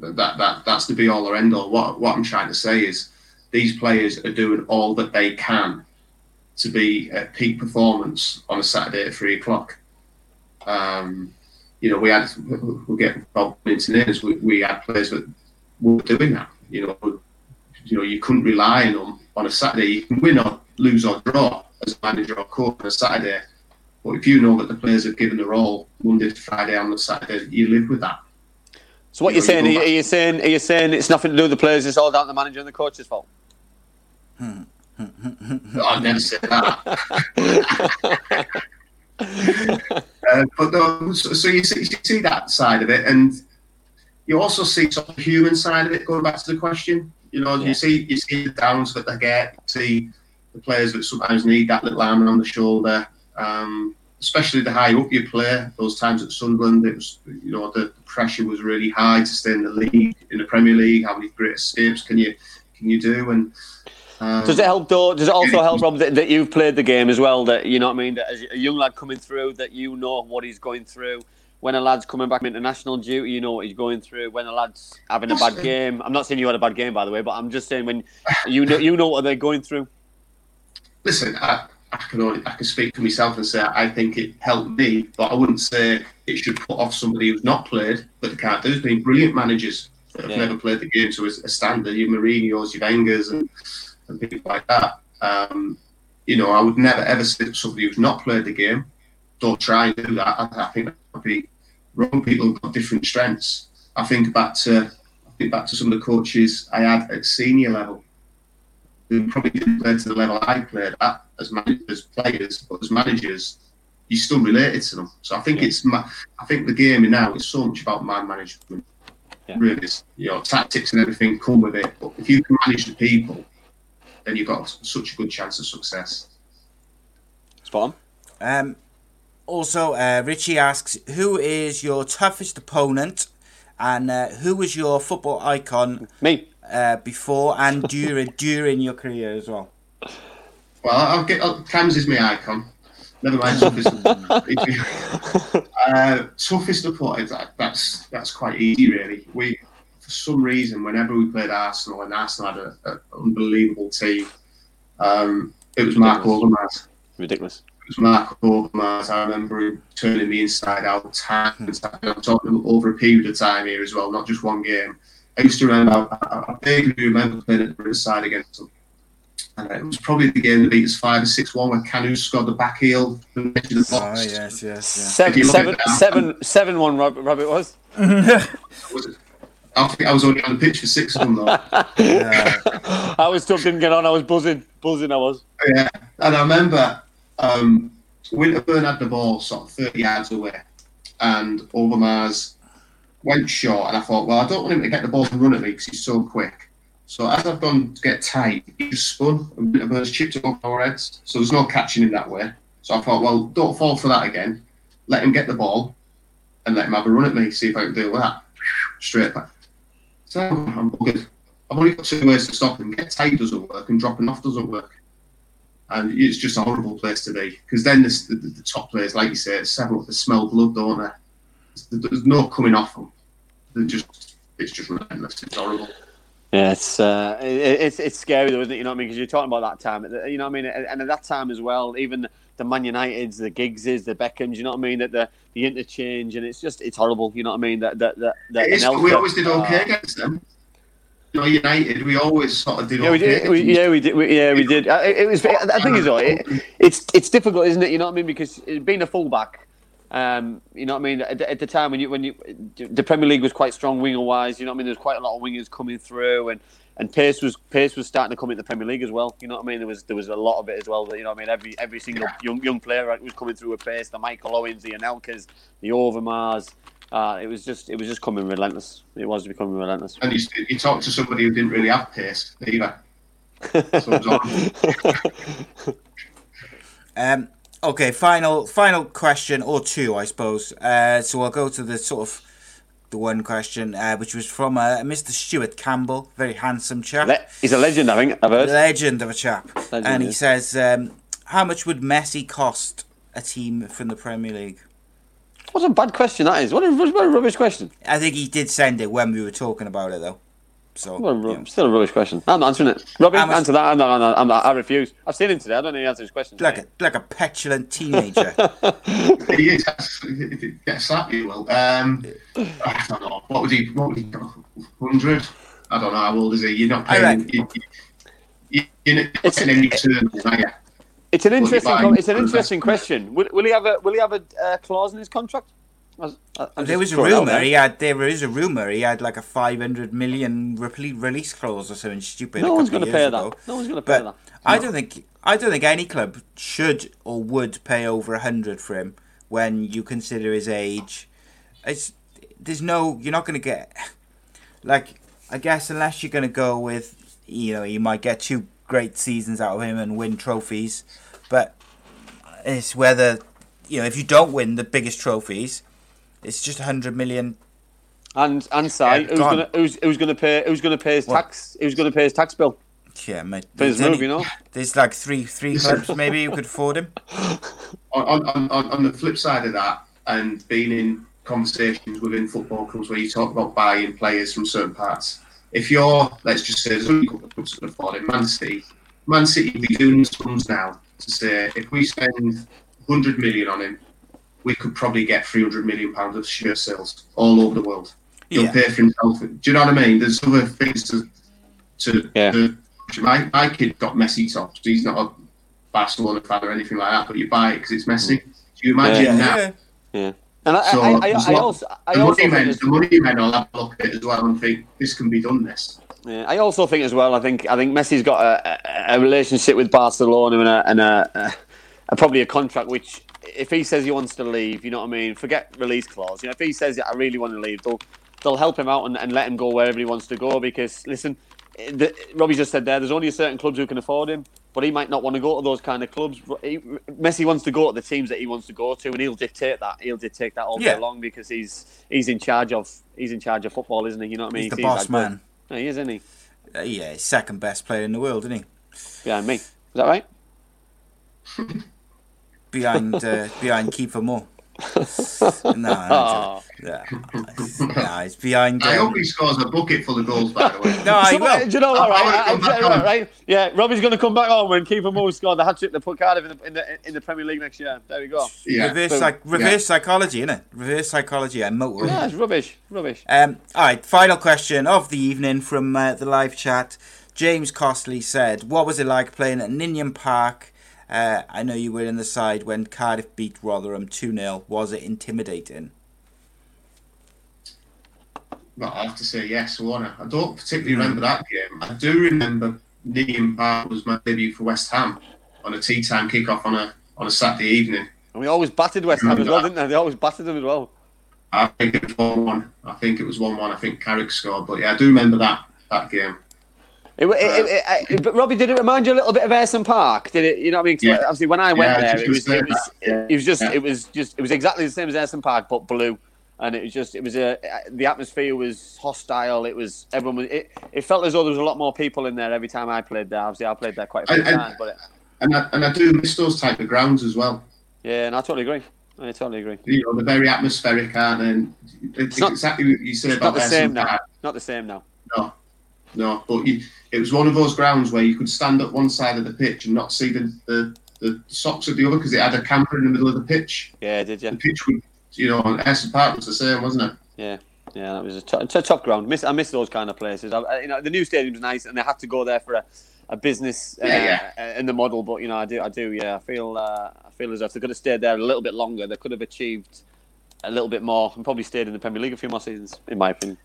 Speaker 4: that that that's the be all or end all. What what I'm trying to say is these players are doing all that they can to be at peak performance on a Saturday at three o'clock. Um, you know, we had we'll get involved into names. We, we had players that were doing that. You know, you know, you couldn't rely on them on a Saturday. You can win or lose or draw as manager or coach on a Saturday. But if you know that the players have given their all Monday to Friday on the Saturday, you live with that.
Speaker 3: So what you are saying? You are you saying? Are you saying it's nothing to do with the players? It's all down to the manager and the coach's fault?
Speaker 4: Hmm. [LAUGHS] I've never said that. [LAUGHS] uh, but so, so you, see, you see that side of it, and you also see sort of the human side of it. Going back to the question, you know, yeah. you see you see the downs that they get, You see the players that sometimes need that little arm on the shoulder. Um, especially the high up you play, those times at Sunderland, it was you know the, the, pressure was really high to stay in the league, in the Premier League. How many great escapes can you can you do? And
Speaker 3: um, does it help though? Does it also help, Rob, that, that, you've played the game as well? That you know what I mean? That as a young lad coming through, that you know what he's going through. When a lad's coming back from international duty, you know what he's going through. When a lad's having a bad game, I'm not saying you had a bad game, by the way, but I'm just saying when you know you know what they're going through.
Speaker 4: Listen, I, I can only I can speak for myself and say I think it helped me, but I wouldn't say it should put off somebody who's not played but they can't do. There's been brilliant managers that have yeah. never played the game, so it's a standard. Your Mourinho's, your Wenger's, and and things like that. Um, you know, I would never ever say to somebody who's not played the game, don't try and do that. I, I think that would be wrong. People have got different strengths. I think back to I think back to some of the coaches I had at senior level who probably didn't play to the level I played at as managers, players, but as managers, you still related to them. So I think yeah. it's I think the game now is so much about man management. Yeah. Really, you know, tactics and everything come with it. But if you can manage the people, then you've got such a good chance of success.
Speaker 3: Spot
Speaker 1: on. Um, also, uh, Richie asks, who is your toughest opponent, and uh, who was your football icon?
Speaker 3: Me.
Speaker 1: Uh, before and during during your career as well.
Speaker 4: Well, I'll get uh, Cams is my icon. Never mind toughest. [LAUGHS] uh, toughest opponent. That's that's quite easy, really. We for some reason, whenever we played Arsenal, and Arsenal had an unbelievable team, um, it was Marc Overmars.
Speaker 3: Ridiculous.
Speaker 4: It was Marc Overmars. I remember him turning me inside out time and time. I'm talking over a period of time here as well, not just one game. I used to remember, I, I vaguely remember playing at the British side against them. And it was probably the game that beat us five or six one where Kanu scored the back heel. The
Speaker 1: box. Oh yes, yes, yes.
Speaker 3: Seven, seven, seven, seven one. Robert was.
Speaker 4: was [LAUGHS] it? I think I was only on the pitch for six of them though. yeah.
Speaker 3: I was still didn't get on. I was buzzing, buzzing. I was.
Speaker 4: Yeah, and I remember um, Winterburn had the ball sort of thirty yards away, and Overmars went short, and I thought, well, I don't want him to get the ball and run at me because he's so quick. So as I've gone to get tight, he just spun and Winterburn's chipped it over our heads. So there's no catching him that way. So I thought, well, don't fall for that again. Let him get the ball and let him have a run at me, see if I can deal with that. Straight back. So I'm buggered. I've only got two ways to stop him. Get tight doesn't work, and dropping off doesn't work. And it's just a horrible place to be because then the, the, the, top players, like you say, several they smell blood, don't they? there's no coming off them. Just it's just relentless. It's horrible.
Speaker 3: Yeah, it's uh, it's it's scary though, isn't it? You know what I mean? Because you're talking about that time, you know what I mean? And at that time as well, even the Man Uniteds, the Giggses, the Beckhams, you know what I mean? That the the interchange, and it's just it's horrible. You know what I mean? That that that, that
Speaker 4: It is,
Speaker 3: Anelka-
Speaker 4: we always did okay
Speaker 3: uh,
Speaker 4: against them. You know, United, we always sort of did
Speaker 3: Yeah, we
Speaker 4: okay.
Speaker 3: did. We, yeah, we did. We, yeah, we did. Uh, It, it was. I think it's it, it's it's difficult, isn't it? You know what I mean? Because being a fullback, um, you know what I mean. At, the- at the time when you when you the Premier League was quite strong winger wise, you know what I mean. There was quite a lot of wingers coming through, and and pace was pace was starting to come into the Premier League as well. You know what I mean? There was there was a lot of it as well. That, you know what I mean? Every every single young young player was coming through with pace. The Michael Owens, the Anelkas, the Overmars. Uh, it was just it was just coming relentless. It was becoming relentless.
Speaker 4: And you, you talk to somebody who didn't really have pace either. [LAUGHS] So it was. [LAUGHS]
Speaker 1: Um, okay, final final question or two, I suppose. Uh, so I'll go to the sort of the one question, uh, which was from uh, Mr. Stuart Campbell, very handsome chap,
Speaker 3: Le- He's a legend, I think. I've heard.
Speaker 1: legend of a chap,
Speaker 3: Legend,
Speaker 1: and he
Speaker 3: yeah.
Speaker 1: says, um, "How much would Messi cost a team from the Premier League?"
Speaker 3: What a bad question that is. What a, what a rubbish question.
Speaker 1: I think he did send it when we were talking about it, though. So
Speaker 3: a ru-
Speaker 1: yeah.
Speaker 3: Still a rubbish question. I'm answering it. Robbie,
Speaker 1: I'm a-
Speaker 3: answer that. I'm not, I'm not, I'm not, I refuse. I've seen him today. I don't need to answer his question.
Speaker 1: like a like a petulant teenager. [LAUGHS]
Speaker 4: he is. If it gets slapped, he will. Um, I don't know. What would he? What would he? Hundred? I don't know. How old is he? You're not paying.
Speaker 1: reckon-
Speaker 4: You, you, you're not
Speaker 3: It's-
Speaker 4: getting any return, are you?
Speaker 3: It's an interesting. It's an interesting question. Will, will he have a Will he have a uh, clause in his contract? I was- I- I'm
Speaker 1: there was a
Speaker 3: throwing it out
Speaker 1: rumor he had. There is a rumor he had like a five hundred million release clause or something stupid.
Speaker 3: No one's going to pay
Speaker 1: years
Speaker 3: that. No one's going to pay
Speaker 1: But
Speaker 3: that.
Speaker 1: I don't think I don't think any club should or would pay over a hundred for him when you consider his age. It's there's no you're not going to get like I guess unless you're going to go with you know you might get two great seasons out of him and win trophies, but it's whether you know if you don't win the biggest trophies, it's just a hundred million.
Speaker 3: And and Si,
Speaker 1: Yeah,
Speaker 3: who's
Speaker 1: gone.
Speaker 3: going to who's, who's going to pay who's going to pay his
Speaker 1: What?
Speaker 3: tax? Who's going to pay his tax bill
Speaker 1: Yeah, mate.
Speaker 3: for his
Speaker 1: there's
Speaker 3: move? You know.
Speaker 1: There's like three three [LAUGHS] clubs maybe who could afford him. [LAUGHS]
Speaker 4: on, on, on, on the flip side of that, and being in conversations within football clubs where you talk about buying players from certain parts, if you're, let's just say, there's only a couple of clubs that can afford it, Man City, Man City will be doing the sums now to say if we spend 100 million on him, we could probably get 300 million pounds of shirt sales all over the world. He'll
Speaker 1: Yeah.
Speaker 4: pay for himself. Do you know what I mean? There's other things to. to,
Speaker 3: Yeah.
Speaker 4: to my, my kid got Messi tops. He's not a Barcelona fan or anything like that, but you buy it because it's Messi. Mm. Do you imagine
Speaker 3: Yeah.
Speaker 4: that?
Speaker 1: Yeah.
Speaker 3: Yeah. And I,
Speaker 4: So
Speaker 3: I, I,
Speaker 4: there's
Speaker 3: I, also I
Speaker 4: the
Speaker 3: also
Speaker 4: money
Speaker 3: think
Speaker 4: men, the money men will have a look at it as well and think this can be done. This.
Speaker 3: Yeah, I also think as well. I think I think Messi's got a, a, a relationship with Barcelona and a, and a, a, a probably a contract which, if he says he wants to leave, you know what I mean. Forget release clause. You know, if he says I really want to leave, they'll they'll help him out and, and let him go wherever he wants to go. Because listen, the, Robbie just said there, there's only a certain clubs who can afford him, but he might not want to go to those kind of clubs. He, Messi wants to go to the teams that he wants to go to, and he'll dictate that. He'll dictate that all
Speaker 1: Yeah.
Speaker 3: day long because he's he's in charge of he's in charge of football, isn't he? You know what I mean?
Speaker 1: He's the
Speaker 3: He's
Speaker 1: boss
Speaker 3: like,
Speaker 1: man.
Speaker 3: No, he is, isn't he?
Speaker 1: Uh, yeah, he's second best player in the world, isn't he?
Speaker 3: behind me. Is that right? [LAUGHS]
Speaker 1: Behind uh, [LAUGHS] behind Kieffer Moore. no, no, yeah, nah, he's behind.
Speaker 4: I
Speaker 1: Um,
Speaker 4: hope he scores a bucket full of goals. By the way. [LAUGHS]
Speaker 1: no, he
Speaker 3: So,
Speaker 1: will.
Speaker 3: do you know what?
Speaker 4: I- I
Speaker 3: Right, I- I-
Speaker 4: back
Speaker 3: right,
Speaker 4: on.
Speaker 3: right. Yeah, Robbie's going to come back on when Kieffer Moore scored the hat trick to put Cardiff in the, in the in the Premier League next year. There we go.
Speaker 4: Yeah.
Speaker 1: reverse,
Speaker 3: boom.
Speaker 1: psych- reverse psychology, innit? Reverse psychology and motor.
Speaker 3: Yeah, it's rubbish, rubbish.
Speaker 1: Um, all right, final question of the evening from uh, the live chat. James Costley said, "What was it like playing at Ninian Park? Uh, I know you were in the side when Cardiff beat Rotherham two 0 Was it intimidating?"
Speaker 4: But I have to say yes, Warner. I don't particularly remember that game. I do remember Ninian Park was my debut for West Ham on a tea time kickoff on a on a Saturday evening.
Speaker 3: And we always battered West Ham as well, didn't they? They always battered them as well.
Speaker 4: I think it was one one. I think it was one one. I think Carrick scored, but yeah, I do remember that that game.
Speaker 3: It, it, it, but Robbie, did it remind you a little bit of Ayresome Park? Did it? You know what I mean?
Speaker 4: Yeah.
Speaker 3: Obviously, when I went
Speaker 4: Yeah,
Speaker 3: there, it was, it was.
Speaker 4: Yeah.
Speaker 3: it was just, it was just, it was exactly the same as Ayresome Park, but blue. And it was just, it was a, the atmosphere was hostile. It was everyone was. It, it felt as though there was a lot more people in there every time I played there. Obviously, I played there quite a few
Speaker 4: And-
Speaker 3: times, but
Speaker 4: And I, and I do miss those type of grounds as well.
Speaker 3: yeah, and I totally agree. I totally agree.
Speaker 4: You know, they're very atmospheric, aren't they? And it's,
Speaker 3: not-
Speaker 4: exactly what you said
Speaker 3: It's
Speaker 4: about
Speaker 3: not the same now. Not the same now.
Speaker 4: No, no. But you, it was one of those grounds where you could stand up one side of the pitch and not see the, the, the socks of the other because it had a camper in the middle of the pitch.
Speaker 3: Yeah, did you?
Speaker 4: The pitch would, you know, and Ayresome Park was the same, wasn't it?
Speaker 3: Yeah, yeah, that was a, to- it's a top ground. Miss, I miss those kind of places. I, you know, the new stadium's nice, and they had to go there for a, a business uh,
Speaker 4: Yeah,
Speaker 3: in the model. But you know, I do, I do, yeah. I feel, uh, I feel as if they could have stayed there a little bit longer. They could have achieved a little bit more, and probably stayed in the Premier League a few more seasons, in my opinion.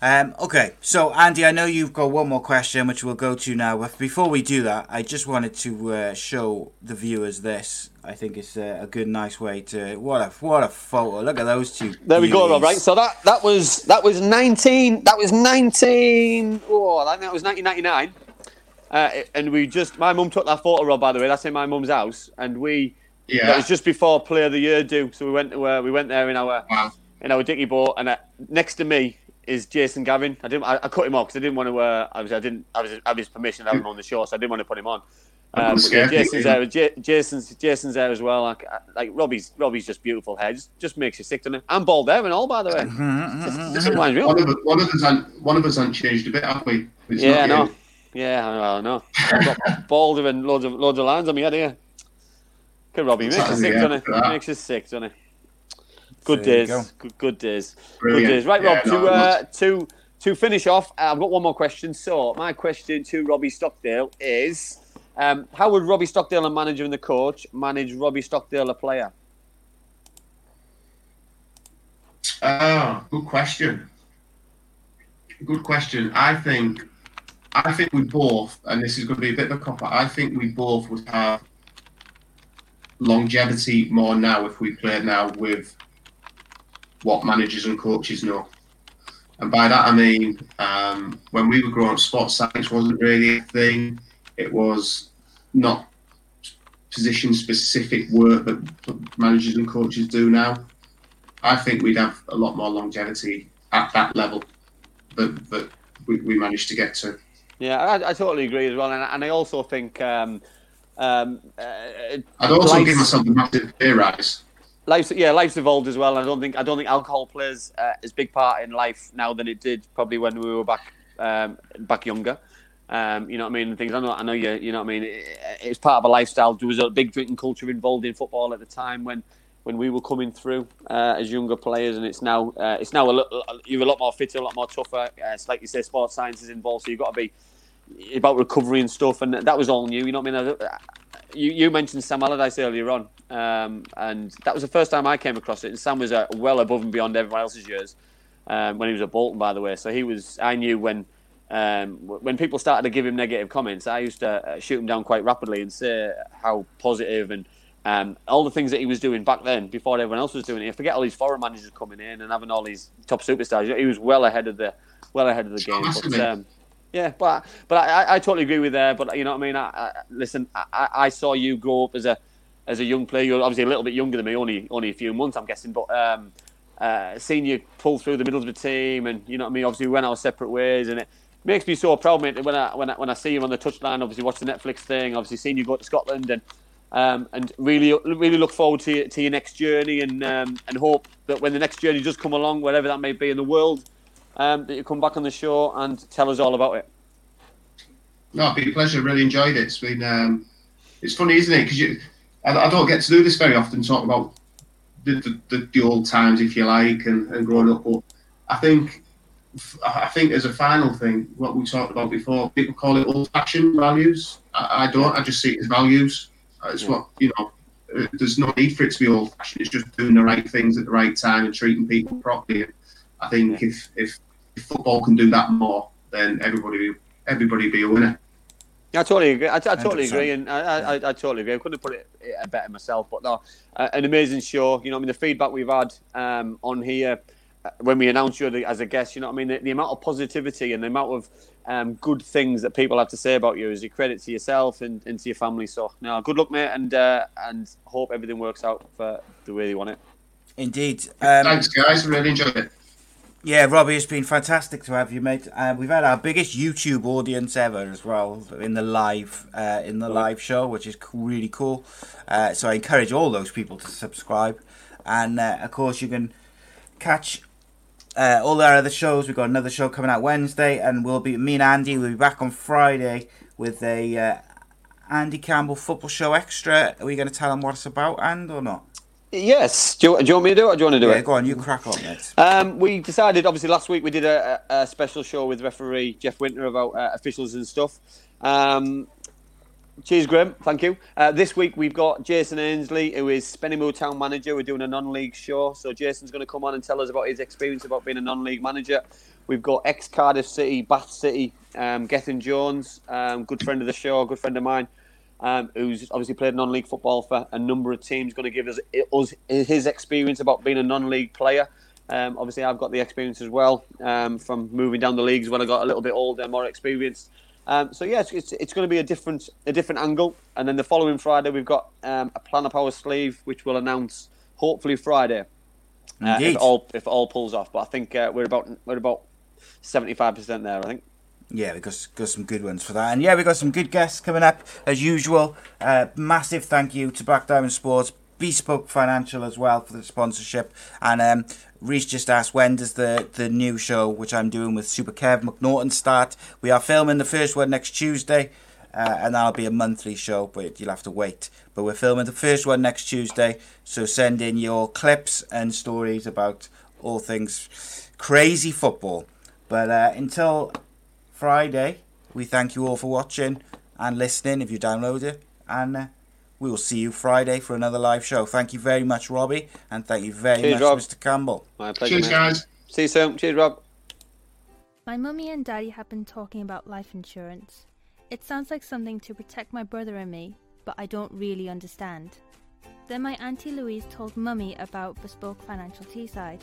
Speaker 1: Um, okay, so Andy, I know you've got one more question, which we'll go to now. But before we do that, I just wanted to uh, show the viewers this. I think it's uh, a good, nice way to. What a what a photo! Look at those two.
Speaker 3: There we go,
Speaker 1: beauties.
Speaker 3: Rob. Right, so that that was that was nineteen. That was nineteen. Oh, I think that was nineteen ninety nine. Uh, and we just, my mum took that photo, Rob. By the way, that's in my mum's house, and we.
Speaker 4: Yeah.
Speaker 3: That was just before Player of the Year due, so we went to uh, we went there in our
Speaker 4: Wow.
Speaker 3: in our dicky boat, and uh, next to me is Jason Gavin. I didn't, I, I cut him off because I didn't want to. Uh, I was, I didn't, I was, I have his permission to have him on the show, so I didn't want to put him on. Um, yeah, Jason's there. J- Jason's Jason's there as well. Like, uh, like Robbie's Robbie's just beautiful hair. Just, just makes you sick, doesn't it? I'm bald there and all, by the way. just, just reminds me. of-
Speaker 4: One of, us- one of us hasn't- one of us hasn't changed a bit, have we? It's
Speaker 3: Yeah, I
Speaker 4: not
Speaker 3: know.
Speaker 4: you.
Speaker 3: Yeah, I know. I've got [LAUGHS] balder and loads of loads of lines on me head here. Good Robbie, makes you sick, doesn't it? Makes you sick, doesn't it? Good
Speaker 1: There
Speaker 3: days.
Speaker 1: go.
Speaker 3: Good, good days.
Speaker 4: Brilliant.
Speaker 3: Good days. Right, Rob.
Speaker 4: no,
Speaker 3: to uh, to to finish off, uh, I've got one more question. So my question to Robbie Stockdale is: um, How would Robbie Stockdale, a manager and the coach, manage Robbie Stockdale, a player?
Speaker 4: Ah, good question. Good question. I think, I think we both, and this is going to be a bit of a cop out. I think we both would have longevity more now if we played now with what managers and coaches know. And by that I mean, um, when we were growing up, sports science wasn't really a thing. It was not position specific work that managers and coaches do now. I think we'd have a lot more longevity at that level that, that we, we managed to get to.
Speaker 3: Yeah, I, I totally agree as well, and, and I also think. Um, um, uh,
Speaker 4: I'd also give myself a massive pay rise.
Speaker 3: Life's yeah, life's evolved as well. I don't think I don't think alcohol plays uh, as big part in life now than it did probably when we were back um, back younger. Um, you know what I mean? Things I know, I know you. You know what I mean? It, it's part of a lifestyle. There was a big drinking culture involved in football at the time when when we were coming through uh, as younger players, and it's now uh, it's now a you're a lot more fitter, a lot more tougher. Uh, it's like you say, sports science is involved, so you've got to be about recovery and stuff, and that was all new. You know what I mean? I- You, you mentioned Sam Allardyce earlier on, um, and that was the first time I came across it. And Sam was uh, well above and beyond everyone else's years um, when he was at Bolton, by the way. So he was. I knew when um, when people started to give him negative comments, I used to uh, shoot him down quite rapidly and say how positive and um, all the things that he was doing back then before everyone else was doing it. Forget all these foreign managers coming in and having all these top superstars. He was well ahead of the well ahead of the game. But, um, yeah, but but I, I- totally agree with there. But you know what I mean. I, I, listen, I, I I saw you grow up as a as a young player. You're obviously a little bit younger than me, only only a few months, I'm guessing. But um, uh, seeing you pull through the middle of the team, and you know what I mean. Obviously, we went our separate ways, and it makes me so proud, mate. When I when I when I see you on the touchline, obviously watch the Netflix thing, obviously seeing you go to Scotland, and um, and really really look forward to your, to your next journey, and um, and hope that when the next journey does come along, wherever that may be in the world, um, that you come back on the show and tell us all about it.
Speaker 4: No, it's been a pleasure. Really enjoyed it. It's been. Um, it's funny, isn't it? Because I, I don't get to do this very often. Talk about the, the, the, the old times, if you like, and, and growing up. But I think, I think as a final thing, what we talked about before, people call it old-fashioned values. I, I don't. I just see it as values. It's what you know. uh, There's no need for it to be old-fashioned. It's just doing the right things at the right time and treating people properly. I think if, if if football can do that more, then everybody everybody be a winner.
Speaker 3: Yeah, I totally agree. I, I totally
Speaker 1: 100%.
Speaker 3: agree, and I, I, I totally agree. I couldn't have put it better myself. But no, uh, an amazing show. You know, I mean, the feedback we've had um, on here uh, when we announced you as a guest. You know, what I mean, the, the amount of positivity and the amount of um, good things that people have to say about you is a credit to yourself and, and to your family. So, no, good luck, mate, and uh, and hope everything works out for the way you want it.
Speaker 1: Indeed. Um,
Speaker 4: Thanks, guys. Really enjoyed it.
Speaker 1: Yeah, Robbie, it's been fantastic to have you, mate. Uh, we've had our biggest YouTube audience ever as well in the live uh, in the live show, which is really cool. Uh, so I encourage all those people to subscribe. And uh, of course, you can catch uh, all our other shows. We've got another show coming out Wednesday, and we'll be me and Andy will be back on Friday with a uh, Andy Campbell football show extra. Are we going to tell them what it's about, and or not?
Speaker 3: Yes. Do you, do you want me to do it or do you want to do
Speaker 1: Yeah,
Speaker 3: it?
Speaker 1: Yeah, go on, you crack on, mate.
Speaker 3: Um, we decided, obviously, last week we did a, a special show with referee Jeff Winter about uh, officials and stuff. Um, cheers, Graham. Thank you. Uh, this week we've got Jason Ainsley, who is Spennymoor Town manager. We're doing a non-league show, so Jason's going to come on and tell us about his experience about being a non-league manager. We've got ex Cardiff City, Bath City, um, Gethin Jones, um, good friend of the show, good friend of mine um, who's obviously played non-league football for a number of teams, going to give us, us his experience about being a non-league player. Um, obviously, I've got the experience as well um, from moving down the leagues when I got a little bit older, more experienced. Um, so yeah, it's, it's, it's going to be a different a different angle. And then the following Friday, we've got um, a plan of power sleeve, which we'll announce hopefully Friday, uh, if it all if all pulls off. But I think uh, we're about we're about seventy five percent there. I think.
Speaker 1: Yeah, we got, got some good ones for that. And yeah, we got some good guests coming up as usual. Uh, massive thank you to Black Diamond Sports, Bespoke Financial as well for the sponsorship. And um, Reese just asked when does the, the new show, which I'm doing with Super Kev McNaughton, start? We are filming the first one next Tuesday. Uh, and that'll be a monthly show, but you'll have to wait. But we're filming the first one next Tuesday, so send in your clips and stories about all things crazy football. But uh, until Friday. We thank you all for watching and listening if you download it. And uh, we will see you Friday for another live show. Thank you very much, Robbie. And thank you very
Speaker 3: Cheers,
Speaker 1: much,
Speaker 3: Rob.
Speaker 1: Mr. Campbell.
Speaker 3: My pleasure.
Speaker 4: Cheers,
Speaker 3: mate.
Speaker 4: guys.
Speaker 3: See you soon. Cheers, Rob.
Speaker 2: My mummy and daddy have been talking about life insurance. It sounds like something to protect my brother and me, but I don't really understand. Then my auntie Louise told mummy about Bespoke Financial Teesside.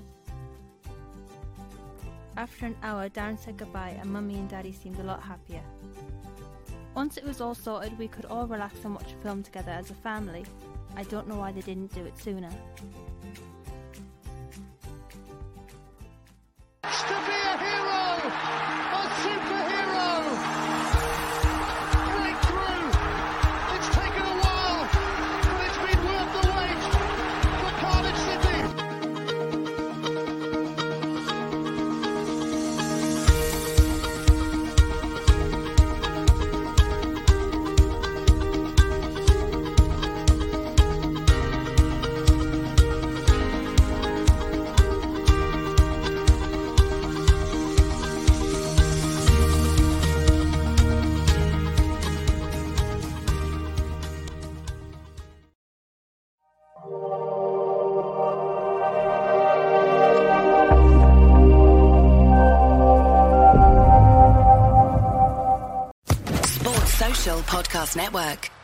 Speaker 2: After an hour, Darren said goodbye, and mummy and daddy seemed a lot happier. Once it was all sorted, we could all relax and watch a film together as a family. I don't know why they didn't do it sooner.
Speaker 5: to be a hero,
Speaker 6: Podcast Network.